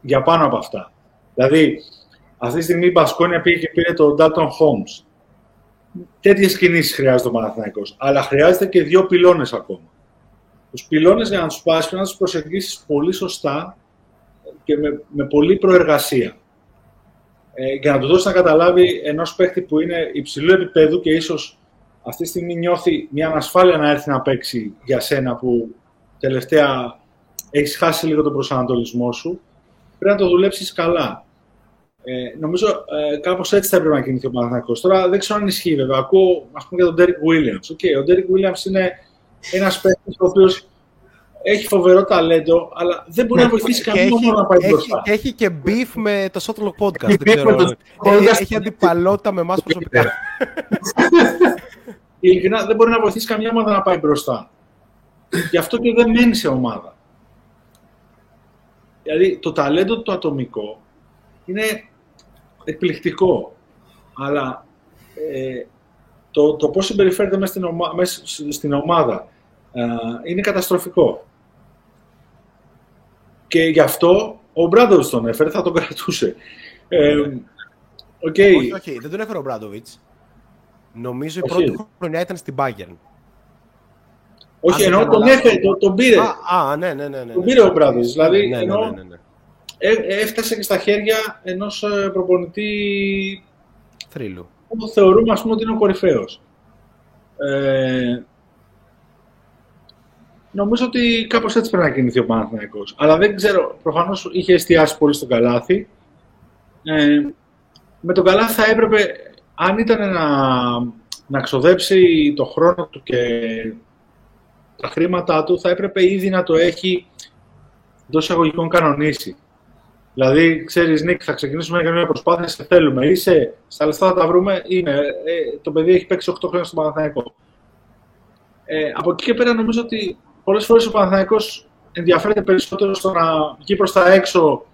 για πάνω από αυτά. Δηλαδή, αυτή τη στιγμή η Μπασκόνια πήγε και πήρε τον Dalton Holmes. Τέτοιες κινήσεις χρειάζεται ο Παναθηναϊκός. Αλλά χρειάζεται και δύο πυλώνες ακόμα. Τους πυλώνες για να τους πάσει πρέπει να τους προσεγγίσεις πολύ σωστά και με, με πολλή προεργασία. Ε, για να του δώσεις να καταλάβει ενός παίχτη που είναι υψηλού επίπεδου και ίσως αυτή τη στιγμή νιώθει μια ανασφάλεια να έρθει να παίξει για σένα που τελευταία έχεις χάσει λίγο τον προσανατολισμό σου, πρέπει να το δουλέψεις καλά. Ε, νομίζω ε, κάπως έτσι θα έπρεπε να κινηθεί ο Παναθηναϊκός. Τώρα δεν ξέρω αν ισχύει βέβαια. Ακούω ας πούμε, για τον Derek Williams. Okay, ο Derek Williams είναι ένας παίκτης ο οποίος έχει φοβερό ταλέντο, αλλά δεν μπορεί να βοηθήσει καμία ομάδα να πάει
έχει,
μπροστά.
Έχει και beef με το Shotlock Podcast. δεν ξέρω. Έχει, έχει αντιπαλότητα με εμάς προσωπικά.
ειλικρινά δεν μπορεί να βοηθήσει καμιά ομάδα να πάει μπροστά. Γι' αυτό και δεν μένει σε ομάδα. Δηλαδή, το ταλέντο του ατομικό είναι εκπληκτικό. Αλλά ε, το, το πώς συμπεριφέρεται μέσα στην, ομα, μέσα στην ομάδα ε, είναι καταστροφικό. Και γι' αυτό ο Μπράντοβιτς τον έφερε, θα τον κρατούσε. Ε,
okay. Όχι, όχι, δεν τον έφερε ο Μπράντοβιτς. Νομίζω η πρώτη χρονιά ήταν στην Bayern.
Όχι, ενώ τον έφερε, τον, τον πήρε.
Α, α, ναι, ναι, ναι, ναι.
Τον πήρε ο Μπράδος. Δηλαδή, ναι, ναι, ναι, ναι, ναι. έφτασε και στα χέρια ενός ε, προπονητή
θρύλου.
Που θεωρούμε, ας πούμε, ότι είναι ο κορυφαίος. Ε, νομίζω ότι κάπως έτσι πρέπει να κινηθεί ο Παναθηναϊκός. Αλλά δεν ξέρω, προφανώς είχε εστιάσει πολύ στον Καλάθι. Ε, με τον Καλάθι θα έπρεπε αν ήταν να, να ξοδέψει το χρόνο του και τα χρήματά του, θα έπρεπε ήδη να το έχει εντός εισαγωγικών κανονίσει. Δηλαδή, ξέρεις, Νίκ, θα ξεκινήσουμε για μια προσπάθεια, σε θέλουμε. Είσαι, στα λεφτά θα τα βρούμε, είναι. Ε, το παιδί έχει παίξει 8 χρόνια στο Παναθηναϊκό. Ε, από εκεί και πέρα νομίζω ότι πολλές φορές ο Παναθηναϊκός ενδιαφέρεται περισσότερο στο να βγει προς τα έξω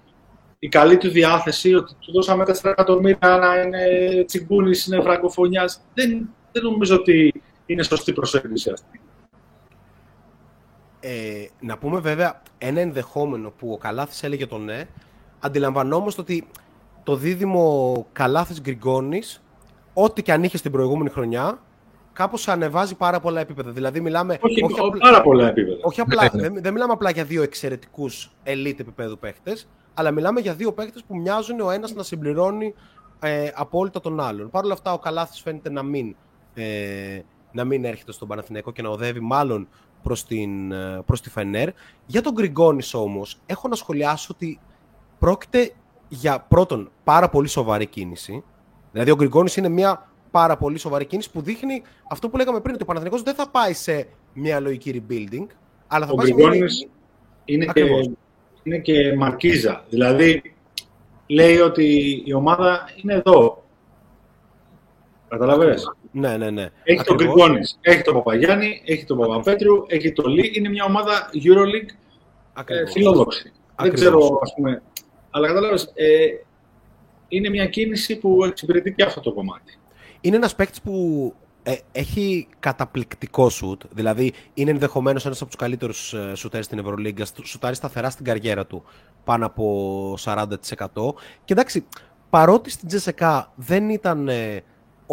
η καλή του διάθεση, ότι του δώσαμε 4 εκατομμύρια να είναι τσιγκούνης, είναι φραγκοφωνιά. Δεν, δεν νομίζω ότι είναι σωστή προσέγγιση αυτή.
Ε, να πούμε βέβαια ένα ενδεχόμενο που ο Καλάθης έλεγε το ναι, αντιλαμβανόμαστε ότι το δίδυμο Καλάθης Γκριγκόνης, ό,τι και αν είχε στην προηγούμενη χρονιά, κάπως ανεβάζει πάρα πολλά επίπεδα. Δηλαδή, μιλάμε.
Όχι, όχι απλά, πάρα πολλά επίπεδα.
Όχι απλά, ναι, ναι. δεν, δεν μιλάμε απλά για δύο εξαιρετικούς elite επίπεδου παίχτες, αλλά μιλάμε για δύο παίχτες που μοιάζουν ο ένας να συμπληρώνει ε, απόλυτα τον άλλον. Παρ' όλα αυτά, ο Καλάθης φαίνεται να μην, ε, να μην έρχεται στον Παναθηναϊκό και να οδεύει μάλλον προς την, ε, προς τη Φενέρ. Για τον Γκριγκόνης όμως, έχω να σχολιάσω ότι πρόκειται για πρώτον πάρα πολύ σοβαρή κίνηση. Δηλαδή, ο Γκριγκόνης είναι μια πάρα πολύ σοβαρή κίνηση που δείχνει αυτό που λέγαμε πριν, ότι ο Παναθηναϊκός δεν θα πάει σε μια λογική rebuilding, αλλά θα
ο
πάει σε
μια είναι, και, είναι και μαρκίζα. Δηλαδή, λέει ότι η ομάδα είναι εδώ. Καταλαβαίνεις;
Ναι, ναι, ναι.
Έχει Ακριβώς. τον Γκριγκόνης, έχει τον Παπαγιάννη, έχει τον Παπαπέτρου, έχει τον Λί. Είναι μια ομάδα EuroLeague ε, φιλόδοξη. Δεν ξέρω, ας πούμε. Αλλά κατάλαβες, ε, είναι μια κίνηση που εξυπηρετεί και αυτό το κομμάτι.
Είναι ένας παίκτης που ε, έχει καταπληκτικό σουτ. Δηλαδή, είναι ενδεχομένως ένας από τους καλύτερους ε, σουτέρ στην Ευρωλίγκα. Σουτάρει σταθερά στην καριέρα του πάνω από 40%. Και εντάξει, παρότι στην Τζεσεκά δεν ήταν ε,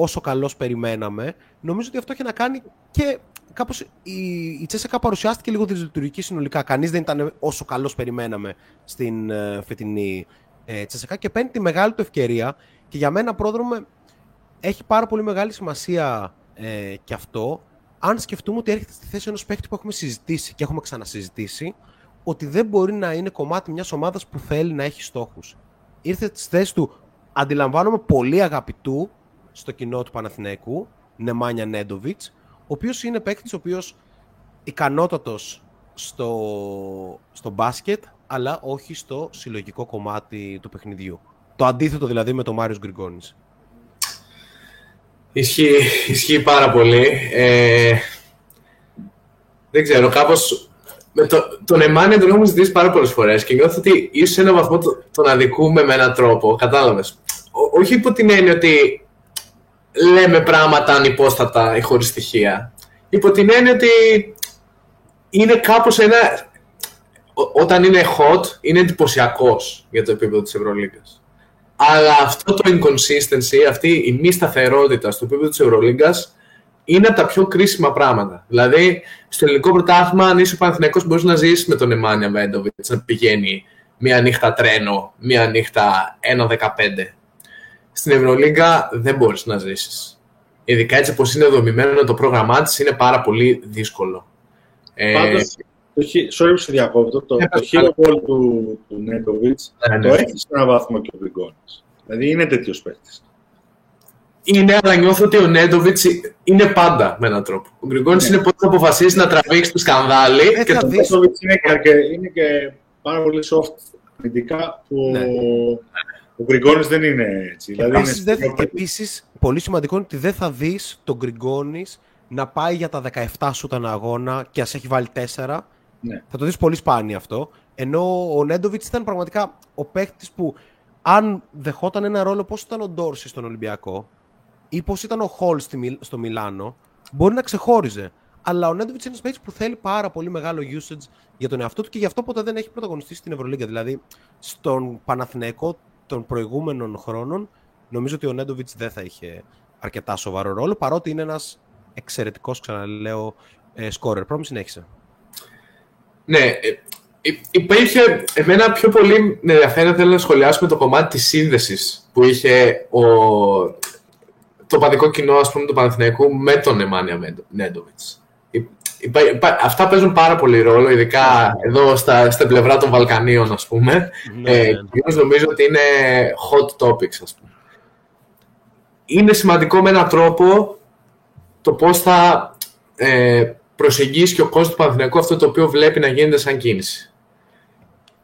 όσο καλό περιμέναμε, νομίζω ότι αυτό έχει να κάνει και κάπως η, η Τσέσεκα παρουσιάστηκε λίγο δυσλειτουργική συνολικά. Κανείς δεν ήταν όσο καλό περιμέναμε στην ε, φετινή ε, Τσέσεκα και παίρνει τη μεγάλη του ευκαιρία. Και για μένα πρόδρομο έχει πάρα πολύ μεγάλη σημασία ε, και αυτό, αν σκεφτούμε ότι έρχεται στη θέση ενός παίκτη που έχουμε συζητήσει και έχουμε ξανασυζητήσει, ότι δεν μπορεί να είναι κομμάτι μιας ομάδας που θέλει να έχει στόχους. Ήρθε στη θέση του, αντιλαμβάνομαι, πολύ αγαπητού στο κοινό του Παναθηναϊκού, Νεμάνια Νέντοβιτς, ο οποίος είναι παίκτης ο οποίος ικανότατος στο, στο μπάσκετ, αλλά όχι στο συλλογικό κομμάτι του παιχνιδιού. Το αντίθετο δηλαδή με τον Μάριος Γκριγκόνης.
Ισχύει, ισχύει πάρα πολύ. Ε, δεν ξέρω, κάπως. Με το, τον Εμάνια τον έχουμε ζητήσει πάρα πολλές φορές και νιώθω ότι ίσως σε έναν βαθμό τον αδικούμε με έναν τρόπο. Κατάλαβες. Όχι υπό την έννοια ότι λέμε πράγματα ανυπόστατα ή χωρίς στοιχεία. Υπό την έννοια ότι είναι κάπως ένα... Όταν είναι hot, είναι εντυπωσιακός για το επίπεδο της Ευρωλίγκας. Αλλά αυτό το inconsistency, αυτή η μη σταθερότητα στο επίπεδο της Ευρωλίγκας είναι από τα πιο κρίσιμα πράγματα. Δηλαδή, στο ελληνικό πρωτάθλημα, αν είσαι Παναθηναϊκός, μπορείς να ζήσεις με τον Εμάνια Μέντοβιτ να πηγαίνει μία νύχτα τρένο, μία νύχτα 1-15. Στην Ευρωλίγκα δεν μπορείς να ζήσεις. Ειδικά έτσι όπως είναι δομημένο το πρόγραμμά της, είναι πάρα πολύ δύσκολο.
Ε, Πάντως, το, sorry που σε διακόπτω, το, το hero ball του, του Νέντοβιτς ναι, ναι. το έχει σε έναν βαθμό και ο Γκριγκόνης. Δηλαδή είναι τέτοιος παίκτης.
Είναι, αλλά νιώθω ότι ο Νέντοβιτς είναι πάντα με έναν τρόπο. Ο Γκριγκόνη ναι. είναι πότε θα αποφασίσει να τραβήξει το σκανδάλι.
Ε, και το Νέντοβιτς είναι, και, είναι και πάρα πολύ soft. Ειδικά που ναι. Ο Γκριγκόνης δεν είναι έτσι.
Δηλαδή είναι... Επίσης, πολύ σημαντικό είναι ότι δεν θα δεις τον Γκριγκόνης να πάει για τα 17 σου τον αγώνα και ας έχει βάλει 4 ναι. Θα το δεις πολύ σπάνια αυτό. Ενώ ο Νέντοβιτς ήταν πραγματικά ο παίκτης που, αν δεχόταν ένα ρόλο πώς ήταν ο Ντόρση στον Ολυμπιακό ή πώς ήταν ο Χολ στο Μιλάνο, μπορεί να ξεχώριζε. Αλλά ο Νέντοβιτς είναι ένας παίκτης που θέλει πάρα πολύ μεγάλο usage για τον εαυτό του και γι' αυτό ποτέ δεν έχει πρωταγωνιστήσει στην Ευρωλίγκα. Δηλαδή, στον Παναθηναϊκό των προηγούμενων χρόνων, νομίζω ότι ο Νέντοβιτς δεν θα είχε αρκετά σοβαρό ρόλο, παρότι είναι ένας εξαιρετικός, ξαναλέω, σκόρερ. Πρώτη συνέχισε.
Ναι, ε, υπήρχε εμένα πιο πολύ με ενδιαφέρει θέλω να σχολιάσουμε το κομμάτι της σύνδεσης που είχε ο, το παδικό κοινό ας πούμε, του Παναθηναϊκού με τον Εμάνια Νέντοβιτς. Αυτά παίζουν πάρα πολύ ρόλο, ειδικά εδώ στα, στα πλευρά των Βαλκανίων, ας πούμε. Ναι, ε, ναι. νομίζω ότι είναι hot topics, ας πούμε. Είναι σημαντικό με έναν τρόπο το πώς θα ε, προσεγγίσει και ο κόσμος του Παναθηναϊκού αυτό το οποίο βλέπει να γίνεται σαν κίνηση.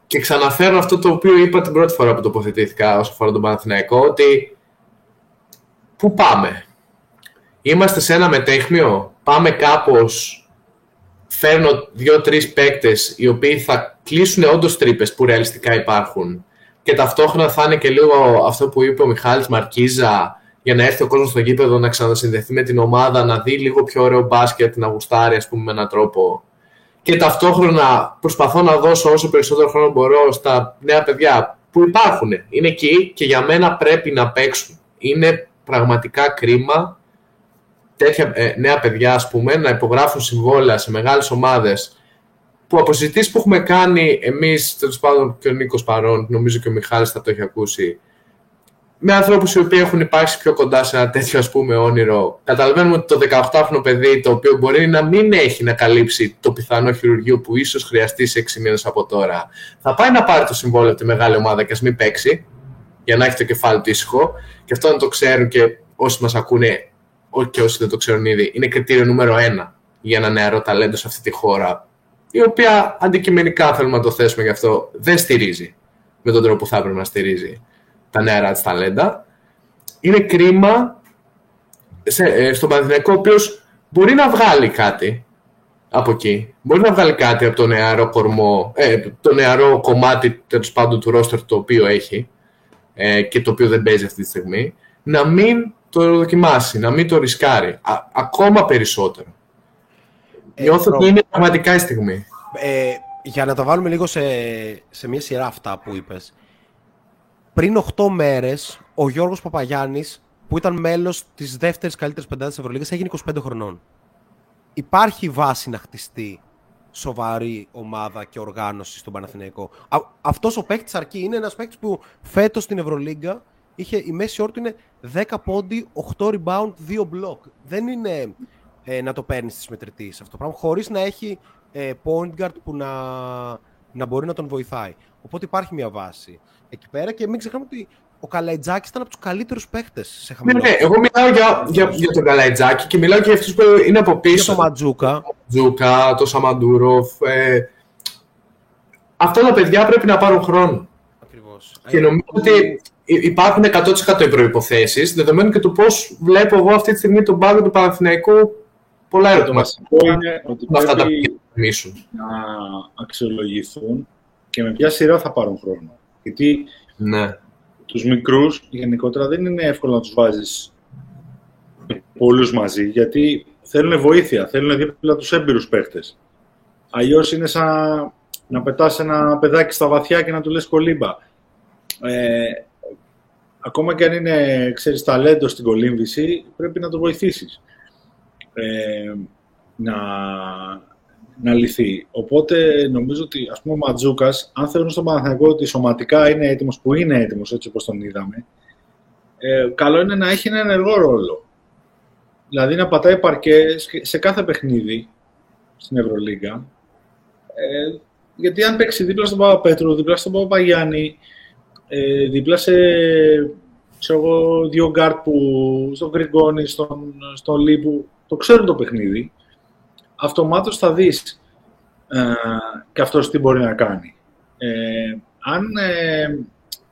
Και ξαναφέρω αυτό το οποίο είπα την πρώτη φορά που τοποθετήθηκα όσο αφορά τον Παναθηναϊκό, ότι πού πάμε. Είμαστε σε ένα μετέχμιο, πάμε κάπως, φέρνω δύο-τρεις παίκτες οι οποίοι θα κλείσουν όντως τρύπες που ρεαλιστικά υπάρχουν και ταυτόχρονα θα είναι και λίγο αυτό που είπε ο Μιχάλης Μαρκίζα για να έρθει ο κόσμος στο γήπεδο να ξανασυνδεθεί με την ομάδα, να δει λίγο πιο ωραίο μπάσκετ, να γουστάρει, ας πούμε, με έναν τρόπο. και ταυτόχρονα προσπαθώ να δώσω όσο περισσότερο χρόνο μπορώ στα νέα παιδιά που υπάρχουν. Είναι εκεί και για μένα πρέπει να παίξουν. Είναι πραγματικά κρίμα τέτοια ε, νέα παιδιά, ας πούμε, να υπογράφουν συμβόλαια σε μεγάλες ομάδες που από συζητήσεις που έχουμε κάνει εμείς, τέλος πάντων και ο Νίκος Παρόν, νομίζω και ο Μιχάλης θα το έχει ακούσει, με ανθρώπους οι οποίοι έχουν υπάρξει πιο κοντά σε ένα τέτοιο ας πούμε όνειρο. Καταλαβαίνουμε ότι το 18χρονο παιδί το οποίο μπορεί να μην έχει να καλύψει το πιθανό χειρουργείο που ίσως χρειαστεί σε 6 μήνες από τώρα. Θα πάει να πάρει το συμβόλαιο από τη μεγάλη ομάδα και ας μην παίξει για να έχει το κεφάλι του ήσυχο. Και αυτό να το ξέρουν και όσοι μας ακούνε και όσοι δεν το ξέρουν ήδη, είναι κριτήριο νούμερο ένα για ένα νεαρό ταλέντο σε αυτή τη χώρα, η οποία αντικειμενικά θέλουμε να το θέσουμε γι' αυτό, δεν στηρίζει με τον τρόπο που θα έπρεπε να στηρίζει τα νεαρά της ταλέντα. Είναι κρίμα σε, ε, στον Παναθηναϊκό, ο οποίος μπορεί να βγάλει κάτι από εκεί. Μπορεί να βγάλει κάτι από το νεαρό κορμό, ε, το νεαρό κομμάτι τέλος πάντων του ρόστερ το οποίο έχει ε, και το οποίο δεν παίζει αυτή τη στιγμή. Να μην το δοκιμάσει, να μην το ρισκάρει. ακόμα περισσότερο. Ε, Νιώθω ότι είναι πραγματικά η στιγμή.
Ε, για να τα βάλουμε λίγο σε, σε μια σειρά αυτά που είπες. Πριν 8 μέρες, ο Γιώργος Παπαγιάννης, που ήταν μέλος της δεύτερης καλύτερης πεντάδας της Ευρωλίγας, έγινε 25 χρονών. Υπάρχει βάση να χτιστεί σοβαρή ομάδα και οργάνωση στον Παναθηναϊκό. αυτός ο παίκτης αρκεί. Είναι ένας παίκτης που φέτος στην Ευρωλίγκα είχε, η μέση όρου είναι 10 πόντι, 8 rebound, 2 block. Δεν είναι ε, να το παίρνεις τη μετρητής αυτό το πράγμα, χωρίς να έχει ε, point guard που να, να μπορεί να τον βοηθάει. Οπότε υπάρχει μια βάση εκεί πέρα και μην ξεχνάμε ότι ο Καλαϊτζάκης ήταν από τους καλύτερους παίχτες σε χαμηλό.
Ναι, ναι, εγώ μιλάω για, για, για τον Καλαϊτζάκη και μιλάω και για αυτούς που είναι από πίσω.
Για τον Ματζούκα.
Ματζούκα, το Σαμαντούροφ. Ε, αυτά τα παιδιά πρέπει να πάρουν χρόνο.
Ακριβώς.
Και νομίζω ότι υπάρχουν 100% οι προποθέσει, δεδομένου και του πώς βλέπω εγώ αυτή τη στιγμή τον πάγκο του Παναθηναϊκού. Πολλά ερωτήματα.
είναι ότι αυτά τα να αξιολογηθούν και με ποια σειρά θα πάρουν χρόνο. Γιατί
ναι.
τους μικρούς γενικότερα δεν είναι εύκολο να τους βάζεις πολλούς μαζί, γιατί θέλουν βοήθεια, θέλουν δίπλα τους έμπειρους παίχτες. Αλλιώς είναι σαν να πετάς ένα παιδάκι στα βαθιά και να του λες κολύμπα. Ε, ακόμα και αν είναι, ξέρεις, ταλέντος στην κολύμβηση, πρέπει να το βοηθήσεις ε, να, να λυθεί. Οπότε νομίζω ότι ας πούμε ο Ματζούκας, αν θέλουν στον Παναθηναϊκό ότι σωματικά είναι έτοιμος, που είναι έτοιμος έτσι όπως τον είδαμε, ε, καλό είναι να έχει ένα ενεργό ρόλο. Δηλαδή να πατάει παρκέ σε κάθε παιχνίδι στην Ευρωλίγκα. Ε, γιατί αν παίξει δίπλα στον Παπαπέτρου, δίπλα στον Παπαγιάννη, ε, δίπλα σε ξέρω εγώ, δύο γκαρντ που στον Γκριγκόνη, στον, στον Λί που το ξέρουν το παιχνίδι, αυτομάτως θα δεις ε, και αυτός τι μπορεί να κάνει. Ε, αν, ε,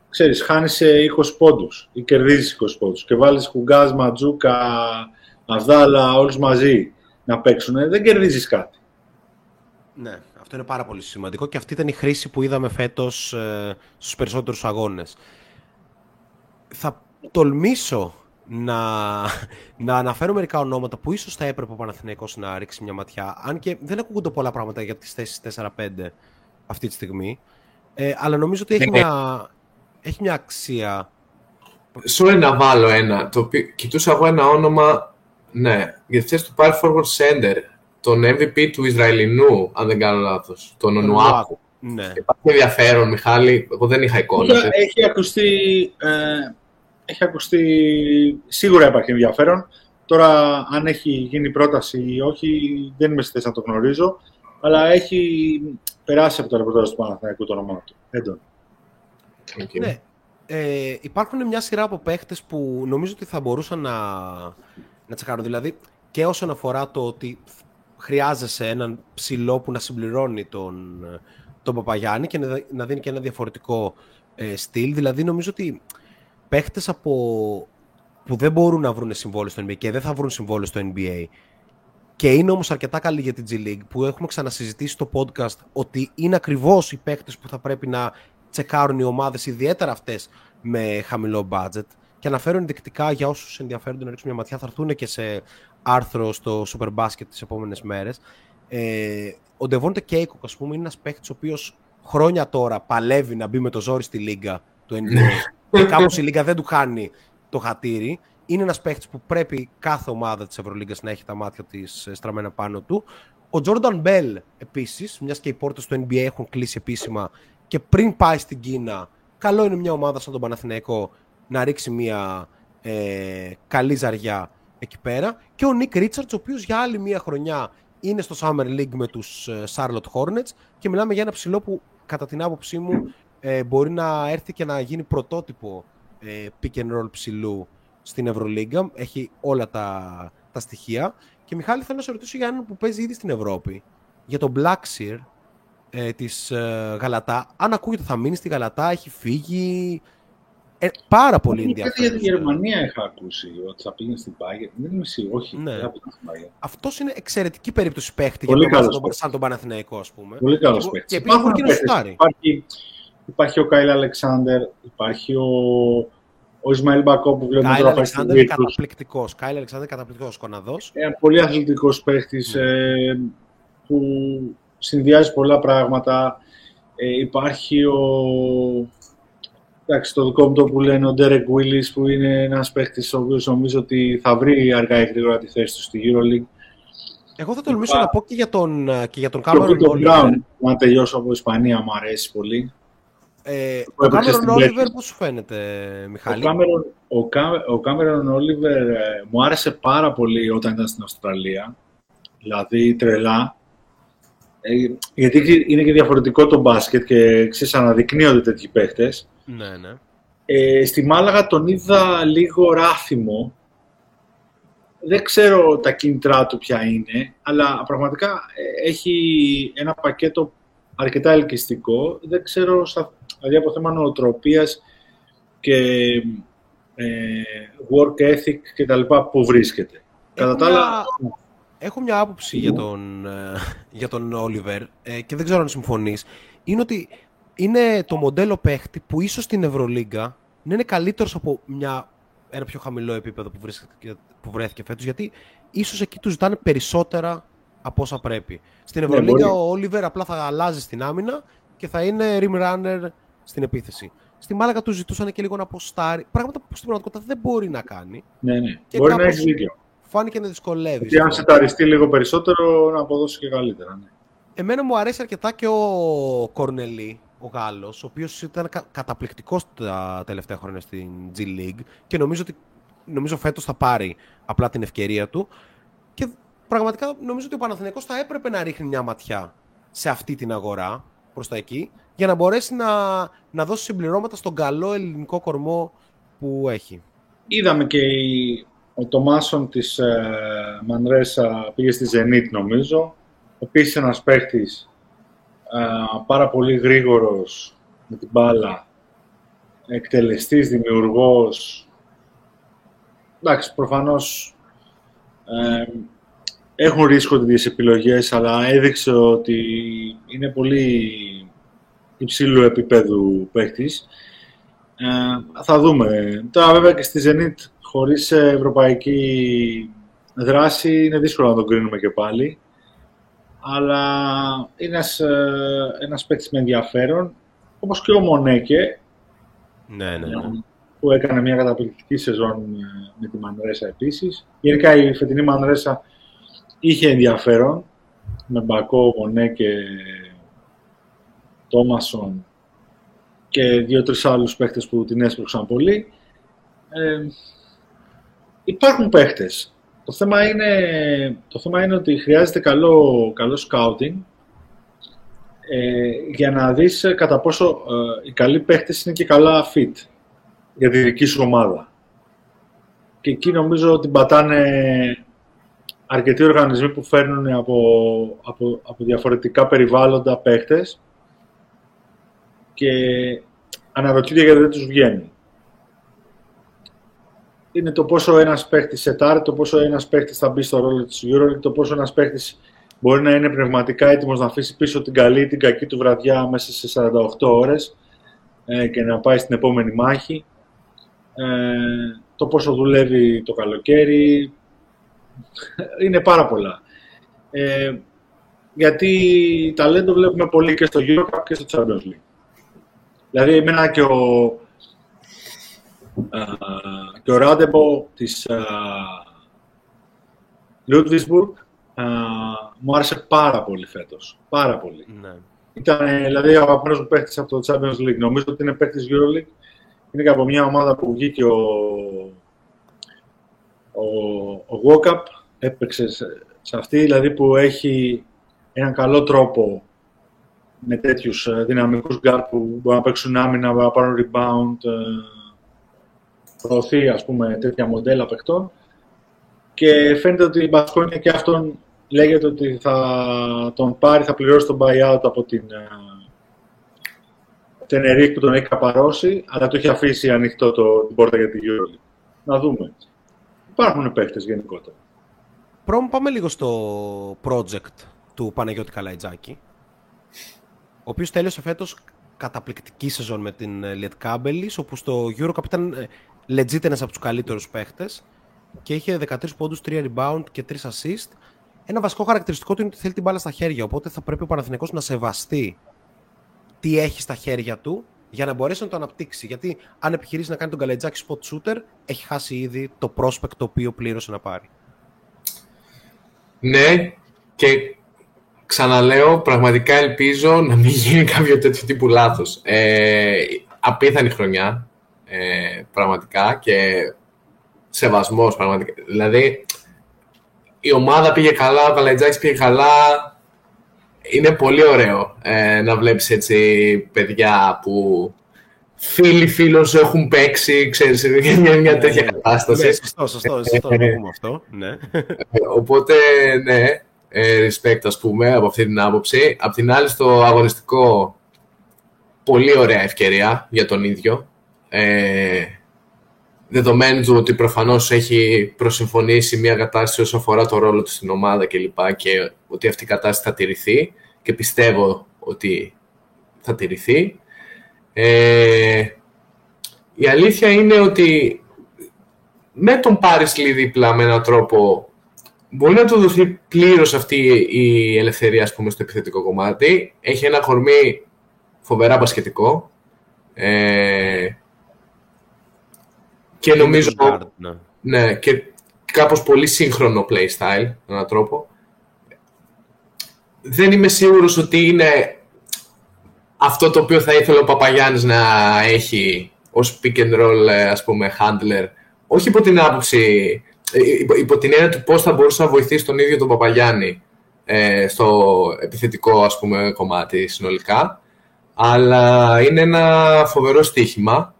ξέρεις, χάνεις 20 πόντους ή κερδίζεις 20 πόντους και βάλεις Κουγκάζ, Μαντζούκα, Αβδάλα, όλους μαζί να παίξουν, δεν κερδίζεις κάτι.
Ναι, αυτό είναι πάρα πολύ σημαντικό και αυτή ήταν η χρήση που είδαμε φέτος ε, στους περισσότερους αγώνες. Θα τολμήσω να, να αναφέρω μερικά ονόματα που ίσως θα έπρεπε ο Παναθηναϊκός να ρίξει μια ματιά, αν και δεν ακούγονται πολλά πράγματα για τις θέσεις 4-5 αυτή τη στιγμή, ε, αλλά νομίζω ότι έχει, ναι. μια, έχει μια αξία.
Sorry να βάλω ένα, το οποίο κοιτούσα εγώ ένα όνομα, ναι, για τη θέση του Power Forward Center, τον MVP του Ισραηλινού, αν δεν κάνω λάθος, τον Ονουάκου.
Ναι.
Υπάρχει ενδιαφέρον, Μιχάλη, εγώ δεν είχα εικόνα.
Έχει ακουστεί ε, έχει ακουστεί, σίγουρα υπάρχει ενδιαφέρον. Τώρα, αν έχει γίνει πρόταση ή όχι, δεν είμαι στη θέση να το γνωρίζω, αλλά έχει περάσει από το ρεπορτάζ του Παναθηναϊκού το όνομά του. Έντον.
Ναι. Ε, υπάρχουν μια σειρά από παίχτες που νομίζω ότι θα μπορούσαν να, να τσεκάρουν. Δηλαδή, και όσον αφορά το ότι χρειάζεσαι έναν ψηλό που να συμπληρώνει τον, τον Παπαγιάννη και να, δίνει και ένα διαφορετικό ε, στυλ. Δηλαδή, νομίζω ότι παίχτες από... που δεν μπορούν να βρουν συμβόλαιο στο NBA και δεν θα βρουν συμβόλαιο στο NBA και είναι όμως αρκετά καλή για την G League που έχουμε ξανασυζητήσει στο podcast ότι είναι ακριβώς οι παίχτες που θα πρέπει να τσεκάρουν οι ομάδες ιδιαίτερα αυτές με χαμηλό budget και αναφέρω ενδεικτικά για όσους ενδιαφέρονται να ρίξουν μια ματιά θα έρθουν και σε άρθρο στο Super Basket τις επόμενες μέρες Ε, ο Ντεβόντε Κέικοκ, ας πούμε, είναι ένας παίχτης ο οποίος χρόνια τώρα παλεύει να μπει με το ζόρι στη λίγα του NBA. και κάπως η λίγα δεν του κάνει το χατήρι. Είναι ένας παίχτης που πρέπει κάθε ομάδα της Ευρωλίγκας να έχει τα μάτια της ε, στραμμένα πάνω του. Ο Τζόρνταν Μπέλ επίσης, μιας και οι πόρτες του NBA έχουν κλείσει επίσημα και πριν πάει στην Κίνα, καλό είναι μια ομάδα σαν τον Παναθηναϊκό να ρίξει μια ε, καλή ζαριά εκεί πέρα. Και ο Νίκ Ρίτσαρτς, ο οποίος για άλλη μια χρονιά είναι στο Summer League με τους ε, Charlotte Hornets και μιλάμε για ένα ψηλό που κατά την άποψή μου ε, μπορεί να έρθει και να γίνει πρωτότυπο ε, pick and roll ψηλού στην Ευρωλίγκα. Έχει όλα τα, τα στοιχεία. Και Μιχάλη θέλω να σε ρωτήσω για έναν που παίζει ήδη στην Ευρώπη. Για τον Blackshear ε, της ε, Γαλατά. Αν ακούγεται θα μείνει στη Γαλατά, έχει φύγει. Ε, πάρα πολύ ενδιαφέρον.
για τη Γερμανία είχα ακούσει ότι θα πήγαινε στην Bayern. Δεν είμαι σίγουρος. Όχι, ναι. δεν θα πήγαινε στην Bayern.
Αυτός είναι εξαιρετική περίπτωση παίχτη για τον σαν τον Παναθηναϊκό, ας πούμε.
Πολύ καλός παίχτης.
Και επίσης μπορεί και να
Υπάρχει, υπάρχει ο Κάιλ Αλεξάνδερ, υπάρχει ο, ο Ισμαήλ Μπακό που βλέπουμε
τώρα πάει στην είναι καταπληκτικός. Κάιλ Αλεξάνδερ καταπληκτικός κοναδό.
Ένα πολύ αθλητικός παίχτης mm. ε, που συνδυάζει πολλά πράγματα. Ε, υπάρχει ο, Εντάξει, το δικό μου το που λένε ο Derek Willis που είναι ένας παίχτη ο οποίος νομίζω ότι θα βρει αργά ή γρήγορα τη θέση του στη EuroLeague.
Εγώ θα τολμήσω να πω και για τον, και για τον Cameron Oliver.
Να τελειώσω από Ισπανία, μου αρέσει πολύ.
Ε, ο Cameron Oliver πώς σου φαίνεται, Μιχάλη;
Ο Cameron, ο, Oliver ε, μου άρεσε πάρα πολύ όταν ήταν στην Αυστραλία. Δηλαδή, τρελά. Ε, γιατί είναι και διαφορετικό το μπάσκετ και ξέρεις, αναδεικνύονται τέτοιοι παίχτες.
Ναι, ναι.
Ε, στη Μάλαγα τον είδα λίγο ράθιμο. Δεν ξέρω τα κίνητρά του ποια είναι, αλλά πραγματικά ε, έχει ένα πακέτο αρκετά ελκυστικό. Δεν ξέρω, δηλαδή από θέμα νοοτροπίας και ε, work ethic και τα λοιπά, που βρίσκεται.
Κατά τα άλλα... Έχω μια άποψη για τον, ε, για τον Oliver και δεν ξέρω αν συμφωνείς. Είναι ότι είναι το μοντέλο παίχτη που ίσως στην Ευρωλίγκα να είναι καλύτερος από μια, ένα πιο χαμηλό επίπεδο που, βρέθηκε, που βρέθηκε φέτος, γιατί ίσως εκεί τους ζητάνε περισσότερα από όσα πρέπει. Στην ναι, Ευρωλίγκα ο Όλιβερ απλά θα αλλάζει στην άμυνα και θα είναι rim runner στην επίθεση. Στη Μάλακα τους ζητούσαν και λίγο να αποστάρει. Πράγματα που στην πραγματικότητα δεν μπορεί να κάνει.
Ναι, ναι. Και μπορεί να έχεις δίκιο.
Φάνηκε να δυσκολεύεις.
Και αν σε ταριστεί λίγο περισσότερο, να αποδώσει και καλύτερα. Ναι.
Εμένα μου αρέσει αρκετά και ο Κορνελή, ο Γάλλος, ο οποίος ήταν καταπληκτικός τα τελευταία χρόνια στην G League και νομίζω ότι νομίζω φέτος θα πάρει απλά την ευκαιρία του και πραγματικά νομίζω ότι ο Παναθηναϊκός θα έπρεπε να ρίχνει μια ματιά σε αυτή την αγορά προς τα εκεί για να μπορέσει να, να δώσει συμπληρώματα στον καλό ελληνικό κορμό που έχει.
Είδαμε και η, ο Τομάσον της ε, Μανρέσα πήγε στη Zenit νομίζω. Επίσης ένας παίχτης πάρα πολύ γρήγορος με την μπάλα, εκτελεστής, δημιουργός. Εντάξει, προφανώς ε, έχουν ρίσκο τις επιλογές, αλλά έδειξε ότι είναι πολύ υψηλού επίπεδου παίχτης. Ε, θα δούμε. Τώρα βέβαια και στη Zenit χωρίς ευρωπαϊκή δράση είναι δύσκολο να τον κρίνουμε και πάλι αλλά είναι ένας, ε, ένας παίκτης με ενδιαφέρον, όπως και ο Μονέκε,
ναι, ναι, ναι.
που έκανε μια καταπληκτική σεζόν ε, με τη Μανρέσα επίσης. Γενικά η φετινή Μανρέσα είχε ενδιαφέρον, με Μπακό, Μονέκε, Τόμασον και δύο-τρεις άλλους παίχτες που την έσπρωξαν πολύ. Ε, υπάρχουν παίχτες το θέμα είναι, το θέμα είναι ότι χρειάζεται καλό, καλό scouting ε, για να δεις κατά πόσο ε, οι καλοί παίχτες είναι και καλά fit για τη δική σου ομάδα. Και εκεί νομίζω ότι πατάνε αρκετοί οργανισμοί που φέρνουν από, από, από διαφορετικά περιβάλλοντα παίχτες και αναρωτιούνται γιατί δεν τους βγαίνει είναι το πόσο ένας παίχτη σετάρει, το πόσο ένας παίχτη θα μπει στο ρόλο της EuroLeague, το πόσο ένας παίχτη μπορεί να είναι πνευματικά έτοιμος να αφήσει πίσω την καλή ή την κακή του βραδιά μέσα σε 48 ώρες ε, και να πάει στην επόμενη μάχη. Ε, το πόσο δουλεύει το καλοκαίρι. Είναι πάρα πολλά. Ε, γιατί ταλέντο βλέπουμε πολύ και στο Eurocup και στο Champions League. Δηλαδή, εμένα και ο, και ο Ράντεμπο της Ludwigsburg μου άρεσε πάρα πολύ φέτος. Πάρα πολύ. Ναι. Ήταν δηλαδή ο αγαπημένος μου παίχτης από το Champions League. Νομίζω ότι είναι παίχτης EuroLeague. Είναι και από μια ομάδα που βγήκε ο, ο, ο έπαιξε σε αυτή, δηλαδή που έχει έναν καλό τρόπο με τέτοιους ε, δυναμικούς γκαρντ που μπορούν να παίξουν άμυνα, να πάρουν rebound, ε, προωθεί ας πούμε τέτοια μοντέλα παιχτών και φαίνεται ότι η Μπασκόνια και αυτόν λέγεται ότι θα τον πάρει, θα πληρώσει τον buyout από την Τενερίφ που τον έχει καπαρώσει, αλλά το έχει αφήσει ανοιχτό το, την πόρτα για την EuroLeague. Να δούμε. Υπάρχουν παίχτες γενικότερα.
Πρώτα πάμε λίγο στο project του Παναγιώτη Καλαϊτζάκη, ο οποίος τέλειωσε φέτος καταπληκτική σεζόν με την Λιετ Κάμπελης, όπου στο Eurocup ήταν ε, legit ένας από τους καλύτερους παίχτες και είχε 13 πόντους, 3 rebound και 3 assist. Ένα βασικό χαρακτηριστικό του είναι ότι θέλει την μπάλα στα χέρια, οπότε θα πρέπει ο Παναθηναϊκός να σεβαστεί τι έχει στα χέρια του για να μπορέσει να το αναπτύξει. Γιατί αν επιχειρήσει να κάνει τον Καλετζάκη spot shooter, έχει χάσει ήδη το prospect το οποίο πλήρωσε να πάρει.
Ναι, και ξαναλέω, πραγματικά ελπίζω να μην γίνει κάποιο τέτοιο τύπου λάθος. Ε, απίθανη χρονιά, ε, πραγματικά, και σεβασμός, πραγματικά. Δηλαδή, η ομάδα πήγε καλά, ο Καλατζάκης πήγε καλά. Είναι πολύ ωραίο ε, να βλέπεις έτσι παιδιά που φίλοι φίλων σου έχουν παίξει, ξέρεις, μια, μια τέτοια ναι, κατάσταση. Ναι,
σωστό, σωστό, σωστό, να πούμε αυτό, ναι. Ε,
οπότε, ναι, ε, respect, ας πούμε, από αυτή την άποψη. Απ' την άλλη, στο αγωνιστικό, πολύ ωραία ευκαιρία για τον ίδιο. Ε, δεδομένου του ότι προφανώς έχει προσυμφωνήσει μια κατάσταση όσο αφορά το ρόλο του στην ομάδα κλπ. Και, και ότι αυτή η κατάσταση θα τηρηθεί και πιστεύω ότι θα τηρηθεί. Ε, η αλήθεια είναι ότι με τον Πάρης δίπλα με έναν τρόπο μπορεί να του δοθεί πλήρως αυτή η ελευθερία ας πούμε, στο επιθετικό κομμάτι. Έχει ένα κορμί φοβερά μπασκετικό. Ε, και νομίζω... Ναι. ναι. και κάπως πολύ σύγχρονο playstyle, με έναν τρόπο. Δεν είμαι σίγουρος ότι είναι αυτό το οποίο θα ήθελε ο Παπαγιάννης να έχει ως pick and roll, ας πούμε, handler. Όχι υπό την άποψη ε, υπό την έννοια του πώς θα μπορούσε να βοηθήσει τον ίδιο τον Παπαγιάννη ε, στο επιθετικό ας πούμε, κομμάτι συνολικά. Αλλά είναι ένα φοβερό στοίχημα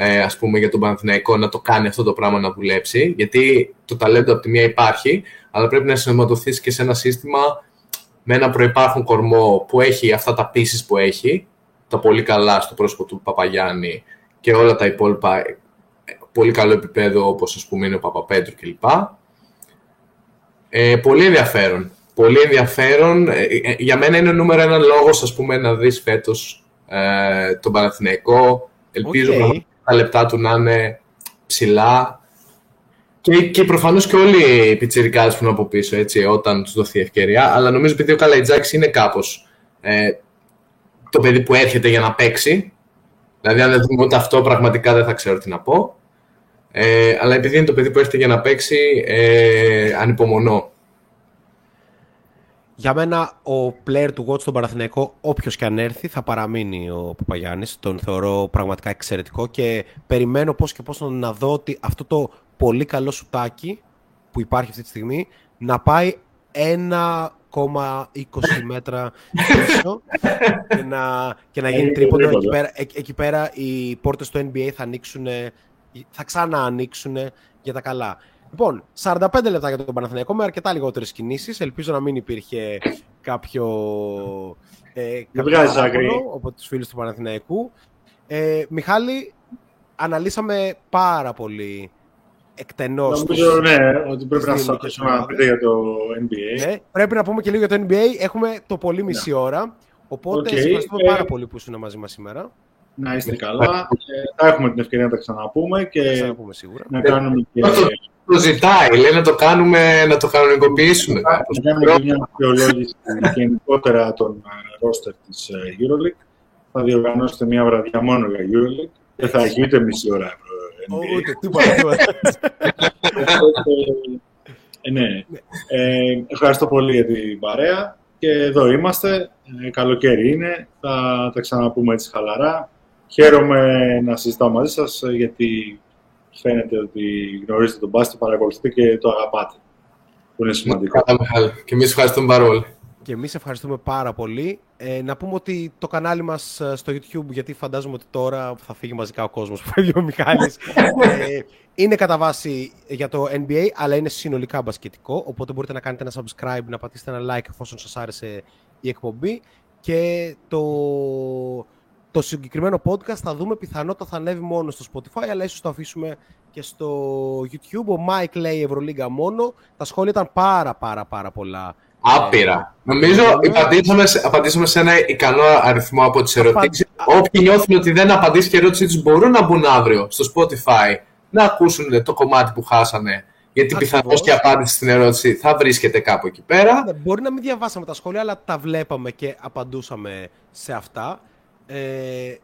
ε, ας πούμε, για τον Παναθηναϊκό να το κάνει αυτό το πράγμα να δουλέψει. Γιατί το ταλέντο από τη μία υπάρχει, αλλά πρέπει να συνωματωθείς και σε ένα σύστημα με ένα προϋπάρχον κορμό που έχει αυτά τα πίσεις που έχει, τα πολύ καλά στο πρόσωπο του Παπαγιάννη και όλα τα υπόλοιπα πολύ καλό επίπεδο όπως ας πούμε είναι ο Παπαπέτρου κλπ. Ε, πολύ ενδιαφέρον. Πολύ ενδιαφέρον. Ε, ε, για μένα είναι νούμερο ένα λόγος ας πούμε να δεις φέτος ε, τον Παναθηναϊκό. Ελπίζω okay. Τα λεπτά του να είναι ψηλά. Και, και προφανώς και όλοι οι πιτσιρικάδες που είναι από πίσω έτσι, όταν τους δοθεί ευκαιρία. Αλλά νομίζω επειδή ο Καλαϊτζάκης είναι κάπως ε, το παιδί που έρχεται για να παίξει. Δηλαδή αν δεν δούμε ούτε αυτό πραγματικά δεν θα ξέρω τι να πω. Ε, αλλά επειδή είναι το παιδί που έρχεται για να παίξει, ε, ανυπομονώ.
Για μένα, ο player του watch στον Παραθυναϊκό, όποιος και αν έρθει, θα παραμείνει ο Παπαγιάννης. Τον θεωρώ πραγματικά εξαιρετικό και περιμένω πώς και πώς να δω ότι αυτό το πολύ καλό σουτάκι που υπάρχει αυτή τη στιγμή να πάει 1,20 μέτρα πίσω και να, και να γίνει τρίποντο. Εκεί πέρα, εκεί πέρα οι πόρτες του NBA θα ανοίξουν θα ξανά ανοίξουν για τα καλά. Λοιπόν, 45 λεπτά για τον Παναθηναϊκό με αρκετά λιγότερες κινήσεις. Ελπίζω να μην υπήρχε κάποιο. Ε, κάποιο από τους φίλους του Παναθηναϊκού. Ε, Μιχάλη, αναλύσαμε πάρα πολύ εκτενώς.
Νομίζω ναι, ότι πρέπει να σας να πείτε για το NBA.
Ναι, πρέπει να πούμε και λίγο για το NBA. Έχουμε το πολύ μισή ναι. ώρα. Οπότε okay. ευχαριστούμε πάρα πολύ που ήσουν μαζί μας σήμερα.
Να είστε καλά. Ε, θα έχουμε την ευκαιρία να τα ξαναπούμε και
Θα ξαναπούμε σίγουρα.
να κάνουμε και,
Αυτό το ζητάει, λέει να το κάνουμε, να το κανονικοποιήσουμε.
να κάνουμε και μια αξιολόγηση γενικότερα των ρόστερ της ε, EuroLeague. Θα διοργανώσετε μια βραδιά μόνο για EuroLeague. Δεν θα έχει ούτε μισή ώρα ε, NBA.
Ούτε τίποτα. τίποτα.
Ε, ναι. Ε, ευχαριστώ πολύ για την παρέα και εδώ είμαστε. Ε, καλοκαίρι είναι. Θα τα ξαναπούμε έτσι χαλαρά. Χαίρομαι να συζητάω μαζί σας ε, γιατί φαίνεται ότι γνωρίζετε τον μπάσκετ, παρακολουθείτε και το αγαπάτε. Που είναι σημαντικό.
Καλά, Μιχάλη. Και εμείς ευχαριστούμε πάρα πολύ.
Και εμείς ευχαριστούμε πάρα πολύ. Ε, να πούμε ότι το κανάλι μας ε, στο YouTube, γιατί φαντάζομαι ότι τώρα θα φύγει μαζικά ο κόσμος που φεύγει ο Μιχάλης, ε, είναι κατά βάση για το NBA, αλλά είναι συνολικά μπασκετικό, οπότε μπορείτε να κάνετε ένα subscribe, να πατήσετε ένα like εφόσον σας άρεσε η εκπομπή και το, το συγκεκριμένο podcast θα δούμε πιθανότατα θα ανέβει μόνο στο Spotify, αλλά ίσως το αφήσουμε και στο YouTube. Ο Mike λέει Ευρωλίγκα μόνο. Τα σχόλια ήταν πάρα πάρα πάρα πολλά.
Άπειρα. Νομίζω απαντήσαμε, σε- απαντήσαμε σε ένα ικανό αριθμό από τις ερωτήσεις. Όποιοι νιώθουν ότι δεν απαντήσει και η ερώτησή τους μπορούν να μπουν αύριο στο Spotify να ακούσουν το κομμάτι που χάσανε. Γιατί
Ακριβώς.
πιθανώς και η απάντηση στην ερώτηση θα βρίσκεται κάπου εκεί πέρα.
Ναι, Μπορεί να μην διαβάσαμε τα σχόλια, αλλά τα βλέπαμε και απαντούσαμε σε αυτά. Ε,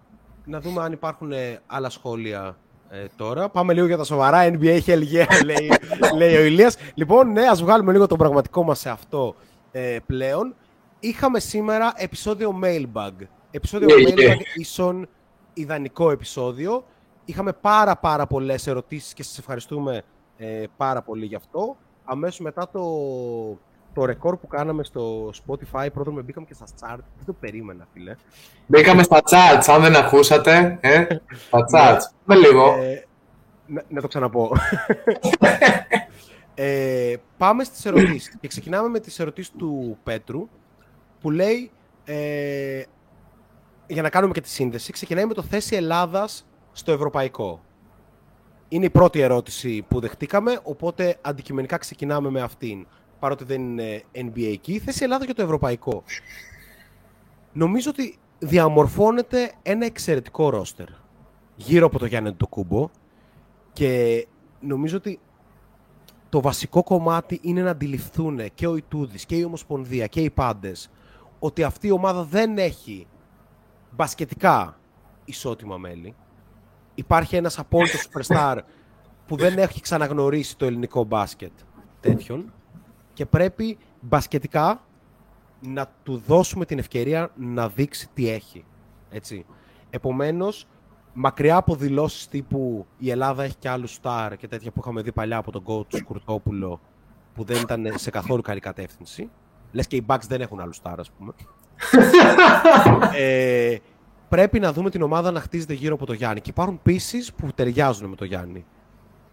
να δούμε αν υπάρχουν ε, άλλα σχόλια ε, τώρα. Πάμε λίγο για τα σοβαρά. NBA Hell yeah, λέει, λέει ο Ηλίας. Λοιπόν, ναι, ας βγάλουμε λίγο τον πραγματικό μας σε αυτό ε, πλέον. Είχαμε σήμερα επεισόδιο Mailbag. Επεισόδιο
Yeah, yeah.
Mailbag ίσον ιδανικό επεισόδιο. Είχαμε πάρα πάρα πολλές ερωτήσεις και σας ευχαριστούμε ε, πάρα πολύ γι' αυτό. Αμέσως μετά το, το ρεκόρ που κάναμε στο Spotify, πρώτον με μπήκαμε και στα chart. Δεν το περίμενα, φίλε.
Μπήκαμε στα charts, αν δεν ακούσατε. Ε, στα charts. Με λίγο.
Ε, να, να το ξαναπώ. ε, πάμε στις ερωτήσεις. Και ξεκινάμε με τις ερωτήσεις του Πέτρου, που λέει, ε, για να κάνουμε και τη σύνδεση, ξεκινάει με το θέση Ελλάδας στο ευρωπαϊκό. Είναι η πρώτη ερώτηση που δεχτήκαμε, οπότε αντικειμενικά ξεκινάμε με αυτήν, παρότι δεν είναι NBA εκεί. Θέση Ελλάδα για το ευρωπαϊκό. Νομίζω ότι διαμορφώνεται ένα εξαιρετικό ρόστερ γύρω από το Γιάννη το Κούμπο και νομίζω ότι το βασικό κομμάτι είναι να αντιληφθούν και ο Ιτούδης και η Ομοσπονδία και οι πάντες ότι αυτή η ομάδα δεν έχει μπασκετικά ισότιμα μέλη. Υπάρχει ένας απόλυτος superstar που δεν έχει ξαναγνωρίσει το ελληνικό μπάσκετ τέτοιον και πρέπει μπασκετικά να του δώσουμε την ευκαιρία να δείξει τι έχει. Έτσι. Επομένως, μακριά από δηλώσεις τύπου η Ελλάδα έχει και άλλους στάρ και τέτοια που είχαμε δει παλιά από τον coach Σκουρτόπουλο που δεν ήταν σε καθόλου καλή κατεύθυνση. Λες και οι Bucks δεν έχουν άλλους στάρ, ας πούμε. ε, πρέπει να δούμε την ομάδα να χτίζεται γύρω από το Γιάννη. Και υπάρχουν pieces που ταιριάζουν με το Γιάννη.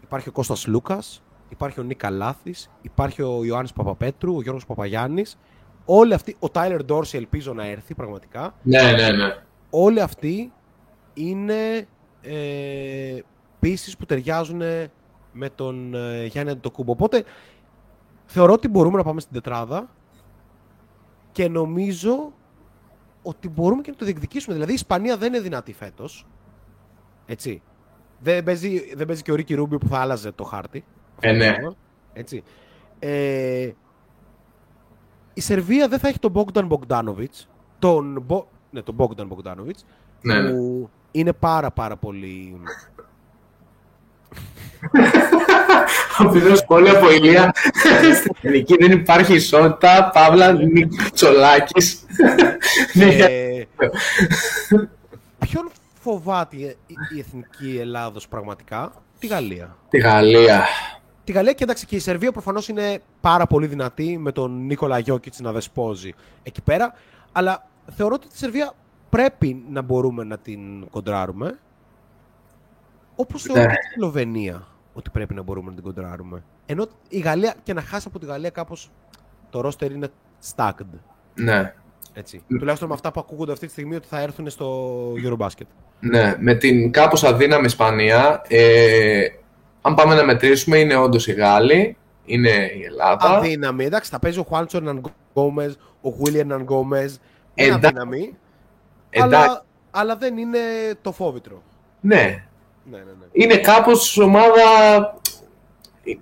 Υπάρχει ο Κώστας Λούκας, υπάρχει ο Νίκα Λάθης, υπάρχει ο Ιωάννης Παπαπέτρου, ο Γιώργος Παπαγιάννης. Όλοι αυτοί, ο Τάιλερ Ντόρση ελπίζω να έρθει πραγματικά.
Ναι, ναι, ναι.
Όλοι αυτοί είναι ε, pieces που ταιριάζουν με τον ε, Γιάννη Αντιτοκούμπο. Οπότε θεωρώ ότι μπορούμε να πάμε στην τετράδα και νομίζω ότι μπορούμε και να το διεκδικήσουμε. Δηλαδή η Ισπανία δεν είναι δυνατή φέτος. Έτσι. Δεν παίζει, δεν παίζει και ο Ρίκη Ρούμπιο που θα άλλαζε το χάρτη.
Ε, ναι.
Έτσι. Ε, η Σερβία δεν θα έχει τον Bogdan Bogdanovic. Τον, Bo- ναι, τον Bogdan Bogdanovic.
Ναι, ναι.
Που είναι πάρα πάρα πολύ...
Αφήνω σχόλια από ηλία. Στην ελληνική δεν υπάρχει ισότητα. Παύλα Τσολάκη. Ναι,
Ε, ποιον φοβάται η, η εθνική Ελλάδος πραγματικά, τη Γαλλία.
Τη Γαλλία.
Τη Γαλλία και εντάξει και η Σερβία προφανώς είναι πάρα πολύ δυνατή με τον Νίκολα Γιώκητς να δεσπόζει εκεί πέρα. Αλλά θεωρώ ότι τη Σερβία πρέπει να μπορούμε να την κοντράρουμε. Όπως θεωρώ
Ναι.
και τη Σλοβενία ότι πρέπει να μπορούμε να την κοντράρουμε. Ενώ η Γαλλία και να χάσει από τη Γαλλία κάπως το ρόστερ είναι stacked.
Ναι.
Έτσι. Τουλάχιστον με αυτά που ακούγονται αυτή τη στιγμή ότι θα έρθουν στο Eurobasket.
Ναι, με την κάπως αδύναμη Ισπανία, ε, αν πάμε να μετρήσουμε, είναι όντως οι Γάλλοι, είναι η Ελλάδα.
Αδύναμη. Εντάξει, θα παίζει ο Χουάντσο Ερναν Γκόμεζ, ο Γουίλιαν Ερναν Γκόμεζ. Είναι
Εντάξει.
αδύναμη.
Εντάξει,
Αλλά αλλά δεν είναι το φόβητρο.
Ναι.
Ναι, ναι, ναι.
Είναι κάπως ομάδα...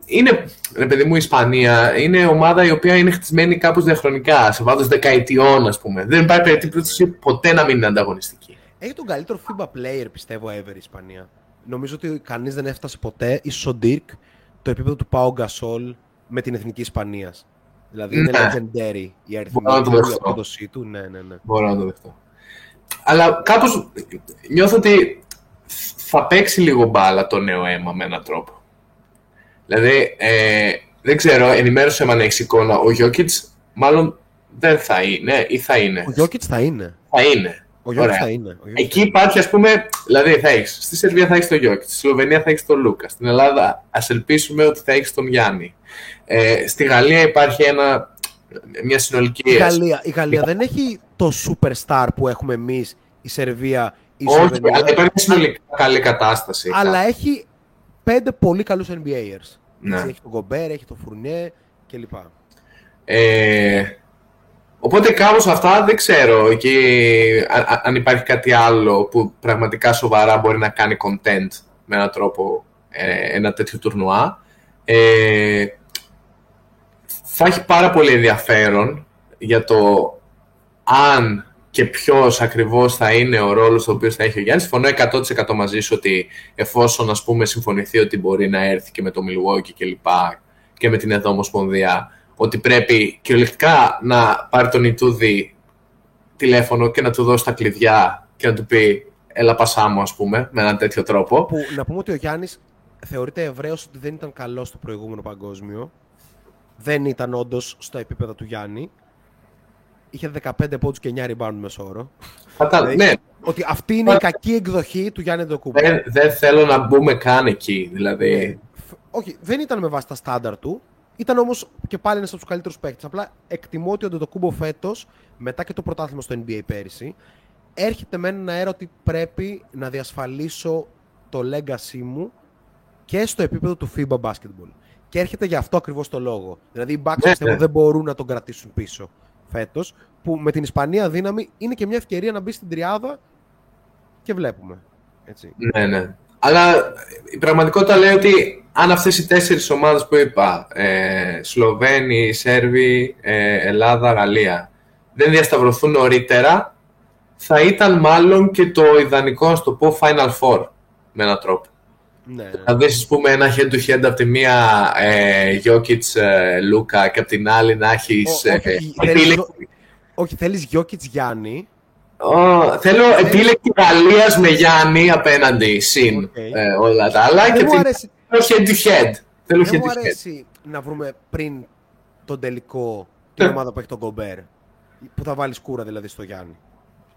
Είναι, ρε παιδί μου, η Ισπανία είναι ομάδα η οποία είναι χτισμένη κάπως διαχρονικά, σε βάθος δεκαετιών, ας πούμε. Δεν υπάρχει περίπτωση ποτέ να μην είναι ανταγωνιστική.
Έχει τον καλύτερο FIBA player, πιστεύω, ever η Ισπανία. Νομίζω ότι κανείς δεν έφτασε ποτέ, ίσως ο Dirk, το επίπεδο του Πάο Γκασόλ με την εθνική Ισπανίας. Δηλαδή είναι
Ναι.
legendary η αριθμή
Μπορώ να το
του, η
δεχτώ.
απόδοσή του. Ναι, ναι, ναι.
Μπορώ να το δεχτώ. Αλλά κάπως νιώθω ότι θα παίξει λίγο μπάλα το νέο αίμα με έναν τρόπο. Δηλαδή, ε, δεν ξέρω, ενημέρωσε με αν έχεις εικόνα. Ο Γιώκητς μάλλον δεν θα είναι ή θα είναι.
Ο Γιώκητς θα είναι.
Θα είναι.
Ο Γιώκητς
Ωραία.
θα είναι. Ο Γιώκητς
Εκεί υπάρχει, ας πούμε, δηλαδή θα έχεις, στη Σερβία θα έχεις τον Γιώκητ, στη Σλοβενία θα έχεις τον Λούκα, στην Ελλάδα ας ελπίσουμε ότι θα έχεις τον Γιάννη. Ε, στη Γαλλία υπάρχει ένα, μια συνολική...
Η Γαλλία, η Γαλλία δεν έχει το superstar που έχουμε εμείς, η Σερβία, η
Όχι,
Σλοβενία.
αλλά υπάρχει μια συνολικά καλή κατάσταση.
αλλά έχει πέντε πολύ καλούς NBAers.
Ναι.
Έτσι, Έχει τον Γκομπέρ, έχει τον Φουρνιέ κλπ.
Ε, οπότε κάπως αυτά δεν ξέρω εκεί, α- α- αν υπάρχει κάτι άλλο που πραγματικά σοβαρά μπορεί να κάνει content με έναν τρόπο ε, ένα τέτοιο τουρνουά. Ε, θα έχει πάρα πολύ ενδιαφέρον για το αν και ποιος ακριβώς θα είναι ο ρόλος ο οποίος θα έχει ο Γιάννης. Συμφωνώ 100% μαζί σου ότι εφόσον ας πούμε συμφωνηθεί ότι μπορεί να έρθει και με το Milwaukee και λοιπά και με την εδώ Ομοσπονδία ότι πρέπει κυριολεκτικά να πάρει τον Ιτούδη τηλέφωνο και να του δώσει τα κλειδιά και να του πει έλα πασά μου ας πούμε με έναν τέτοιο τρόπο.
Που να πούμε ότι ο Γιάννης θεωρείται ευρέως ότι δεν ήταν καλός στο προηγούμενο παγκόσμιο. Δεν ήταν όντως στο επίπεδο του Γιάννη. Είχε 15 πόντους και 9 rebound μέσω όρο.
Κατα...
Δηλαδή,
Ναι,
Ότι αυτή είναι η κακή εκδοχή του Γιάννη Ντοκούμπου.
δεν, δεν θέλω να μπούμε καν εκεί. Δηλαδή,
Ναι. Φ- Όχι, δεν ήταν με βάση τα στάνταρ του. Ήταν όμως και πάλι ένας από τους καλύτερους παίκτες. Απλά εκτιμώ ότι ο Ντοκούμπο φέτος, μετά και το πρωτάθλημα στο NBA πέρυσι, έρχεται με έναν αέρα ότι πρέπει να διασφαλίσω το legacy μου και στο επίπεδο του FIBA basketball. Και έρχεται για αυτό ακριβώς το λόγο. Δηλαδή οι Bucks
Ναι,
πιστεύω
ναι.
δεν μπορούν να τον κρατήσουν πίσω φέτος. Που με την Ισπανία δύναμη είναι και μια ευκαιρία να μπει στην τριάδα και βλέπουμε. Έτσι.
Ναι, ναι. Αλλά η πραγματικότητα λέει ότι αν αυτές οι τέσσερις ομάδες που είπα, ε, Σλοβαίνοι, Σέρβοι, ε, Ελλάδα, Γαλλία, δεν διασταυρωθούν νωρίτερα, θα ήταν μάλλον και το ιδανικό, να το πω, Final Four, με έναν τρόπο.
Ναι, ναι.
Να δεις, ας πούμε, ένα head-to-head από τη μία ε, Jokic, ε, Λούκα και από την άλλη να έχεις...
Ω-
ε,
όχι,
επίλεκτη-
θέλεις, όχι, θέλεις Γιόκιτς Γιάννη.
Ω, θέλω επίλεκτη Γαλλίας με Γιάννη απέναντι, συν
Οκ.
ε, όλα τα άλλα.
Δεν
και
μου
την-
αρέσει,
Θέλω head-to-head. Θέλω
δεν μου
head-to-head.
αρέσει να βρούμε πριν τον τελικό την
Ναι.
ομάδα που έχει τον Κομπέρ. Που θα βάλεις σκούρα δηλαδή στο Γιάννη.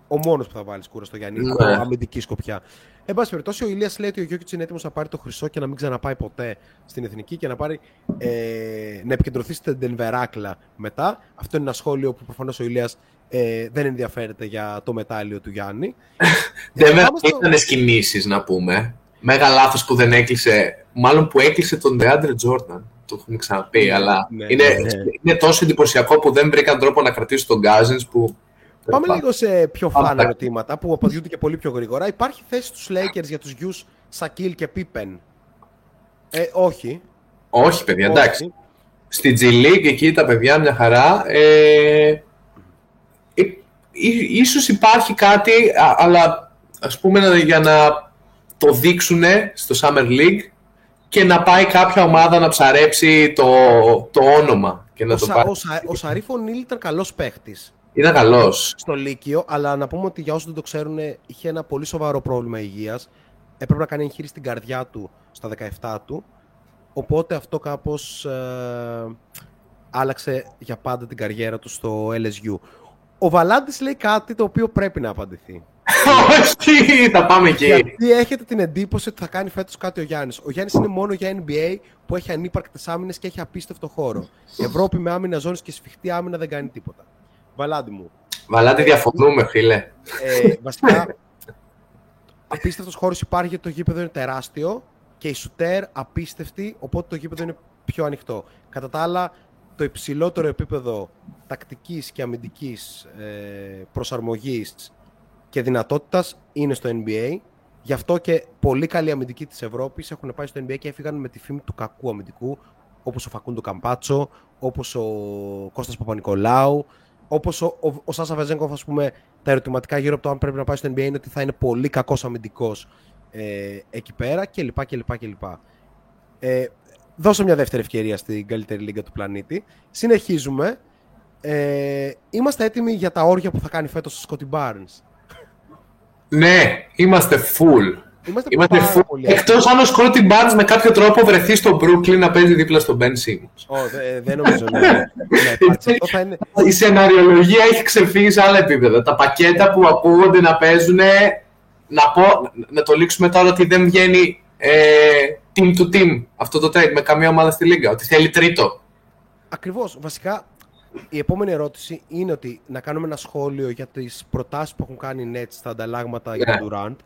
Ο μόνος που θα βάλεις σκούρα στο Γιάννη.
Ναι.
από αμυντική σκοπιά. Εν πάση περιπτώσει, ο Ηλίας λέει ότι ο Γιώκητς είναι έτοιμος να πάρει το χρυσό και να μην ξαναπάει ποτέ στην εθνική και να, πάρει, ε, να επικεντρωθεί στην Ντενβεράκλα μετά. Αυτό είναι ένα σχόλιο που προφανώς ο Ηλίας ε, δεν ενδιαφέρεται για το μετάλλιο του Γιάννη.
Δεν
πάμε στο-
ήταν κινήσει να πούμε. Μέγα λάθος που δεν έκλεισε. Μάλλον που έκλεισε τον Deandre Jordan. Το έχουμε ξαναπεί.
Ναι,
αλλά
ναι,
είναι,
ναι, ναι.
είναι τόσο εντυπωσιακό που δεν βρήκαν τρόπο να κρατήσουν τον Cousins που.
Πάμε λίγο σε πιο
Πάμε
φαν
τα-
ερωτήματα που απαντιούνται και πολύ πιο γρήγορα. Υπάρχει θέση στους Lakers για τους γιους Σακίλ και Πίπεν; Ε, όχι.
Όχι, παιδιά, εντάξει.
Όχι.
Στη G League εκεί τα παιδιά μια χαρά. Ε, ε, ί- ίσως υπάρχει κάτι, α- αλλά ας πούμε να- για να το δείξουν στο Summer League και να πάει κάποια ομάδα να ψαρέψει το, το όνομα και να
Ο,
το
Σα,
πάει.
ο, Σα, ο Σαρίφ Νίλ ήταν καλός παίχτης
Ήταν καλός.
στο Λύκειο, αλλά να πούμε ότι για όσους δεν το ξέρουν είχε ένα πολύ σοβαρό πρόβλημα υγείας. Έπρεπε να κάνει εγχείρηση στην καρδιά του στα 17 του. Οπότε αυτό κάπως ε, άλλαξε για πάντα την καριέρα του στο LSU. Ο Βαλάντης λέει κάτι το οποίο πρέπει να απαντηθεί.
Όχι, θα πάμε εκεί.
Γιατί έχετε την εντύπωση ότι θα κάνει φέτος κάτι ο Γιάννης. Ο Γιάννης είναι μόνο για NBA που έχει ανύπαρκτες άμυνες και έχει απίστευτο χώρο. Ευρώπη με άμυνα ζώνης και σφιχτή άμυνα δεν κάνει τίποτα. Βαλάντι μου.
Βαλάτη, διαφωνούμε, φίλε.
Ε, βασικά, απίστευτος χώρος υπάρχει γιατί το γήπεδο είναι τεράστιο και η σουτέρ απίστευτη, οπότε το γήπεδο είναι πιο ανοιχτό. Κατά τα άλλα, το υψηλότερο επίπεδο τακτικής και αμυντικής ε, προσαρμογής και δυνατότητας είναι στο NBA. Γι' αυτό και πολύ καλοί αμυντικοί της Ευρώπης έχουν πάει στο NBA και έφυγαν με τη φήμη του κακού αμυντικού, όπως ο Φακούντο Καμπάτσο, όπως ο Κώστας Παπα-Νικολάου, όπως ο, ο, ο Σάσα Βεζέγκοφ, ας πούμε, τα ερωτηματικά γύρω από το αν πρέπει να πάει στο NBA είναι ότι θα είναι πολύ κακός αμυντικός ε, εκεί πέρα κλπ. κλπ, κλπ. Ε, δώσω μια δεύτερη ευκαιρία στην καλύτερη λίγα του πλανήτη. Συνεχίζουμε. Ε, είμαστε έτοιμοι για τα όρια που θα κάνει φέτος ο Σκότι Barnes;
Ναι, είμαστε full.
Είμαστε,
Είμαστε
πάρα
full.
πολύ
Εκτός αν ο Σκότι Barnes με κάποιο τρόπο βρεθεί στο Brooklyn να παίζει δίπλα στον Ben Simmons.
Ω, δε- δεν νομίζω να να υπάρξει. Αυτό θα είναι...
Η σεναριολογία έχει ξεφύγει σε άλλα επίπεδα. Τα πακέτα που ακούγονται να παίζουν, να, πω, να το λήξουμε τώρα ότι δεν βγαίνει ε, team to team αυτό το trade με καμία ομάδα στη Λίγκα. Ότι θέλει τρίτο.
Ακριβώς. Βασικά, η επόμενη ερώτηση είναι ότι να κάνουμε ένα σχόλιο για τις προτάσεις που έχουν κάνει οι Nets στα ανταλλάγματα για
Ναι.
τον Durant.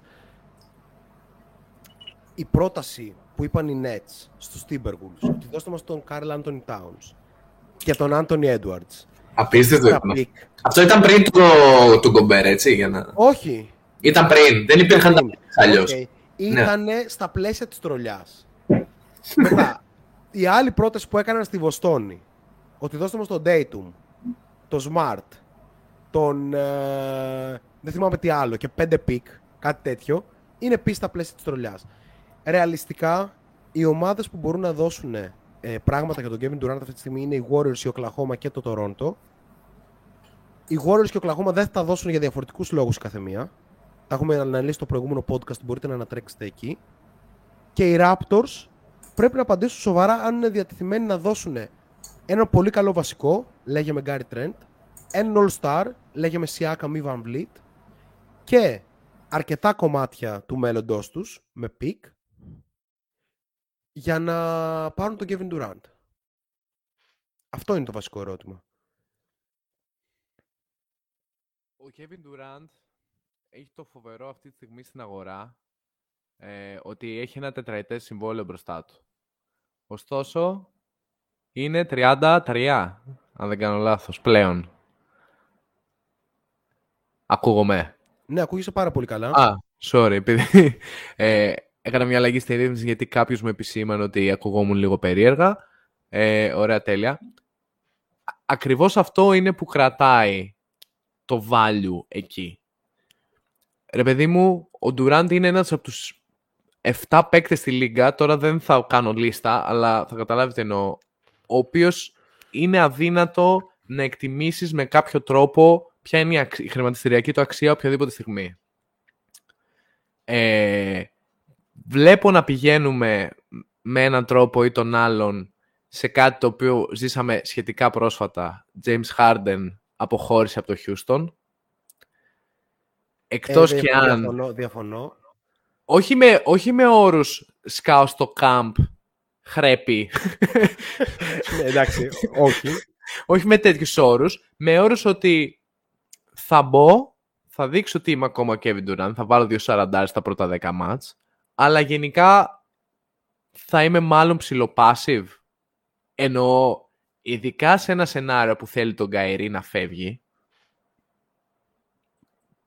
Η πρόταση που είπαν οι Nets στους Timberwolves ότι δώστε μας τον Carl Anthony Towns και τον Anthony Edwards.
Απίστευτο
Τα
ήταν.
pick.
Αυτό ήταν πριν του, του Γκομπέρ, έτσι. Για να...
Όχι.
Ήταν πριν. Δεν υπήρχαν τα αλλιώς.
Οκ. Ήτανε στα πλαίσια της τρολιάς. Μετά, η άλλη πρόταση που έκαναν στη Βοστόνη, ότι δώστε μας τον Jaylen, τον Smart, τον... ε, δεν θυμάμαι τι άλλο, και πέντε pick, κάτι τέτοιο, είναι επίσης στα πλαίσια της τρολιάς. Ρεαλιστικά, οι ομάδες που μπορούν να δώσουν ε, πράγματα για τον Kevin Durant αυτή τη στιγμή είναι οι Warriors, η Oklahoma και το Toronto. Οι Warriors και ο Oklahoma δεν θα τα δώσουν για διαφορετικούς λόγους η καθεμία. Τα έχουμε αναλύσει στο προηγούμενο podcast, μπορείτε να ανατρέξετε εκεί. Και οι Raptors πρέπει να απαντήσουν σοβαρά αν είναι διατεθειμένοι να δώσουν ένα πολύ καλό βασικό, λέγε με Gary Trent, έναν All-Star, λέγε με Siakam ή Van Vliet, και αρκετά κομμάτια του μέλλοντός τους, με pick, για να πάρουν τον Kevin Durant. Αυτό είναι το βασικό ερώτημα.
Ο Kevin Durant έχει το φοβερό αυτή τη στιγμή στην αγορά ε, ότι έχει ένα τετραετές συμβόλαιο μπροστά του. Ωστόσο, είναι 33, αν δεν κάνω λάθος, πλέον. Ακούγομαι.
Ναι, ακούγεσαι πάρα πολύ καλά.
Α, sorry, επειδή ε, έκανα μια αλλαγή στη ρύθμιση γιατί κάποιος μου επισήμανε ότι ακουγόμουν λίγο περίεργα. Ε, ωραία, τέλεια. Α- Ακριβώς αυτό είναι που κρατάει το value εκεί. Ρε παιδί μου, ο Durant είναι ένας από τους 7 παίκτες στη Λίγκα, τώρα δεν θα κάνω λίστα, αλλά θα καταλάβετε εννοώ, ο οποίος είναι αδύνατο να εκτιμήσεις με κάποιο τρόπο ποια είναι η, αξ- η χρηματιστηριακή του αξία οποιαδήποτε στιγμή. Ε, βλέπω να πηγαίνουμε με έναν τρόπο ή τον άλλον σε κάτι το οποίο ζήσαμε σχετικά πρόσφατα. James Harden αποχώρησε από το Houston. Εκτός
Ε,
και
διαφωνώ,
αν...
Διαφωνώ, διαφωνώ.
Όχι με, όχι με όρους σκάω στο camp χρέπει.
ναι, εντάξει, όχι.
όχι με τέτοιους όρους. Με όρους ότι θα μπω, θα δείξω ότι είμαι ακόμα ο Kevin Durant, θα βάλω δύο 40 στα πρώτα 10 μάτς, αλλά γενικά θα είμαι μάλλον ψηλοπάσιβ. Εννοώ, ειδικά σε ένα σενάριο που θέλει τον Καερή να φεύγει,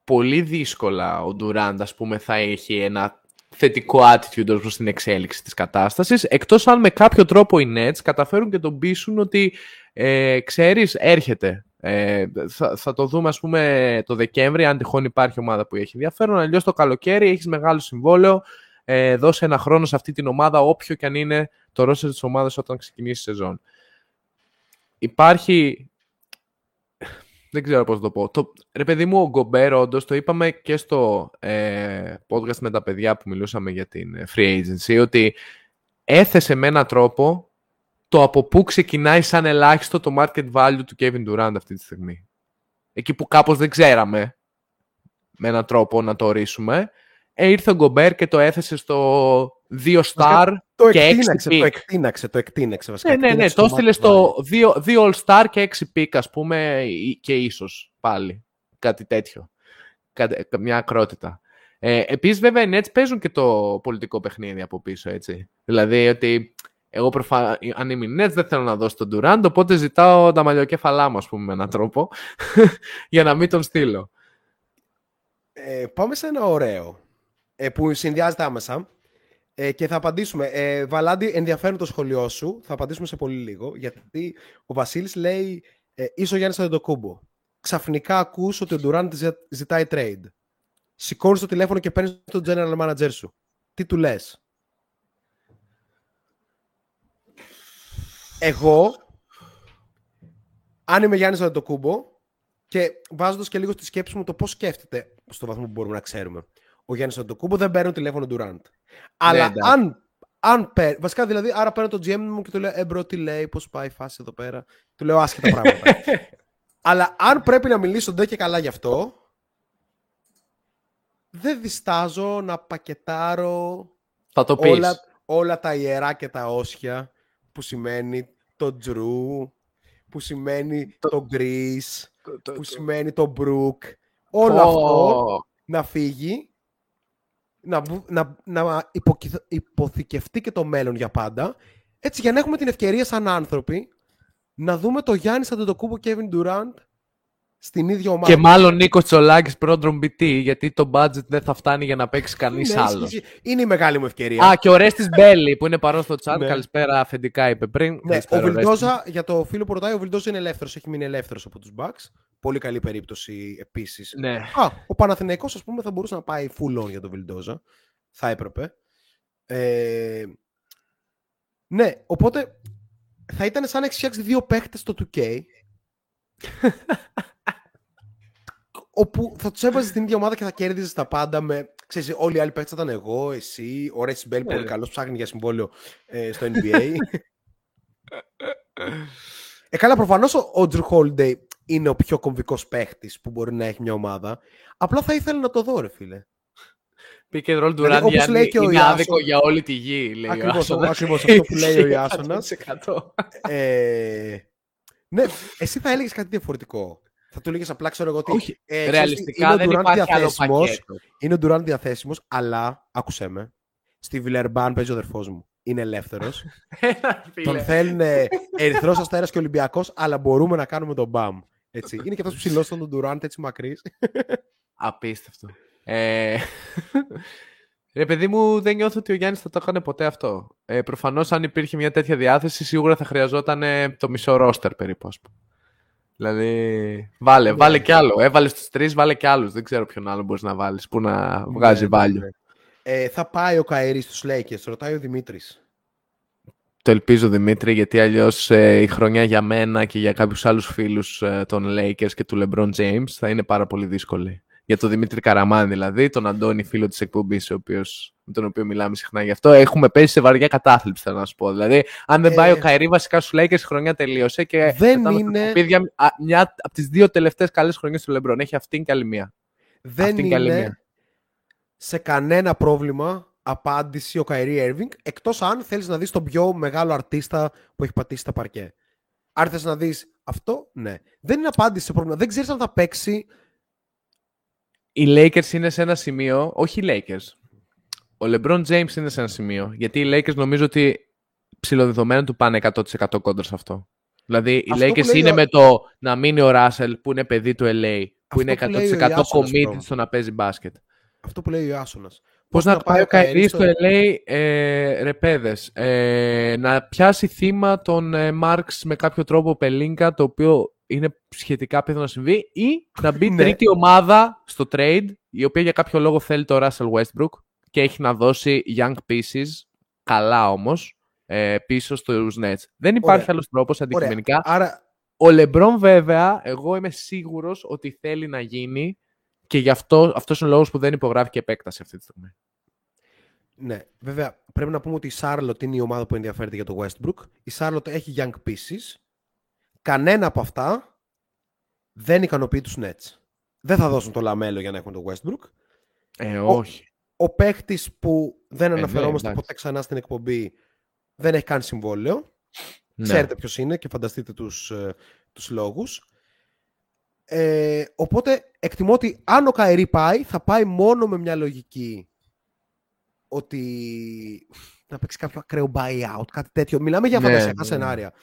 πολύ δύσκολα ο Durant, ας πούμε, θα έχει ένα θετικό attitude ως προς την εξέλιξη της κατάστασης, εκτός αν με κάποιο τρόπο οι Nets καταφέρουν και τον πείσουν ότι ε, ξέρεις, έρχεται. Ε, θα, θα το δούμε, ας πούμε, το Δεκέμβρη, αν τυχόν υπάρχει ομάδα που έχει ενδιαφέρον. Αλλιώς το καλοκαίρι έχεις μεγάλο συμβόλαιο, ε, δώσε ένα χρόνο σε αυτή την ομάδα, όποιο και αν είναι το ρόστερ της ομάδας όταν ξεκινήσει η σεζόν. Υπάρχει... Δεν ξέρω πώς να το πω. Το, ρε παιδί μου, ο Γκομπέρ, όντως, το είπαμε και στο ε, podcast με τα παιδιά που μιλούσαμε για την ε, free agency, ότι έθεσε με έναν τρόπο το από πού ξεκινάει σαν ελάχιστο το market value του Kevin Durant αυτή τη στιγμή. Εκεί που κάπως δεν ξέραμε με έναν τρόπο να το ορίσουμε, ε, ήρθε ο Γκομπέρ και το έθεσε στο 2 star
Το
και 6
εκτείναξε, το
pick.
εκτείναξε, το εκτείναξε βασικά.
Ναι, ναι, ναι,
Εκτείναξε
το έστειλες
market
στο 2 all star και 6 pick, ας πούμε, ή- και ίσως πάλι. Κάτι τέτοιο. Κάτι, μια ακρότητα. Ε, επίσης, βέβαια, οι Nets παίζουν και το πολιτικό παιχνίδι από πίσω, έτσι. Δηλαδή, ότι εγώ προφα... αν είμαι οι Nets δεν θέλω να δώσω τον Durant, οπότε ζητάω τα μαλλιοκέφαλά μου, ας πούμε, με έναν τρόπο, για να μην τον στείλω.
Ε, πάμε σε ένα ωραίο ε, που συνδυάζεται άμεσα ε, και θα απαντήσουμε. Ε, Βαλάντι, ενδιαφέρον το σχολείο σου. Θα απαντήσουμε σε πολύ λίγο. Γιατί ο Βασίλης λέει ε, είσαι ο Γιάννης Αντετοκούμπο. Ξαφνικά ακούς ότι ο Ντουράντ ζητάει trade. Σηκώνεις το τηλέφωνο και παίρνεις τον general manager σου. Τι του λες; Εγώ, αν είμαι Γιάννης Αντετοκούμπο και βάζοντας και λίγο στη σκέψη μου το πώς σκέφτεται, στο βαθμό που μπορούμε να ξέρουμε, ο Γιάννης Αντοκούμπο δεν παίρνει το τηλέφωνο του Ραντ. Αλλά
Ναι,
αν, αν παίρνει. Βασικά δηλαδή, άρα παίρνω το GM μου και του λέω Εμπρό, τι λέει, πώς πάει η φάση εδώ πέρα. Του λέω άσχετα πράγματα. Αλλά αν πρέπει να μιλήσω ντε και καλά γι' αυτό, δεν διστάζω να πακετάρω
Θα το πεις.
όλα, όλα τα ιερά και τα όσια που σημαίνει το Τζρου, που σημαίνει το, Greece, που σημαίνει το Brook. Όλο
Πω.
αυτό να φύγει, να, βου- να, να υποκυ- υποθηκευτεί και το μέλλον για πάντα, έτσι για να έχουμε την ευκαιρία σαν άνθρωποι να δούμε το Γιάννη Αντετοκούμπο Kevin Durant στην ίδια ομάδα.
Και μάλλον Νίκος Τσολάκης πρόδρομ BT, γιατί το budget δεν θα φτάνει για να παίξει κανείς
Ναι,
άλλος.
ισχύει. Είναι η μεγάλη μου ευκαιρία.
Α, και ο Ρέστης Μπέλη που είναι παρόν στο chat.
Ναι.
Καλησπέρα, αφεντικά είπε πριν.
Ναι, ο
Καλησπέρα, Ρέστη.
Βιλντόζα, για το φίλο που ρωτάει, ο Βιλντόζα είναι ελεύθερος. Έχει μείνει ελεύθερος από τους Bucks. Πολύ καλή περίπτωση επίσης.
Ναι.
Α, ο Παναθηναϊκός, ας πούμε, θα μπορούσε να πάει full on για τον Βιλντόζα. Θα έπρεπε. Ε, ναι, οπότε θα ήταν σαν να έχει φτιάξει δύο παίχτες στο 2K. όπου θα τους έβαζες στην ίδια ομάδα και θα κέρδιζες τα πάντα με. Ξέρεις, όλοι οι άλλοι παίχτε θα ήταν εγώ, εσύ, ο Ρέσι Μπέλ, πολύ
ναι.
καλός, ψάχνει για συμβόλαιο ε, στο NBA. ε, καλά, προφανώς ο, ο Drew Holiday είναι ο πιο κομβικός παίχτης που μπορεί να έχει μια ομάδα. Απλά θα ήθελα να το δω, ρε φίλε.
Pick and roll του
Δηλαδή, όπως
Ράντι
λέει και ο
είναι
Ιάσον-
άδικο για όλη τη γη, λέει
Ακριβώς,
ο Άσονας.
ακριβώς αυτό που λέει ο Ιάσονας.
100%.
Ε, ναι, εσύ θα έλεγες κάτι διαφορετικό. Θα του έλεγε απλά, ξέρω εγώ ότι.
Όχι,
ε, ξέρεις τι,
Ρεαλιστικά
είναι ο
δεν
Durant
υπάρχει άλλο
διαθέσιμος,
πακέτο.
Είναι ο Durant διαθέσιμος, αλλά άκουσέ με. Στη Βιλερμπάν παίζει ο αδερφός μου. Είναι ελεύθερος.
Ένα, φίλε.
τον θέλουν Ερυθρός Αστέρας και Ολυμπιακός, αλλά μπορούμε να κάνουμε τον μπαμ. Έτσι. Είναι και αυτός ψηλός στον Durant, έτσι μακρύς.
Απίστευτο. Ε... Ρε παιδί μου, δεν νιώθω ότι ο Γιάννης θα το έκανε ποτέ αυτό. Ε, προφανώς αν υπήρχε μια τέτοια διάθεση, σίγουρα θα χρειαζόταν ε, το μισό ρόστερ περίπου, ας πούμε. Δηλαδή, βάλε, βάλε κι άλλο. Έβαλες στους τρεις, βάλε κι άλλους. Δεν ξέρω ποιον άλλο μπορείς να βάλεις που να βγάζει
Ναι,
value.
ναι. Ε, θα πάει ο Καερή στους Lakers, ρωτάει ο Δημήτρης.
Το ελπίζω, Δημήτρη, γιατί αλλιώς ε, η χρονιά για μένα και για κάποιους άλλους φίλους ε, των Lakers και του LeBron James θα είναι πάρα πολύ δύσκολη. Για τον Δημήτρη Καραμάν δηλαδή, τον Αντώνη φίλο της εκπομπής, ο οποίος, με τον οποίο μιλάμε συχνά γι' αυτό, έχουμε πέσει σε βαριά κατάθλιψη, θέλω να σου πω. Δηλαδή, αν δεν
Ε,
πάει ο Καϊρή βασικά στους Lakers, η χρονιά τελείωσε και
Δεν
μετά με
είναι-
τα σκουπίδια, α, μια από τις δύο τελευταίες καλές χρονιές του LeBron. Έχει αυτήν και άλλη μία.
Δεν
Αυτή είναι καλή
είναι
μία.
σε κανένα πρόβλημα απάντηση ο Καϊρή Έρβινγκ, εκτός αν θέλεις να δεις τον πιο μεγάλο αρτίστα που έχει πατήσει τα παρκέ. Αν θες να δεις αυτό, ναι. Δεν είναι απάντηση σε πρόβλημα. Δεν ξέρεις αν θα παίξει.
Οι Lakers είναι σε ένα σημείο, όχι οι Lakers. Ο LeBron James είναι σε ένα σημείο. Γιατί οι Lakers νομίζω ότι ψηλοδεδομένων του πάνε 100% κόντρα σε αυτό. Δηλαδή οι
Αυτό που
Lakers
λέει
είναι
ο-
με το να μείνει ο Russell που είναι παιδί του LA, που είναι
που λέει ο
100%
Ιάσονας,
committed
bro.
στο να παίζει μπάσκετ.
Αυτό που λέει ο Ιάσονας.
Πώς να πάει ο Καϊρή στο LA, ε, ρε παιδες, ε, να πιάσει θύμα τον ε, Marks με κάποιο τρόπο Πελίνκα, το οποίο είναι σχετικά πιθανό να συμβεί, ή να μπει
Ναι.
τρίτη ομάδα στο trade, η οποία για κάποιο λόγο θέλει το Russell Westbrook και έχει να δώσει young pieces, καλά όμως, ε, πίσω στους Nets. Δεν υπάρχει
Ωραία.
άλλος τρόπος αντικειμενικά.
Άρα,
Ο LeBron βέβαια, εγώ είμαι σίγουρος ότι θέλει να γίνει και γι' αυτό αυτός είναι ο λόγος που δεν υπογράφει και επέκταση αυτή τη στιγμή.
ναι, βέβαια, πρέπει να πούμε ότι η Charlotte είναι η ομάδα που ενδιαφέρεται για το Westbrook. Η Charlotte έχει young pieces. Κανένα από αυτά δεν ικανοποιεί τους Nets. Δεν θα δώσουν το λαμέλο για να έχουν το Westbrook.
Ε,
Ο-
όχι.
Ο παίχτης που δεν
ναι,
αναφερόμαστε
εντάξει.
ποτέ ξανά στην εκπομπή δεν έχει καν συμβόλαιο.
Ναι.
Ξέρετε ποιος είναι και φανταστείτε τους, ε, τους λόγους. Ε, οπότε εκτιμώ ότι αν ο Καερή πάει, θα πάει μόνο με μια λογική ότι να παίξει κάποιο ακραίο buyout, κάτι τέτοιο. Μιλάμε για
Ναι,
φαντασιακά
ναι.
σενάρια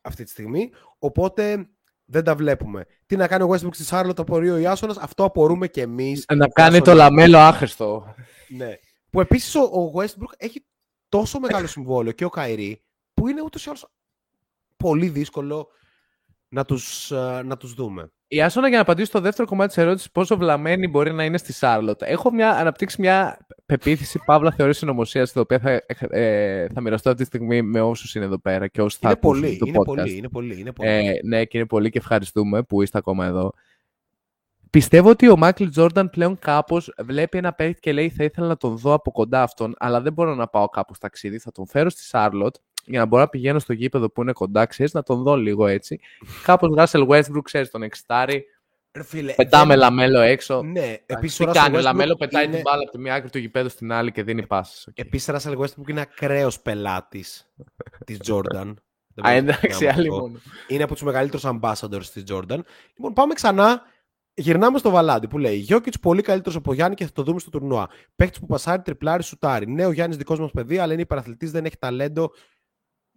αυτή τη στιγμή. Οπότε δεν τα βλέπουμε. Τι να κάνει ο Westbrook στη Σάρλοτ, απορεί ο Ιάσονας, αυτό απορούμε και εμείς.
Να κάνει το λαμέλο άχρηστο.
Ναι. Που επίσης ο, ο Westbrook έχει τόσο μεγάλο συμβόλαιο και ο Καϊρή, που είναι ούτως ή άλλως πολύ δύσκολο να τους, ε, να τους δούμε.
Η Άσονα για να απαντήσω στο δεύτερο κομμάτι της ερώτησης, πόσο βλαμμένη μπορεί να είναι στη Σάρλοτ. Έχω μια, αναπτύξει μια πεποίθηση, παύλα θεωρή συνωμοσία, την οποία θα, ε, θα μοιραστώ αυτή τη στιγμή με όσους είναι εδώ πέρα και όσου θα
Είναι
ακούσουν
πολύ,
το
είναι
podcast.
πολύ, είναι πολύ, είναι πολύ.
Ε, ναι, και είναι πολύ και ευχαριστούμε που είστε ακόμα εδώ. Πιστεύω ότι ο Μάικλ Τζόρνταν πλέον κάπως βλέπει ένα παίκτη και λέει: Θα ήθελα να τον δω από κοντά αυτόν, αλλά δεν μπορώ να πάω κάπου στα ταξίδι. Θα τον φέρω στη Σάρλοτ για να μπορώ να πηγαίνω στο γήπεδο που είναι κοντά, ξέρεις, να τον δω λίγο έτσι. Κάπως Ράσελ Westbrook, ξέρεις, τον εξτάρει.
Ρε φίλε,
Πετάμε
δεν-
Λαμέλο έξω.
Ναι, επίσης
Τι κάνει, ο Λαμέλο πετάει την μπάλα από τη μία άκρη του γηπέδου στην άλλη και δίνει πάσα.
Επίσης, Ράσελ Westbrook είναι ακραίος πελάτης της Jordan. Δεν
Α,
μπορείς να
εντάξει,
ξεχνάμε
άλλη
αυτό.
μόνο.
Είναι από τους μεγαλύτερους ambassadors της Jordan. Λοιπόν, πάμε ξανά. Γυρνάμε στο Βαλάντι που λέει: Γιόκιτς πολύ καλύτερος από Γιάννη και θα το δούμε στο τουρνουά. Παίχτης που πασάρει, τριπλάρει, σουτάρει. Ναι, ο Γιάννης δικός μας παιδί, αλλά είναι υπεραθλητής, δεν έχει ταλέντο.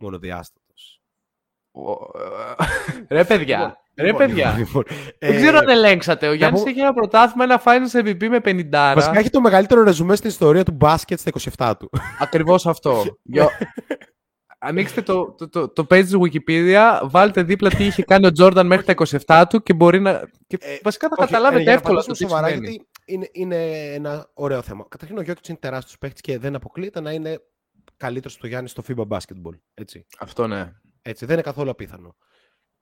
Μονοδιάστατος.
Ρε παιδιά, ρε παιδιά.
Λοιπόν,
Δεν
ε,
ξέρω αν ελέγξατε. Ο Γιάννης
πω-
έχει ένα πρωτάθλημα, ένα finals MVP με 50.
Βασικά έχει το μεγαλύτερο ρεζουμέ στην ιστορία του μπάσκετ στα 27 του.
Ακριβώς αυτό. Γιο- Ανοίξτε το, το, το, το page της Wikipedia, βάλτε δίπλα τι είχε κάνει ο Τζόρνταν μέχρι τα 27 του και μπορεί να. Και
Ε,
βασικά θα
Όχι,
καταλάβετε
ε, για να
εύκολα
απαντήσουμε
το τι
σοβαρά,
σημαίνει.
γιατί είναι, είναι ένα ωραίο θέμα. Καταρχήν, ο Γιώκητς είναι τεράστιος παίχτη και δεν αποκλείεται να είναι καλύτερος του Γιάννη στο FIBA basketball. Έτσι.
Αυτό ναι.
Έτσι, δεν είναι καθόλου απίθανο.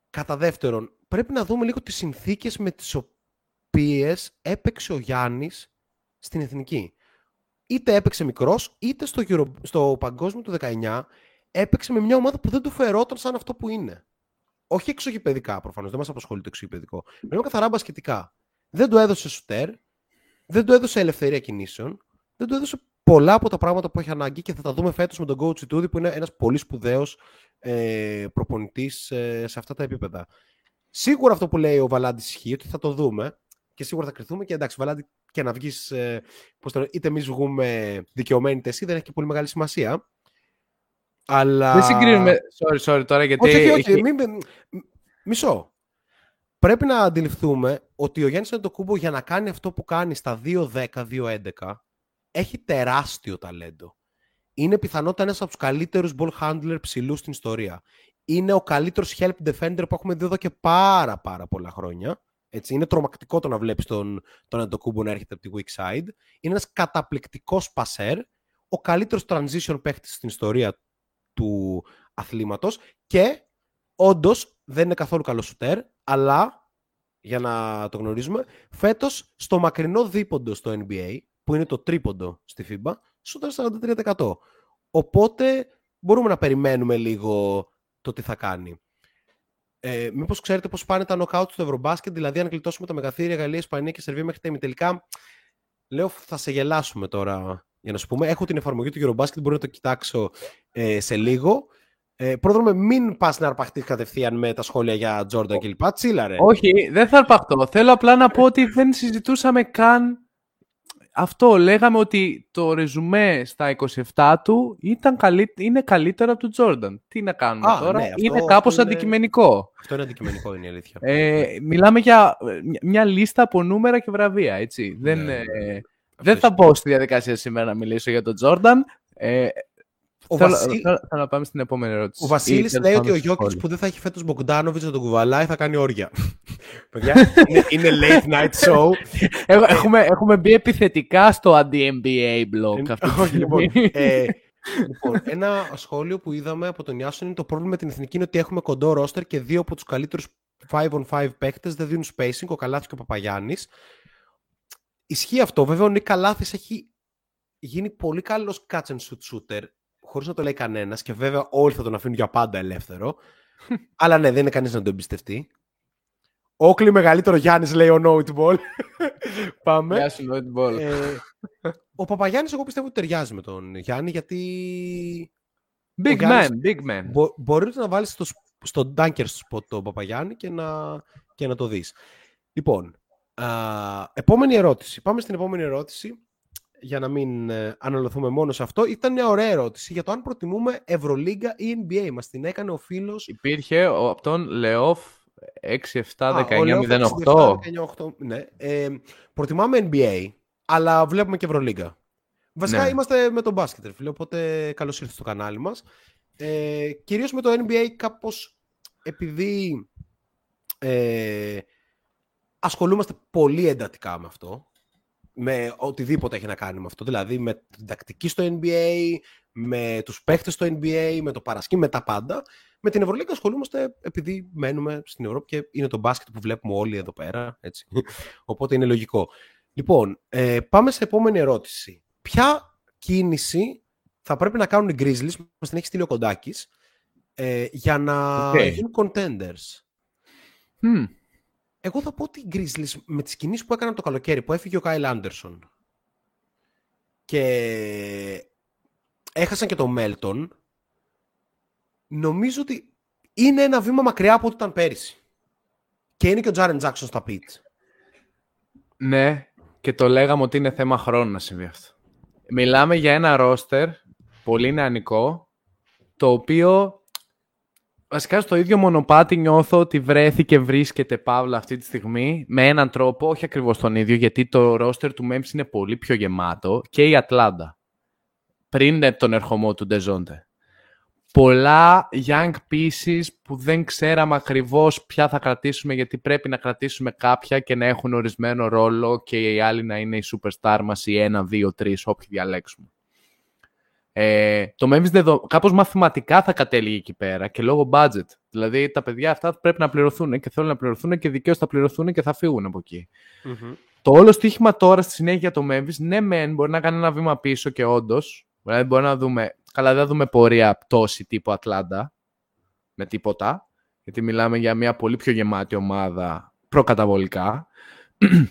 Κατά δεύτερον, πρέπει να δούμε λίγο τις συνθήκες με τις οποίες έπαιξε ο Γιάννης στην Εθνική. Είτε έπαιξε μικρός, είτε στο, Euro- στο παγκόσμιο του 19 έπαιξε με μια ομάδα που δεν του φερόταν σαν αυτό που είναι. Όχι εξωγηπαιδικά προφανώς, δεν μας απασχολεί το εξωγηπαιδικό. Μιλάμε καθαρά μπασκετικά. Δεν του έδωσε σουτέρ, δεν του έδωσε ελευθερία κινήσεων, δεν του έδωσε πολλά από τα πράγματα που έχει ανάγκη και θα τα δούμε φέτος με τον coach Ιτούδη που είναι ένας πολύ σπουδαίος ε, προπονητής ε, σε αυτά τα επίπεδα. Σίγουρα αυτό που λέει ο Βαλάντη ισχύει, ότι θα το δούμε και σίγουρα θα κρυθούμε και εντάξει, Βαλάντη και να βγεις, ε, πώς το λέω, είτε εμείς βγούμε δικαιωμένοι είτε εσύ, δεν έχει και πολύ μεγάλη σημασία. Αλλά...
Δεν συγκρίνουμε. Sorry, sorry τώρα γιατί.
Όχι, όχι, όχι.
έχει-
Μην, μ- μισό. Πρέπει να αντιληφθούμε ότι ο Γιάννης Αντοκούμπο για να κάνει αυτό που κάνει στα 2-10-2-11 έχει τεράστιο ταλέντο. Είναι πιθανότατα ένας από τους καλύτερους ball handler ψηλού στην ιστορία. Είναι ο καλύτερος help defender που έχουμε δει εδώ και πάρα πάρα πολλά χρόνια. Έτσι, είναι τρομακτικό το να βλέπεις τον, τον Αντοκούμπο να έρχεται από τη weak side. Είναι ένας καταπληκτικός passer, ο καλύτερος transition παίχτης στην ιστορία του αθλήματος και όντως δεν είναι καθόλου καλός σουτέρ, αλλά για να το γνωρίζουμε, φέτος στο μακρινό δίποντο στο NBA, που είναι το τρίποντο στη FIBA, σουτάρει 43%. Οπότε μπορούμε να περιμένουμε λίγο το τι θα κάνει. Ε, Μήπως ξέρετε πώς πάνε τα knockout στο Ευρωμπάσκετ, δηλαδή αν γλιτώσουμε τα μεγαθύρια Γαλλία, Ισπανία και Σερβία μέχρι τα ημιτελικά. Λέω θα σε γελάσουμε τώρα για να σου πούμε. Έχω την εφαρμογή του Eurobasket, μπορώ να το κοιτάξω ε, σε λίγο. Ε, πρόδρομε, μην πας να αρπαχτείς κατευθείαν με τα σχόλια για Jordan κλπ. Τσίλαρε.
Όχι, δεν θα αρπαχτώ. Θέλω απλά να πω ότι δεν συζητούσαμε καν αυτό. Λέγαμε ότι το ρεζουμέ στα 27 του ήταν καλύ... είναι καλύτερο από τον Τζόρνταν. Τι να κάνουμε
Α,
τώρα;
ναι, αυτό-
είναι κάπως
αυτό είναι-
αντικειμενικό.
Αυτό είναι αντικειμενικό, είναι η αλήθεια.
Ε, μιλάμε για ε, μια- μια λίστα από νούμερα και βραβεία, έτσι. δεν,
Ναι,
ε,
ναι.
δεν θα μπω στη διαδικασία σήμερα να μιλήσω για τον Τζόρνταν. Ε,
Ο,
θέλω,
Βασί...
θέλω, θέλω να πάμε στην επόμενη ερώτηση.
ο Βασίλης
Ή τέλος
λέει
πάντων
ότι ο
στο
Γιώκητς
σχόλιο.
που δεν θα έχει φέτος Μπογκντάνοβιτ να τον κουβαλάει θα κάνει όρια. Παιδιά, είναι, είναι late night show.
Έχ- έχουμε, έχουμε μπει επιθετικά στο anti-NBA blog αυτή τη
Όχι, λοιπόν,
στιγμή.
ε, λοιπόν, ένα σχόλιο που είδαμε από τον Ιάσον είναι το πρόβλημα με την εθνική είναι ότι έχουμε κοντό ρόστερ και δύο από τους καλύτερους 5 on 5 παίκτες δεν δίνουν spacing, ο Καλάθι και ο Παπαγιάννης. Ισχύει αυτό. Βέβαια, ο Νίκ Καλάθης έχει γίνει πολύ καλός catch and shoot shooter, χωρίς να το λέει κανένας και βέβαια όλοι θα τον αφήνουν για πάντα ελεύθερο. Αλλά ναι, δεν είναι κανείς να το εμπιστευτεί. Όκλι μεγαλύτερο Γιάννης, λέει ο Note Ball. Πάμε.
Γεια σου, Lloyd Ball.
Ε, ο Παπαγιάννης εγώ πιστεύω ότι ταιριάζει με τον Γιάννη γιατί
Big
ο Γιάννης-
man, big man.
μπο, μπορείς να βάλεις στο, σ- στο dunker spot τον Παπαγιάννη και να, και να το δεις. Λοιπόν, α, επόμενη ερώτηση. Πάμε στην επόμενη ερώτηση για να μην ε, αναλωθούμε μόνο σε αυτό. Ήταν μια ωραία ερώτηση για το αν προτιμούμε Ευρωλίγκα ή NBA. Μας την έκανε ο φίλος
Υπήρχε ο, από τον Λεόφ 6-7,
Α, ο Λέο
19-08.
19-8, Ναι. Ε, προτιμάμε NBA, αλλά βλέπουμε και Ευρωλίγκα. Βασικά
Ναι.
είμαστε με τον μπάσκετ, ρε φίλε, οπότε καλώς ήρθες στο κανάλι μας. Ε, κυρίως με το NBA κάπως επειδή ε, ασχολούμαστε πολύ εντατικά με αυτό, με οτιδήποτε έχει να κάνει με αυτό, δηλαδή με την τακτική στο NBA, με τους παίχτες στο NBA, με το παρασκή, με τα πάντα. Με την Ευρωλίγκα ασχολούμαστε επειδή μένουμε στην Ευρώπη και είναι το μπάσκετ που βλέπουμε όλοι εδώ πέρα, έτσι. Οπότε είναι λογικό. Λοιπόν, ε, πάμε σε επόμενη ερώτηση. Ποια κίνηση θα πρέπει να κάνουν οι Grizzlies, μας την έχει στείλει ο Κοντάκης, ε, για να
Οκ.
γίνουν contenders;
Μμμ.
Εγώ θα πω ότι οι Grizzlies με τις κινήσεις που έκαναν το καλοκαίρι, που έφυγε ο Κάιλ Άντερσον και έχασαν και τον Μέλτον, νομίζω ότι είναι ένα βήμα μακριά από ό,τι ήταν πέρυσι. Και είναι και ο Τζάρεν Τζάξον στα pits.
Ναι, και το λέγαμε ότι είναι θέμα χρόνου να συμβεί αυτό. Μιλάμε για ένα ρόστερ πολύ νεανικό, το οποίο βασικά στο ίδιο μονοπάτι νιώθω ότι βρέθηκε, βρίσκεται παύλα αυτή τη στιγμή με έναν τρόπο, όχι ακριβώς τον ίδιο, γιατί το ρόστερ του Memphis είναι πολύ πιο γεμάτο και η Ατλάντα, πριν τον ερχομό του Ντεζάντε. Πολλά young pieces που δεν ξέραμε ακριβώς ποια θα κρατήσουμε γιατί πρέπει να κρατήσουμε κάποια και να έχουν ορισμένο ρόλο και οι άλλοι να είναι οι superstar μας ή ένα, δύο, τρεις, όποιοι διαλέξουμε. Ε, το Memphis δεδο... κάπως μαθηματικά θα κατέληγε εκεί πέρα και λόγω budget. Δηλαδή τα παιδιά αυτά πρέπει να πληρωθούν και θέλουν να πληρωθούν και δικαίως θα πληρωθούν και θα φύγουν από εκεί. Το όλο στοίχημα τώρα στη συνέχεια για το Memphis, ναι, μεν μπορεί να κάνει ένα βήμα πίσω και όντως. Δηλαδή, μπορεί να δούμε. Καλά, δεν θα δούμε πορεία πτώση τύπου Ατλάντα με τίποτα. Γιατί μιλάμε για μια πολύ πιο γεμάτη ομάδα προκαταβολικά.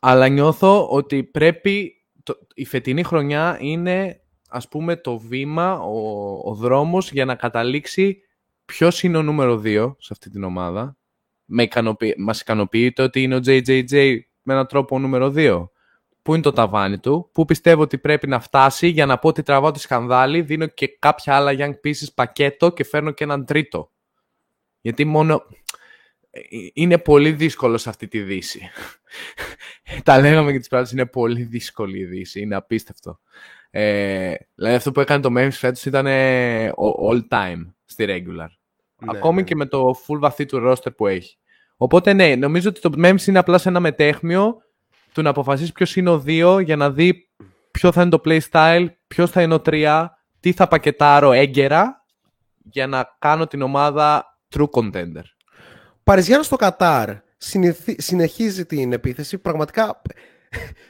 Αλλά νιώθω ότι πρέπει. Το, η φετινή χρονιά είναι ας πούμε το βήμα, ο, ο δρόμος για να καταλήξει ποιος είναι ο νούμερο 2 σε αυτή την ομάδα. Με ικανοποιεί, μας ικανοποιεί το ότι είναι ο JJJ με έναν τρόπο ο νούμερο 2. Πού είναι το ταβάνι του, πού πιστεύω ότι πρέπει να φτάσει για να πω ότι τραβάω τη σκανδάλη, δίνω και κάποια άλλα young pieces πακέτο και φέρνω και έναν τρίτο. Γιατί μόνο... ε, Είναι πολύ δύσκολο σε αυτή τη δύση. Τα λέγαμε και τις πράγματες, είναι πολύ δύσκολη η δύση, είναι απίστευτο. Ε, δηλαδή αυτό που έκανε το Memphis φέτος ήταν ε, all time στη regular.
Ναι,
Ακόμη
ναι.
και με το full βαθύ του roster που έχει. Οπότε ναι, νομίζω ότι το Memphis είναι απλά σε ένα μετέχμιο του να αποφασίσει ποιος είναι ο 2 για να δει ποιο θα είναι το play style, ποιος θα είναι ο 3, τι θα πακετάρω έγκαιρα για να κάνω την ομάδα true contender.
Παριζιάνος στο Κατάρ συνηθι- συνεχίζει την επίθεση. Πραγματικά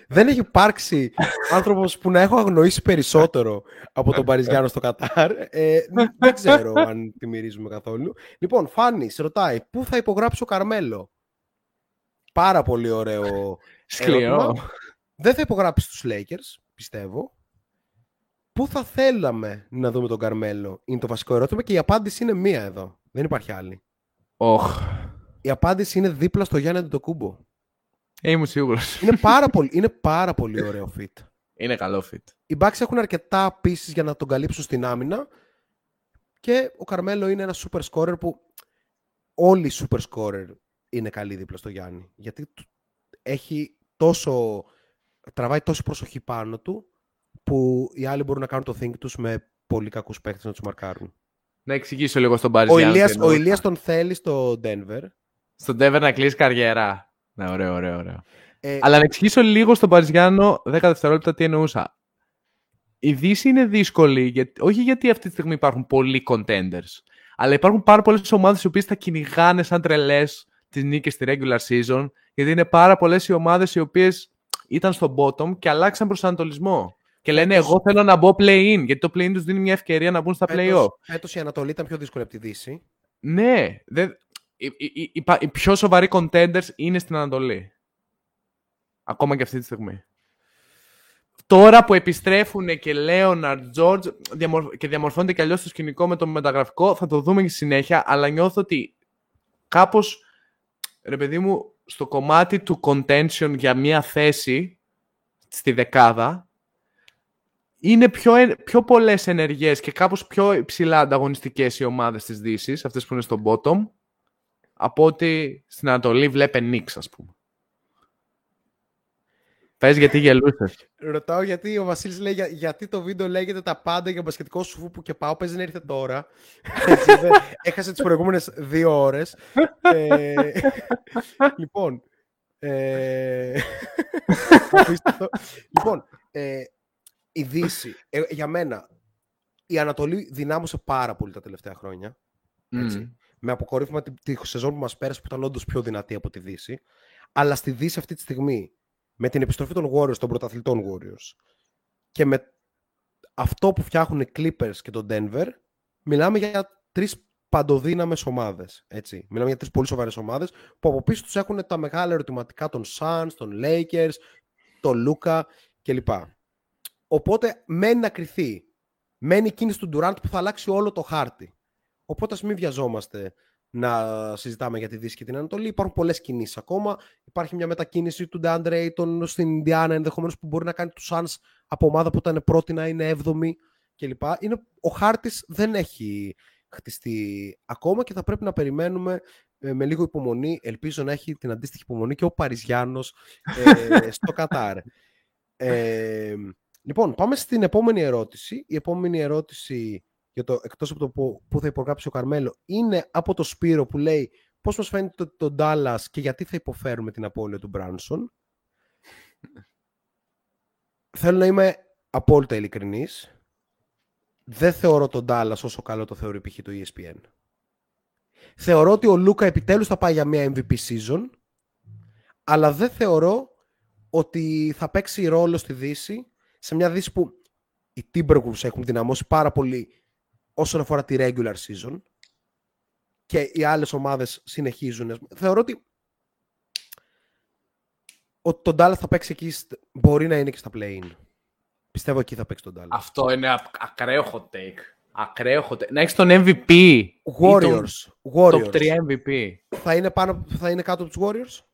δεν έχει υπάρξει άνθρωπος που να έχω αγνοήσει περισσότερο από τον Παριζιάνο στο Κατάρ. Ε, δεν ξέρω αν τη μυρίζουμε καθόλου. Λοιπόν, Φάνης, σε ρωτάει, πού θα υπογράψει ο Καρμέλο; Πάρα πολύ ωραίο
Σκληρό.
ερώτημα. Δεν θα υπογράψεις στους Lakers, πιστεύω. Πού θα θέλαμε να δούμε τον Καρμέλο είναι το βασικό ερώτημα και η απάντηση είναι μία εδώ. Δεν υπάρχει άλλη.
Οχ.
Η απάντηση είναι δίπλα στο Γιάννη Αντιτοκούμπο.
Ε, είμαι σίγουρος.
Είναι πάρα πολύ, είναι πάρα πολύ ωραίο fit.
Είναι καλό fit.
Οι Bucks έχουν αρκετά pieces για να τον καλύψουν στην άμυνα και ο Καρμέλο είναι ένα super scorer που όλοι οι super scorer είναι καλοί δίπλα στο Γιάννη. Γιατί του- έχει τόσο, τραβάει τόση προσοχή πάνω του που οι άλλοι μπορούν να κάνουν το think τους με πολύ κακούς παίκτες να τους μαρκάρουν.
Να εξηγήσω λίγο στον
Ο
Παριζιάνο.
Ηλίας,
τι
ο
εννοούσα.
Ηλίας τον θέλει στο Denver.
Στον Denver να κλείσει καριέρα. Ναι, ωραίο, ωραίο, ωραίο.
Ε,
Αλλά να εξηγήσω λίγο στον Παριζιάνο 10 δευτερόλεπτα τι εννοούσα. Η Δύση είναι δύσκολη, γιατί, όχι γιατί αυτή τη στιγμή υπάρχουν πολλοί contenders, αλλά υπάρχουν πάρα πολλές ομάδες οι οποίες θα κυνηγάνε σαν τρελές τις νίκες στη regular season, γιατί είναι πάρα πολλές οι ομάδες οι οποίες ήταν στο bottom και αλλάξαν προσανατολισμό. Και λένε, Εγώ θέλω να μπω play-in, γιατί το play-in τους δίνει μια ευκαιρία να μπουν στα play-off.
φέτος, φέτος η Ανατολή ήταν πιο δύσκολη από τη Δύση.
Ναι, δεν... οι, οι, οι, οι πα- οι πιο σοβαροί contenders είναι στην Ανατολή. Ακόμα και αυτή τη στιγμή. Τώρα που επιστρέφουν και Λέοναρντ, Τζόρτζ και διαμορφώνεται και αλλιώς το σκηνικό με το μεταγραφικό, θα το δούμε και στη συνέχεια, αλλά νιώθω ότι κάπως, ρε παιδί μου, στο κομμάτι του contention για μία θέση στη δεκάδα, είναι πιο, ε- πιο πολλές ενεργές και κάπως πιο υψηλά ανταγωνιστικές οι ομάδες της Δύσης, αυτές που είναι στο bottom, από ότι στην Ανατολή βλέπε Νίξ, ας πούμε. Πες γιατί γελούσες.
Ρωτάω γιατί ο Βασίλης λέει για- γιατί το βίντεο λέγεται τα πάντα για μπασκετικό σου που και πάω παίζει να ήρθε τώρα. Έτσι, δε- Έχασε τις προηγούμενες δύο ώρες. Ε, λοιπόν, ε, απίστευτο. λοιπόν, ε, η Δύση, ε, για μένα, η Ανατολή δυνάμωσε πάρα πολύ τα τελευταία χρόνια. Έτσι.
Μμμ.
Με αποκορύφωμα τη, τη σεζόν που μας πέρασε που ήταν όντως πιο δυνατή από τη Δύση. Αλλά στη Δύση αυτή τη στιγμή, με την επιστροφή των Warriors, των πρωταθλητών Warriors και με αυτό που φτιάχνουν οι Clippers και το Denver, μιλάμε για τρεις παντοδύναμες ομάδες. Έτσι. Μιλάμε για τρεις πολύ σοβαρές ομάδες που από πίσω τους έχουν τα μεγάλα ερωτηματικά των Suns, των Lakers, τον Luka κλπ. Οπότε μένει να κρυθεί. Μένει η κίνηση του Durant που θα αλλάξει όλο το χάρτη. Οπότε ας μην βιαζόμαστε να συζητάμε για τη Δύση και την Ανατολή. Υπάρχουν πολλές κινήσεις ακόμα. Υπάρχει μια μετακίνηση του DeAndre Ayton στην Ινδιάνα ενδεχομένως που μπορεί να κάνει τους Suns από ομάδα που ήταν πρώτη να είναι έβδομη κλπ. Είναι, ο χάρτης δεν έχει χτιστεί ακόμα και θα πρέπει να περιμένουμε ε, με λίγο υπομονή. Ελπίζω να έχει την αντίστοιχη υπομονή και ο Παριζιάνος ε, στο Κατάρ. Ε, λοιπόν, πάμε στην επόμενη ερώτηση. Η επόμενη ερώτηση για το εκτός από το που, που θα υπογράψει ο Καρμέλο είναι από το Σπύρο που λέει πώς μας φαίνεται το, το Dallas και γιατί θα υποφέρουμε την απώλεια του Μπράνσον; Θέλω να είμαι απόλυτα ειλικρινής. Δεν θεωρώ τον Dallas όσο καλό το θεωρεί π.χ. το E ESPN. Θεωρώ ότι ο Λούκα επιτέλους θα πάει για μια MVP season, αλλά δεν θεωρώ ότι θα παίξει ρόλο στη Δύση, σε μια Δύση που οι Timberwolves έχουν δυναμώσει πάρα πολύ όσον αφορά τη regular season και οι άλλες ομάδες συνεχίζουν. Θεωρώ ότι ότι τον Dallas θα παίξει εκεί, στ- μπορεί να είναι και στα play-in. Πιστεύω εκεί θα παίξει τον Dallas.
Αυτό είναι ακ- ακραίο hot take. Ακραίο hot take. Να έχεις τον MVP. ή τον
Warriors. Warriors.
Top 3 MVP.
Θα, είναι πάνω, θα είναι κάτω από τους Warriors;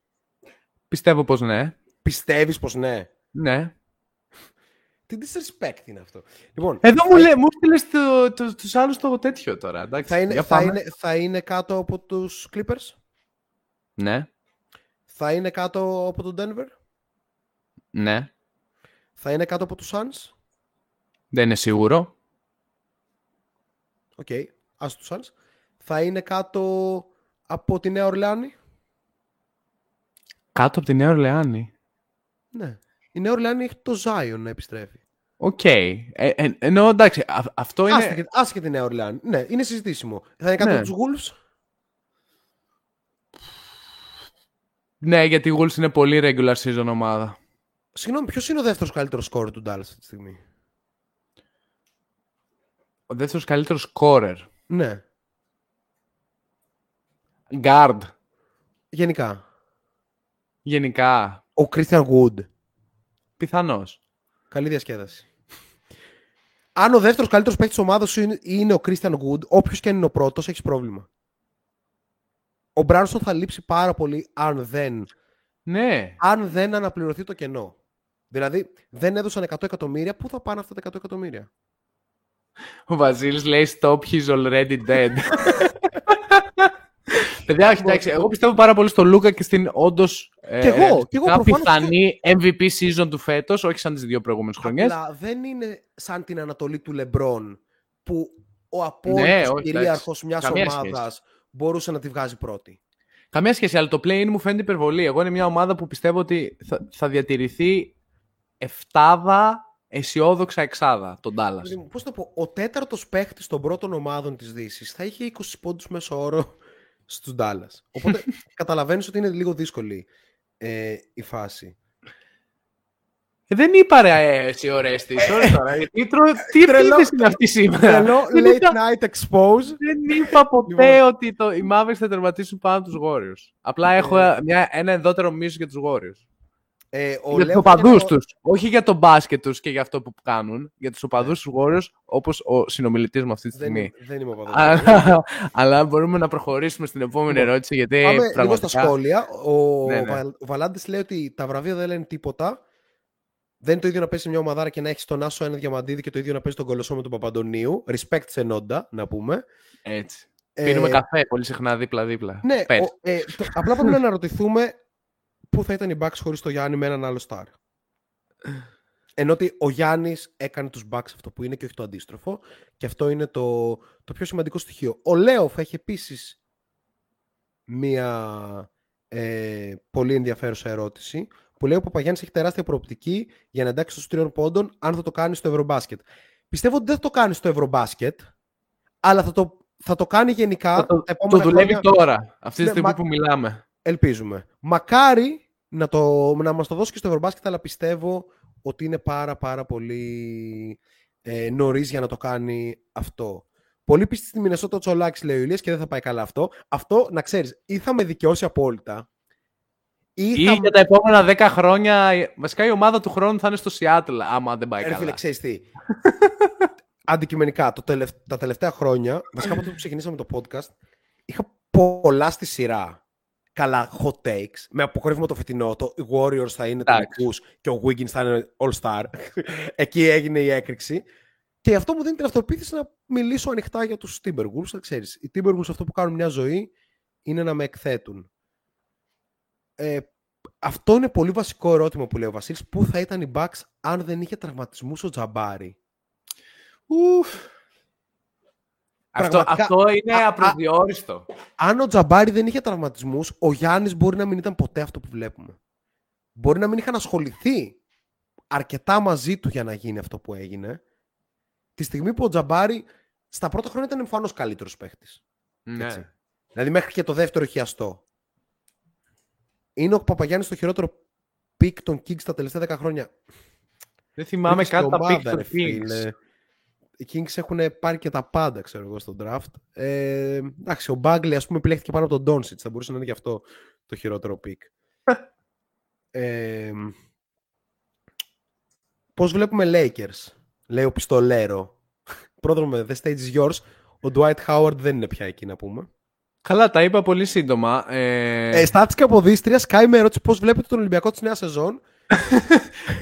Πιστεύω πως ναι.
Πιστεύεις πως ναι;
Ναι.
Τι disrespect είναι αυτό. Λοιπόν,
Εδώ μου, λέει, μου στείλες το, το, τους άλλους το τέτοιο τώρα. Εντάξει,
θα είναι,
για
θα,
πάμε.
είναι, θα είναι κάτω από τους Clippers;
Ναι.
Θα είναι κάτω από τον Denver;
Ναι.
Θα είναι κάτω από τους Suns;
Δεν είναι σίγουρο.
OK, okay, άσ' τους Suns. Θα είναι κάτω από τη Νέα Ορλεάνη;
Κάτω από τη Νέα Ορλεάνη.
Ναι. Η Νέα Ορλεάνη έχει το Zion να επιστρέφει.
Οκ. Ε, ε, ενώ εντάξει, α- αυτό είναι.
Άσε και, άσε και τη Νέα Ορλεάνη. Ναι, είναι συζητήσιμο. Θα είναι κάτω
Ναι.
από τους Wolves;
Ναι, γιατί οι Wolves είναι πολύ regular season ομάδα.
Συγγνώμη, ποιος είναι ο δεύτερος καλύτερος σκόρερ του Dallas αυτή τη στιγμή;
Ο δεύτερος καλύτερος scorer.
Ναι,
Guard.
γενικά.
Γενικά.
Ο Christian Wood.
Πιθανώ.
Καλή διασκέδαση. Αν ο δεύτερος καλύτερος παίκτης της ομάδας σου είναι, είναι ο Christian Wood, όποιος και αν είναι ο πρώτος, έχεις πρόβλημα. Ο Μπράνσον θα λείψει πάρα πολύ αν δεν,
Ναι.
αν δεν αναπληρωθεί το κενό. Δηλαδή, δεν έδωσαν 100 εκατομμύρια, πού θα πάνε αυτά τα 100 εκατομμύρια;
Ο Βασίλης λέει stop, he's already dead. Παιδιά, κοιτάξτε, εγώ πιστεύω πάρα πολύ στο Λούκα και στην όντως
Κι εγώ, κι εγώ προφανώς
πιθανή MVP season του φέτος, όχι σαν τις δύο προηγούμενες χρονιές.
Αλλά δεν είναι σαν την Ανατολή του Λεμπρόν, που ο απόλυτος
Ναι, όχι,
κυρίαρχος
εντάξει.
μιας
Καμία
ομάδας μπορούσε να τη βγάζει πρώτη.
Καμία σχέση, αλλά το play-in μου φαίνεται υπερβολή. Εγώ είναι μια ομάδα που πιστεύω ότι θα, θα διατηρηθεί εφτάδα αισιόδοξα εξάδα τον Dallas.
Δηλαδή, πώς το πω, ο τέταρτος παίχτης των πρώτων ομάδων της Δύσης θα είχε 20 πόντους μέσω όρο στους Dallas. Οπότε καταλαβαίνεις ότι είναι λίγο δύσκολη ε, η φάση.
Ε, δεν είπα ρε ε, εσύ ο Ρέστης, sorry τώρα, γιατί τρο- τι
Τρελό-
επίθεση είναι αυτή σήμερα;
Τρελό
Δεν
late
είπα-
night expose.
Δεν είπα ποτέ
Λοιπόν.
ότι το, οι Mavericks θα τερματίσουν πάνω από τους Warriors. Απλά έχω μια, ένα ενδότερο μίσος για τους Warriors.
Ε, ο
για τους
Λέο
οπαδούς
ο-
τους. Όχι για το μπάσκετ τους και για αυτό που κάνουν. Για τους οπαδούς τους Warriors, όπως ο συνομιλητής μου αυτή τη
Δεν,
στιγμή.
δεν είμαι ο παδός.
Αλλά, αλλά μπορούμε να προχωρήσουμε στην επόμενη
Λοιπόν,
ερώτηση, γιατί
Πάμε λίγο στα
πραγματικά...
σχόλια. Ο,
Ναι, ναι.
Βα- ο Βαλάντης λέει ότι τα βραβεία δεν λένε τίποτα. Δεν είναι το ίδιο να παίζει σε μια ομαδάρα και να έχεις τον Άσο ένα διαμαντίδη και το ίδιο να παίζει τον Κολοσσό με τον Παπαντονίου. Respect σε νόντα, να πούμε.
Έτσι. Πίνουμε
Ε,
καφέ πολύ συχνά δίπλα-δίπλα.
Ναι,
Πες.
ο- ε, το- απλά πρέπει να αναρωτηθούμε πού θα ήταν οι Bucks χωρίς το Γιάννη με έναν άλλο star; Ενώ ότι ο Γιάννης έκανε τους Bucks αυτό που είναι και όχι το αντίστροφο και αυτό είναι το, το πιο σημαντικό στοιχείο. Ο Λέοφ έχει επίσης μία ε, πολύ ενδιαφέρουσα ερώτηση που λέει ο Παπαγιάννης έχει τεράστια προοπτική για να εντάξει στους τριών πόντων αν θα το κάνει στο Ευρωμπάσκετ. Πιστεύω ότι δεν θα το κάνει στο Ευρωμπάσκετ αλλά θα το, θα το κάνει γενικά
Θα το,
τα
το
επόμενα
δουλεύει
χρόνια.
τώρα, αυτή τη
Ναι,
στιγμή
μα-
που μιλάμε.
Ελπίζουμε. Μακάρι να, το, να μας το δώσει και στο Ευρωμπάσκετ, αλλά πιστεύω ότι είναι πάρα πάρα πολύ ε, νωρίς για να το κάνει αυτό. Πολύ πίστη στη Μινεσότα ο Τσολάκης, λέει ο Ηλίας, και δεν θα πάει καλά αυτό. Αυτό, να ξέρεις, ή θα με δικαιώσει απόλυτα, ή,
Ή
θα...
για τα επόμενα 10 χρόνια, βασικά η ομάδα του χρόνου θα είναι στο Seattle, άμα δεν πάει
Ρε φίλε,
καλά.
ξέρεις τι. Αντικειμενικά, το τελευ... τα τελευταία χρόνια, βασικά από τότε που ξεκινήσαμε το podcast, είχα πολλά στη σειρά καλά hot takes, με αποκορύφωμα το φετινό, το οι Warriors θα είναι
Εντάξει.
τελικούς και ο Wiggins θα είναι All-Star. Εκεί έγινε η έκρηξη. Και αυτό μου δίνει την αυτοποίθηση να μιλήσω ανοιχτά για τους Timberwolves. Να ξέρεις, οι Timberwolves αυτό που κάνουν μια ζωή είναι να με εκθέτουν. Ε, αυτό είναι πολύ βασικό ερώτημα που λέει ο Βασίλης. Πού θα ήταν οι Bucks αν δεν είχε τραυματισμούς ο Τζαμπάρη;
Ουφ. Αυτό,
Πραγματικά,
αυτό είναι
α- α-
απροδιόριστο.
αν ο Τζαμπάρι δεν είχε τραυματισμούς, ο Γιάννης μπορεί να μην ήταν ποτέ αυτό που βλέπουμε. Μπορεί να μην είχαν ασχοληθεί αρκετά μαζί του για να γίνει αυτό που έγινε. Τη στιγμή που ο Τζαμπάρι στα πρώτα χρόνια ήταν εμφανώς καλύτερος παίχτης.
Ναι.
Έτσι. Δηλαδή μέχρι και το δεύτερο χιαστό. Είναι ο Παπαγιάννης το χειρότερο pick των Kings τα τελευταία 10 χρόνια.
Δεν θυμάμαι
Βρήκε
καν
στην
τα
ομάδα,
πικ του
ρε φίλε.
Kings.
Οι Kings έχουν πάρει και τα πάντα, ξέρω εγώ, στον draft. Ε, εντάξει, ο Bagley, ας πούμε, επιλέχθηκε πάνω από τον Doncic. Θα μπορούσε να είναι και αυτό το χειρότερο πικ. ε, πώς βλέπουμε Lakers, λέει ο Πιστολέρο. Πρόδρομο, the stage is yours. Ο Dwight Howard δεν είναι πια εκεί, να πούμε.
Καλά, τα είπα πολύ σύντομα. Ε,
Ε, στάτης και αποδίστρια, Sky με ερώτηση πώς βλέπετε τον Ολυμπιακό της νέας σεζόν.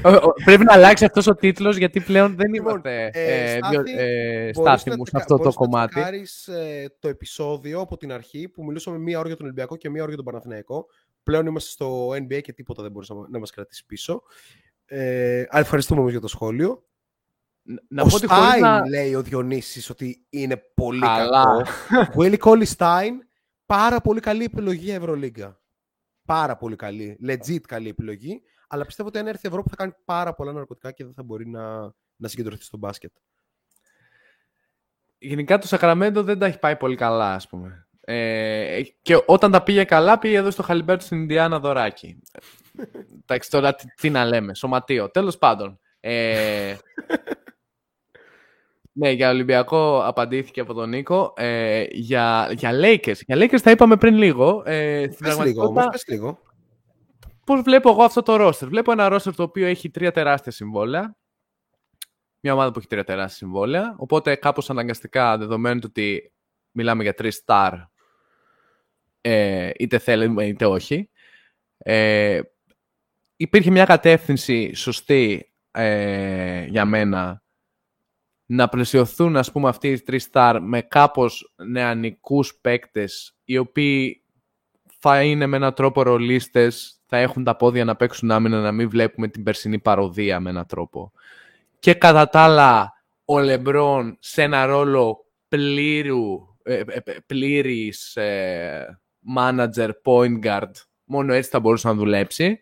Ο- ο- πρέπει να αλλάξει αυτός ο τίτλος γιατί πλέον δεν
Λοιπόν,
είμαστε
ε,
ε,
Στάθη,
δύο- ε,
Μπορείς
στάθιμους
να
σε
τseκα-
αυτό το
μπορείς να
κομμάτι.
τσεκάρεις, ε, το επεισόδιο από την αρχή που μιλούσαμε μία ώρα για τον Ολυμπιακό και μία ώρα για τον Παναθηναϊκό. Πλέον είμαστε στο NBA και τίποτα δεν μπορούσε να, να μας κρατήσει πίσω. Ε, αλλά ευχαριστούμε όμως για το σχόλιο.
Να
ο
πω ότι χωρίς
Stein
να...
λέει ο Διονύσης ότι είναι πολύ
Καλά.
κακό. Willy Colley Stein, πάρα πολύ καλή επιλογή για Ευρωλίγκα. Πάρα πολύ καλή. Legit καλή επιλογή. Αλλά πιστεύω ότι αν έρθει η Ευρώπη θα κάνει πάρα πολλά ναρκωτικά και δεν θα μπορεί να, να συγκεντρωθεί στο μπάσκετ.
Γενικά το Σακραμέντο δεν τα έχει πάει πολύ καλά, ας πούμε. Ε, και όταν τα πήγε καλά, πήγε εδώ στο Χαλιμπέρτο στην Ινδιάνα δωράκι. Εντάξει, τώρα τι, τι να λέμε, σωματείο. Τέλος πάντων. Ε, ναι, για Ολυμπιακό απαντήθηκε από τον Νίκο. Ε, για, για Lakers. Για Lakers τα είπαμε πριν λίγο. Ε, στην
Πες λίγο
πραγματικότητα,
όμως, πες λίγο.
Πώς βλέπω εγώ αυτό το ρόστερ; Βλέπω ένα ρόστερ το οποίο έχει τρία τεράστια συμβόλαια. Μια ομάδα που έχει τρία τεράστια συμβόλαια. Οπότε κάπως αναγκαστικά δεδομένου του ότι μιλάμε για τρεις star ε, είτε θέλουμε είτε όχι. Ε, υπήρχε μια κατεύθυνση σωστή ε, για μένα να πλαισιωθούν ας πούμε αυτοί οι τρεις star με κάπως νεανικούς παίκτες οι οποίοι θα είναι με έναν τρόπο ρολίστες, θα έχουν τα πόδια να παίξουν άμυνα, να μην βλέπουμε την περσινή παροδία με έναν τρόπο. Και κατά τα άλλα, ο Λεμπρόν σε ένα ρόλο πλήρου, ε, ε, ε, πλήρης ε, manager, point guard, μόνο έτσι θα μπορούσε να δουλέψει.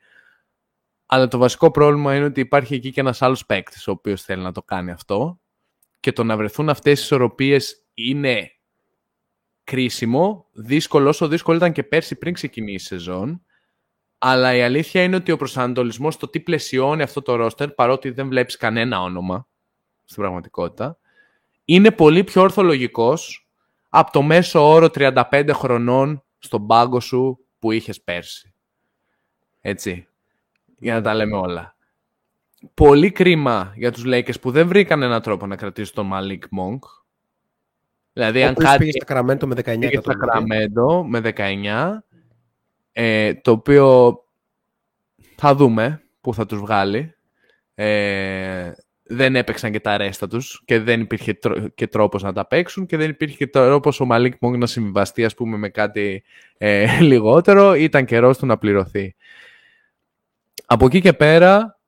Αλλά το βασικό πρόβλημα είναι ότι υπάρχει εκεί και ένας άλλος παίκτης ο οποίος θέλει να το κάνει αυτό και το να βρεθούν αυτές οι ισορροπίες είναι κρίσιμο, δύσκολο όσο δύσκολο ήταν και πέρσι πριν ξεκινήσει η σεζόν. Αλλά η αλήθεια είναι ότι ο προσανατολισμός στο τι πλαισιώνει αυτό το ρόστερ, παρότι δεν βλέπεις κανένα όνομα στην πραγματικότητα, είναι πολύ πιο ορθολογικός από το μέσο όρο 35 χρονών στον πάγκο σου που είχες πέρσι. Έτσι. Για να τα λέμε όλα. Πολύ κρίμα για τους Lakers που δεν βρήκαν έναν τρόπο να κρατήσουν τον Malik Monk. Δηλαδή,
Ο
αν
οποίος
κάτι
πήγε στα Κραμέντο με 19
πήγε στο
εκατομμύρια.
Σακραμέντο με 19, ε, το οποίο θα δούμε που θα τους βγάλει. Ε, δεν έπαιξαν και τα ρέστα τους και δεν υπήρχε τρό- και τρόπος να τα παίξουν και δεν υπήρχε και τρόπος ο Μαλίκ Μόγκ να συμβιβαστεί ας πούμε με κάτι ε, λιγότερο. Ήταν καιρός του να πληρωθεί. Από εκεί και πέρα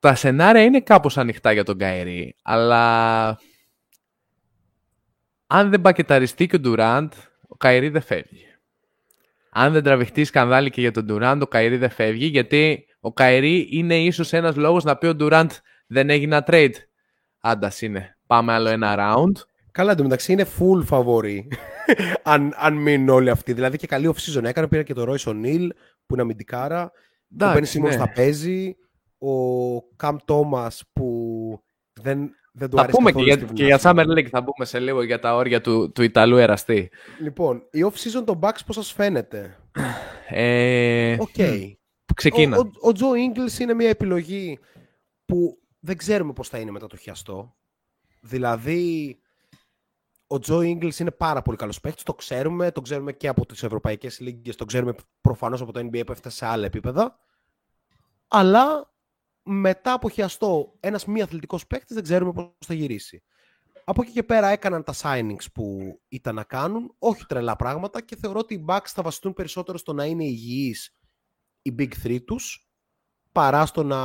τα σενάρια είναι κάπως ανοιχτά για τον Καερή, αλλά αν δεν πακεταριστεί και ο Ντουράντ, ο Καερή δεν φεύγει. Αν δεν τραβηχτεί σκανδάλι και για τον Ντουράντ, ο Καερή δεν φεύγει, γιατί ο Καερή είναι ίσως ένας λόγος να πει ο Ντουράντ δεν έγινε trade. Άντας είναι. Πάμε άλλο ένα round.
Καλά, εντωμεταξύ είναι full favorite αν, αν μείνουν όλοι αυτοί. Δηλαδή και καλή off-season έκανε. Πήρα και το Royce O'Neal που είναι αμυντικάρα. ο Ben
Εντάξει,
Simmons
ναι.
θα παίζει. Ο Cam Thomas που δεν, δεν του
Θα
αρέσει
πούμε και
καθόλου
για,
στη
και για
βουνά.
Summer League, θα πούμε σε λίγο για τα όρια του, του Ιταλού εραστή.
Λοιπόν, η off-season των Bucks πώς σας φαίνεται;
Ε,
Οκ.
Ξεκίνα.
Ο, ο, ο Joe Ingles είναι μια επιλογή που δεν ξέρουμε πώς θα είναι μετά το χιαστό. Δηλαδή, ο Joe Ingles είναι πάρα πολύ καλός παίκτης, το ξέρουμε, το ξέρουμε και από τις ευρωπαϊκές λίγκες, το ξέρουμε προφανώς από το NBA που έφτασε σε άλλα επίπεδα. Αλλά μετά από χιαστό, ένας μη αθλητικός παίκτης δεν ξέρουμε πώς θα γυρίσει. Από εκεί και πέρα έκαναν τα signings που ήταν να κάνουν, όχι τρελά πράγματα και θεωρώ ότι οι Bucks θα βασιστούν περισσότερο στο να είναι υγιείς οι Big Three τους παρά στο να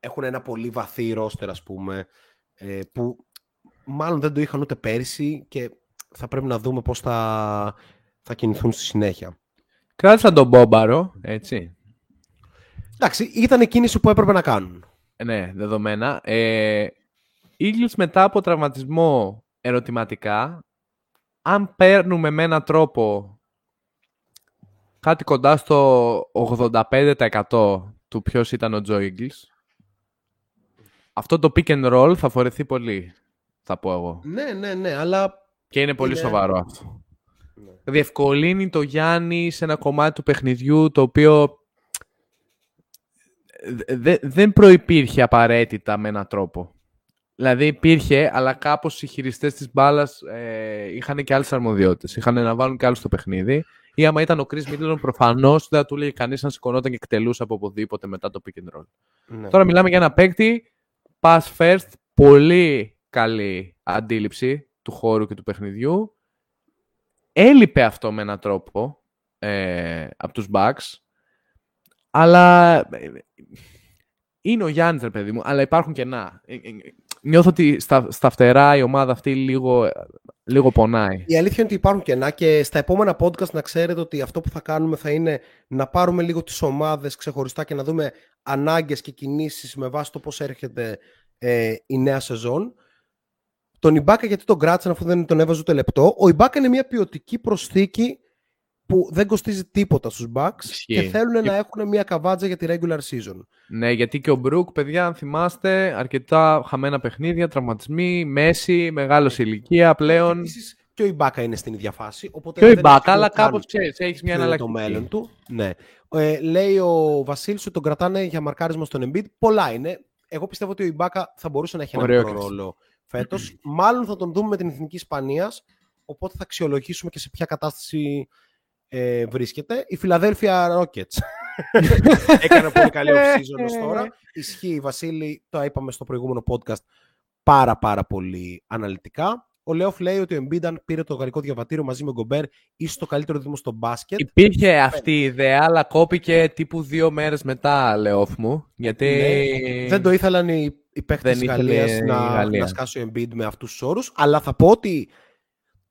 έχουν ένα πολύ βαθύ ρόστερ ας πούμε ε, που μάλλον δεν το είχαν ούτε πέρυσι και θα πρέπει να δούμε πώς θα, θα κινηθούν στη συνέχεια.
Κράτησαν τον Μπόμπαρο, έτσι.
Εντάξει, ήταν η κίνηση που έπρεπε να κάνουν.
Ε, Ναι, δεδομένα. Ε, Eagles μετά από τραυματισμό ερωτηματικά, αν παίρνουμε με έναν τρόπο κάτι κοντά στο 85% του ποιος ήταν ο Joe Eagles, αυτό το pick and roll θα φορεθεί πολύ, θα πω εγώ.
Ναι, ναι, ναι, αλλά
Και είναι πολύ
Είναι-
σοβαρό αυτό. Διευκολύνει το Γιάννη σε ένα κομμάτι του παιχνιδιού το οποίο δε- δε- δεν προϋπήρχε απαραίτητα με έναν τρόπο. Δηλαδή υπήρχε, αλλά κάπως οι χειριστές της μπάλας ε, είχαν και άλλες αρμοδιότητες. Είχαν να βάλουν και άλλους στο παιχνίδι. Ή άμα ήταν ο Chris Middleton, προφανώς δεν θα του έλεγε κανείς να σηκωνόταν και εκτελούσε από οπουδήποτε μετά το pick and roll.
ναι.
Τώρα μιλάμε για ένα παίκτη, pass first, πολύ καλή αντίληψη του χώρου και του παιχνιδιού. Έλειπε αυτό με έναν τρόπο ε, από τους Bucks, αλλά ε, είναι ο Γιάννης, ρε παιδί μου, αλλά υπάρχουν κενά. Ε, ε, Νιώθω ότι στα, στα φτερά η ομάδα αυτή λίγο, ε, λίγο πονάει.
Η αλήθεια είναι ότι υπάρχουν κενά και στα επόμενα podcast να ξέρετε ότι αυτό που θα κάνουμε θα είναι να πάρουμε λίγο τις ομάδες ξεχωριστά και να δούμε ανάγκες και κινήσεις με βάση το πώς έρχεται ε, η νέα σεζόν. Τον Ιμπάκα γιατί τον κράτησαν αφού δεν τον έβαζε ούτε λεπτό. Ο Ιμπάκα είναι μια ποιοτική προσθήκη που δεν κοστίζει τίποτα στους Bucks
Ισχύει.
και θέλουν
Και-
να έχουν μια καβάτζα για τη regular season.
Ναι, γιατί και ο Μπρουκ, παιδιά, αν θυμάστε, αρκετά χαμένα παιχνίδια, τραυματισμοί, μέση, μεγάλος σε ηλικία πλέον.
Επίσης, και ο Ιμπάκα είναι στην ίδια φάση. Οπότε
Και ο
δεν
Ιμπάκα,
έχει
αλλά
καν
κάπως ξέρεις, έχεις μια
ποιο είναι το
εναλλακτική.
μέλλον του. Ναι. Ε, λέει ο Βασίλη ότι τον κρατάνε για μαρκάρισμα στον Embiid. Πολλά είναι. Εγώ πιστεύω ότι ο Ιμπάκα θα μπορούσε να έχει ένα
Ωραίο
μικρό
και
ρόλο φέτος. Μάλλον θα τον δούμε με την εθνική Ισπανίας. Οπότε θα αξιολογήσουμε και σε ποια κατάσταση ε, βρίσκεται. Η Philadelphia Rockets. Έκανε πολύ καλή off-season ως τώρα. Ισχύει, Βασίλη, το είπαμε στο προηγούμενο podcast πάρα πάρα πολύ αναλυτικά. Ο Λεόφ λέει ότι ο Embiid αν πήρε το γαλλικό διαβατήριο μαζί με ο Γκομπέρ, ίσω το καλύτερο δήμο στο μπάσκετ.
Υπήρχε αυτή η ιδέα, αλλά κόπηκε τύπου δύο μέρες μετά, λέω μου. Γιατί.
Ναι, δεν το ήθελαν οι, οι παίκτες
Δεν
της
ήθελε
Γαλλίας
η
να,
Γαλλία.
να σκάσει ο Embiid με αυτούς τους όρους, αλλά θα πω ότι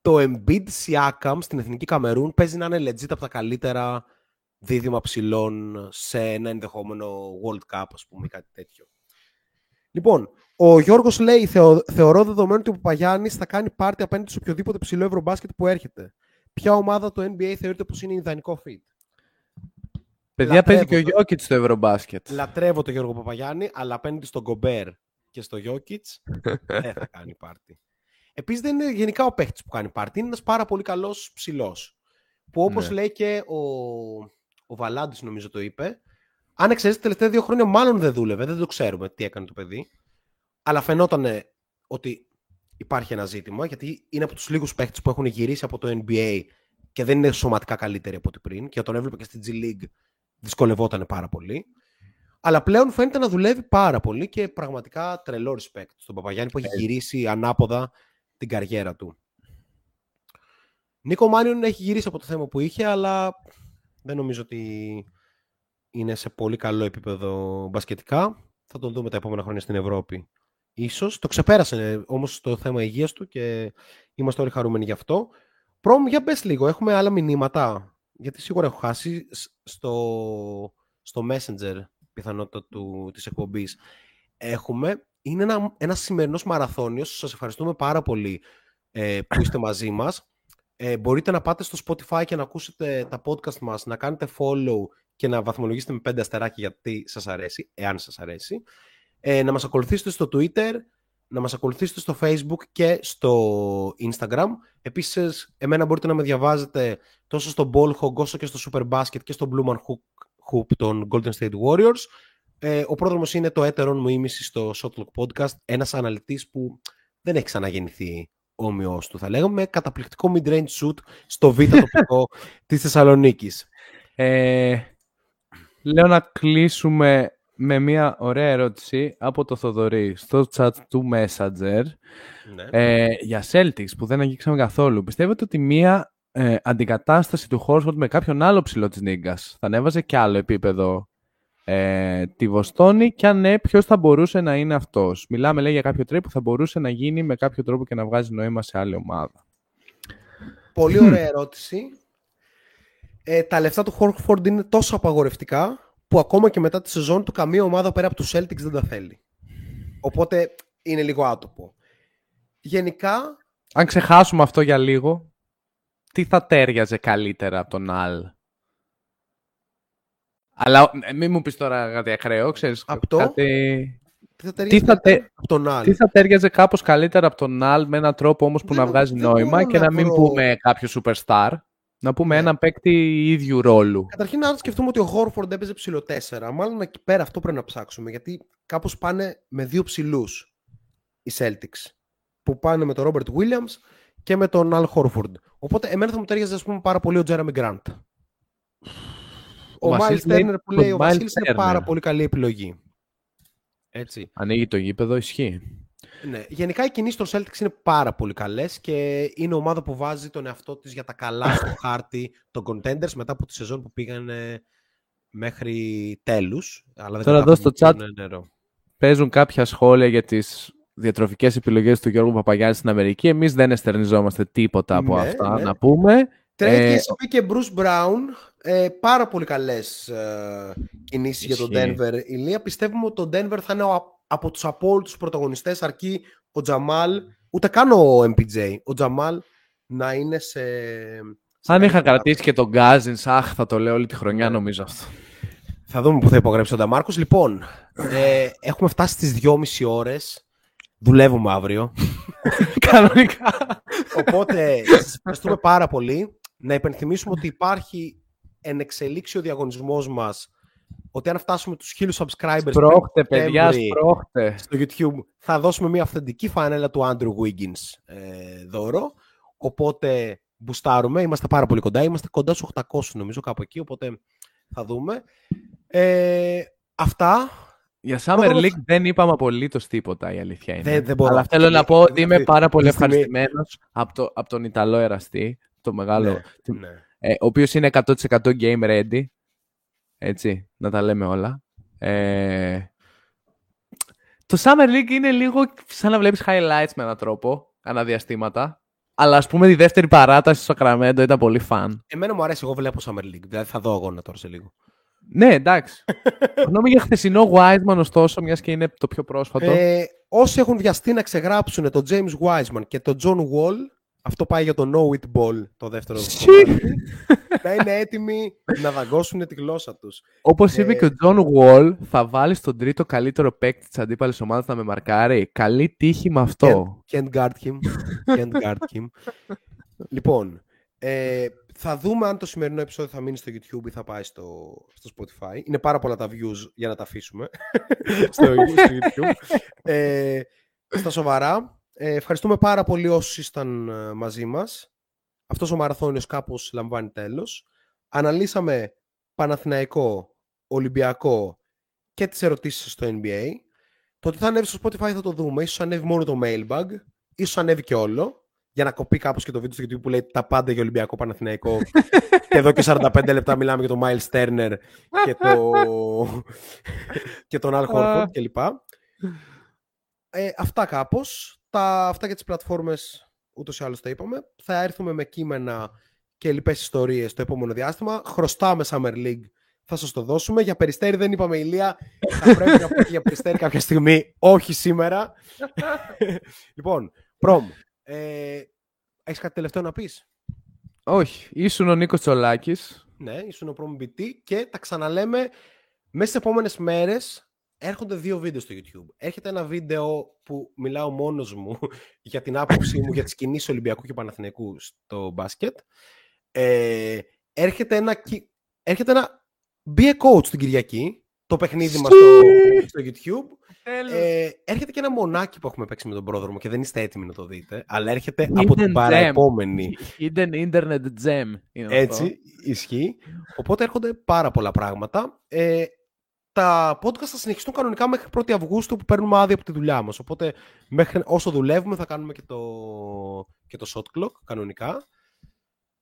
το Embiid Siakam στην Εθνική Καμερούν παίζει να είναι legit από τα καλύτερα δίδυμα ψηλών σε ένα ενδεχόμενο World Cup, ας πούμε, ή κάτι τέτοιο. Λοιπόν, ο Γιώργος λέει, «Θεω- θεωρώ δεδομένο ότι ο Παπαγιάννης θα κάνει πάρτι απέναντι σε οποιοδήποτε ψηλό ευρωμπάσκετ που έρχεται. Ποια ομάδα το NBA θεωρείται πως είναι ιδανικό fit;
Παιδιά παίζει
λατρεύω
και ο
το.
Γιώκητς στο Ευρωμπάσκετ.
Λατρεύω τον Γιώργο Παπαγιάννη, αλλά απέναντι στον Γκομπέρ και στο Γιώκητς δεν θα κάνει πάρτι. Επίσης δεν είναι γενικά ο παίχτης που κάνει πάρτι. Είναι ένας πάρα πολύ καλός ψηλός. Που όπως
Ναι.
λέει και ο, ο Βαλάντης, νομίζω το είπε, αν εξαιρέσεις τα τελευταία δύο χρόνια, μάλλον δεν δούλευε. Δεν το ξέρουμε τι έκανε το παιδί. Αλλά φαινόταν ότι υπάρχει ένα ζήτημα, γιατί είναι από τους λίγους παίχτες που έχουν γυρίσει από το NBA και δεν είναι σωματικά καλύτεροι από ό,τι πριν. Και τον έβλεπε και στην G League δυσκολευόταν πάρα πολύ. Αλλά πλέον φαίνεται να δουλεύει πάρα πολύ και πραγματικά τρελό respect στον Παπαγιάννη που έχει
Έτσι.
γυρίσει ανάποδα την καριέρα του. Νίκο Μάνιον έχει γυρίσει από το θέμα που είχε, αλλά δεν νομίζω ότι είναι σε πολύ καλό επίπεδο μπασκετικά. Θα τον δούμε τα επόμενα χρόνια στην Ευρώπη. Ίσως. Το ξεπέρασε όμως το θέμα υγείας του και είμαστε όλοι χαρούμενοι γι' αυτό. Πρόμ, για πες λίγο. Έχουμε άλλα μηνύματα; Γιατί σίγουρα έχω χάσει σ- στο, στο Messenger πιθανότητα του, της εκπομπής. Έχουμε. Είναι ένα, ένας σημερινός μαραθώνιος. Σας ευχαριστούμε πάρα πολύ ε, που είστε μαζί μας. Ε, μπορείτε να πάτε στο Spotify και να ακούσετε τα podcast μας, να κάνετε follow και να βαθμολογήσετε με πέντε αστεράκια γιατί σας αρέσει, εάν σας αρέσει. Ε, να μας ακολουθήσετε στο Twitter, να μας ακολουθήσετε στο Facebook και στο Instagram. Επίσης, εμένα μπορείτε να με διαβάζετε τόσο στο Ballhog όσο και στο Super Basket και στο Blue Man Hoop, Hoop των Golden State Warriors. Ε, ο πρόδρομος είναι το έτερον μου ήμιση στο Shotlock Podcast, ένας αναλυτής που δεν έχει ξαναγεννηθεί όμοιος του, θα λέγαμε, με καταπληκτικό mid-range shoot στο β' τοπικό της Θεσσαλονίκης.
Ε, λέω να κλείσουμε με μια ωραία ερώτηση από το Θοδωρή στο chat του Messenger
Ναι.
ε, για Celtics που δεν αγγίξαμε καθόλου. Πιστεύετε ότι μια ε, αντικατάσταση του Horford με κάποιον άλλο ψηλό της Νίγκας θα ανέβαζε και άλλο επίπεδο ε, τη Βοστόνη και αν ναι, ποιος θα μπορούσε να είναι αυτός. Μιλάμε λέει για κάποιο trade που θα μπορούσε να γίνει με κάποιο τρόπο και να βγάζει νόημα σε άλλη ομάδα.
Πολύ ωραία ερώτηση. Ε, τα λεφτά του Horford είναι τόσο απαγορευτικά που ακόμα και μετά τη σεζόν του καμία ομάδα πέρα από τους Celtics δεν τα θέλει. Οπότε είναι λίγο άτοπο. Γενικά,
Αν ξεχάσουμε αυτό για λίγο, τι θα τέριαζε καλύτερα από τον Αλ. Αλλά ε, μην μου πεις τώρα κάτι ακραίο, ξέρεις.
Από το;
Κάτι...
τι θα
Τι θα, τε-
από τον άλλο.
τι θα τέριαζε κάπως καλύτερα από τον Αλ με έναν τρόπο όμως που
Δεν
να
μπο-
βγάζει
δεν
νόημα
μπορώ
και
να
να μην
βρω-
πούμε κάποιο superstar. Να πούμε
Ναι.
έναν παίκτη ίδιου ρόλου.
Καταρχήν, αν σκεφτούμε ότι ο Horford έπαιζε ψηλό 4, μάλλον εκεί πέρα αυτό πρέπει να ψάξουμε. Γιατί κάπως πάνε με δύο ψηλούς οι Celtics. Που πάνε με τον Robert Williams και με τον Al Horford. Οπότε, εμένα θα μου τέριαζε ας πούμε, πάρα πολύ ο Jeremy Grant. Ο,
Ο
Miles
Βασίλης λέει-
Turner που λέει ο
ο Miles
Βασίλης είναι
Turner.
πάρα πολύ καλή επιλογή. Έτσι.
Ανοίγει το γήπεδο, ισχύει.
Ναι. Γενικά οι κινήσεις των Celtics είναι πάρα πολύ καλές και είναι ομάδα που βάζει τον εαυτό της για τα καλά στο χάρτη των contenders μετά από τη σεζόν που πήγαν μέχρι τέλους. Αλλά δεν
Τώρα εδώ
κατάφεραν
στο
να
chat-
πιούν νερό.
Παίζουν κάποια σχόλια για τις διατροφικές επιλογές του Γιώργου Παπαγιάννη στην Αμερική. Εμείς δεν εστερνιζόμαστε τίποτα από
Ναι,
αυτά,
ναι.
να πούμε.
Trade
Ε,
KCP και Bruce Brown, ε, πάρα πολύ καλές ε, κινήσεις για τον
Ισχύει.
Denver. Η Λία πιστεύουμε ότι το Denver θα είναι ο- από τους απόλυτους πρωταγωνιστές αρκεί ο Τζαμάλ, ούτε καν ο MPJ, ο Τζαμάλ να είναι σε... σε
Αν
καλή
είχα
κατάσταση.
κρατήσει και τον Γκάζιν, αχ, θα το λέω όλη τη χρονιά
Ναι.
νομίζω αυτό.
Θα δούμε που θα υπογράψει ο Νταμάρκος. Λοιπόν, ε, έχουμε φτάσει στις 2,5 ώρες. Δουλεύουμε αύριο.
Κανονικά.
Οπότε, σας ευχαριστούμε πάρα πολύ. Να υπενθυμίσουμε ότι υπάρχει εν εξελίξει ο διαγωνισμός μας ότι αν φτάσουμε τους 1000 subscribers
Σπρώχτε,
πριν
παιδιά,
Σεπτέμβρη
σπρώχτε.
στο YouTube θα δώσουμε μια αυθεντική φανέλα του Andrew Wiggins ε, δώρο. Οπότε μπουστάρουμε, είμαστε πάρα πολύ κοντά. Είμαστε κοντά στους 800 νομίζω κάπου εκεί, οπότε θα δούμε. Ε, αυτά.
Για Summer
Πρώτα-
League δεν είπαμε απολύτως τίποτα, η αλήθεια είναι.
Δεν- δεν μπορώ.
Αλλά θέλω να πω ότι είμαι
Αυτή-
πάρα πολύ
αυτή τη στιγμή-
ευχαριστημένος από, το, από τον Ιταλό εραστή, το μεγάλο,
Ναι, ναι.
Ε, ο οποίος είναι 100% game ready. Έτσι, να τα λέμε όλα. Ε, το Summer League είναι λίγο σαν να βλέπεις highlights με έναν τρόπο, αναδιαστήματα. Αλλά ας πούμε η δεύτερη παράταση στο Sacramento ήταν πολύ φαν.
Εμένα μου αρέσει, εγώ βλέπω Summer League. Δηλαδή θα δω αγώνα τώρα σε λίγο.
Ναι, εντάξει. Γνώμη για χθεσινό Wiseman, ωστόσο, μιας και είναι το πιο πρόσφατο.
Ε, όσοι έχουν βιαστεί να ξεγράψουν τον James Wiseman και τον John Wall, αυτό πάει για το No It Ball το δεύτερο
Σι.
κομμάτι, να είναι έτοιμοι να δαγκώσουν τη γλώσσα τους.
Όπως
Ε,
είπε και ο John Wall, θα βάλεις τον τρίτο καλύτερο παίκτη της αντίπαλης ομάδας να με μαρκάρει. Καλή τύχη με αυτό.
Can't guard him. Can't guard him. λοιπόν, ε, θα δούμε αν το σημερινό επεισόδιο θα μείνει στο YouTube ή θα πάει στο, στο Spotify. Είναι πάρα πολλά τα views για να τα αφήσουμε στο, στο YouTube. Ε, στα σοβαρά, ε, ευχαριστούμε πάρα πολύ όσους ήσταν ε, μαζί μας. Αυτός ο μαραθώνιος κάπως λαμβάνει τέλος. Αναλύσαμε Παναθηναϊκό, Ολυμπιακό και τις ερωτήσεις στο NBA. Το ότι θα ανέβει στο Spotify θα το δούμε. Ίσως ανέβει μόνο το mailbag. Ίσως ανέβει και όλο. Για να κοπεί κάπως και το βίντεο στο YouTube που λέει τα πάντα για Ολυμπιακό Παναθηναϊκό. και εδώ και 45 λεπτά μιλάμε για τον Miles Turner και, το... και τον Al Horford κλπ. Ε, αυτά κάπως. Τα, αυτά για τις πλατφόρμες ούτως ή άλλως τα είπαμε. Θα έρθουμε με κείμενα και λοιπές ιστορίες το επόμενο διάστημα. Χρωστάμε Summer League θα σας το δώσουμε. Για Περιστέρι δεν είπαμε ηλία. Θα πρέπει να πω και για Περιστέρι κάποια στιγμή. Όχι σήμερα. λοιπόν, Πρόμ, ε, έχεις κάτι τελευταίο να πεις;
Όχι. Ήσουν ο Νίκος Τσολάκης.
Ναι, ήσουν ο Πρόμ BT και τα ξαναλέμε μέσα στις επόμενες μέρες έρχονται δύο βίντεο στο YouTube. Έρχεται ένα βίντεο που μιλάω μόνος μου για την άποψή μου για τις κινήσεις Ολυμπιακού και Παναθηναϊκού στο μπάσκετ. Ε, έρχεται ένα, έρχεται ένα Be a coach την Κυριακή, το παιχνίδι μας στο, στο YouTube. Ε, έρχεται και ένα μονάκι που έχουμε παίξει με τον πρόδρομο και δεν είστε έτοιμοι να το δείτε, αλλά έρχεται από την παραεπόμενη.
Hidden Internet Gem.
Έτσι, ισχύει. Οπότε έρχονται πάρα πολλά πράγματα. Ε, τα podcast θα συνεχιστούν κανονικά μέχρι 1η Αυγούστου που παίρνουμε άδεια από τη δουλειά μας. Οπότε μέχρι, όσο δουλεύουμε θα κάνουμε και το, και το shot clock κανονικά.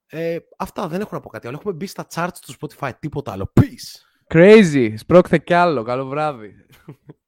Ε, αυτά δεν έχω να πω κάτι άλλο. Έχουμε μπει στα charts του Spotify, τίποτα άλλο. Peace!
Crazy! Σπρώχτε κι άλλο. Καλό βράδυ.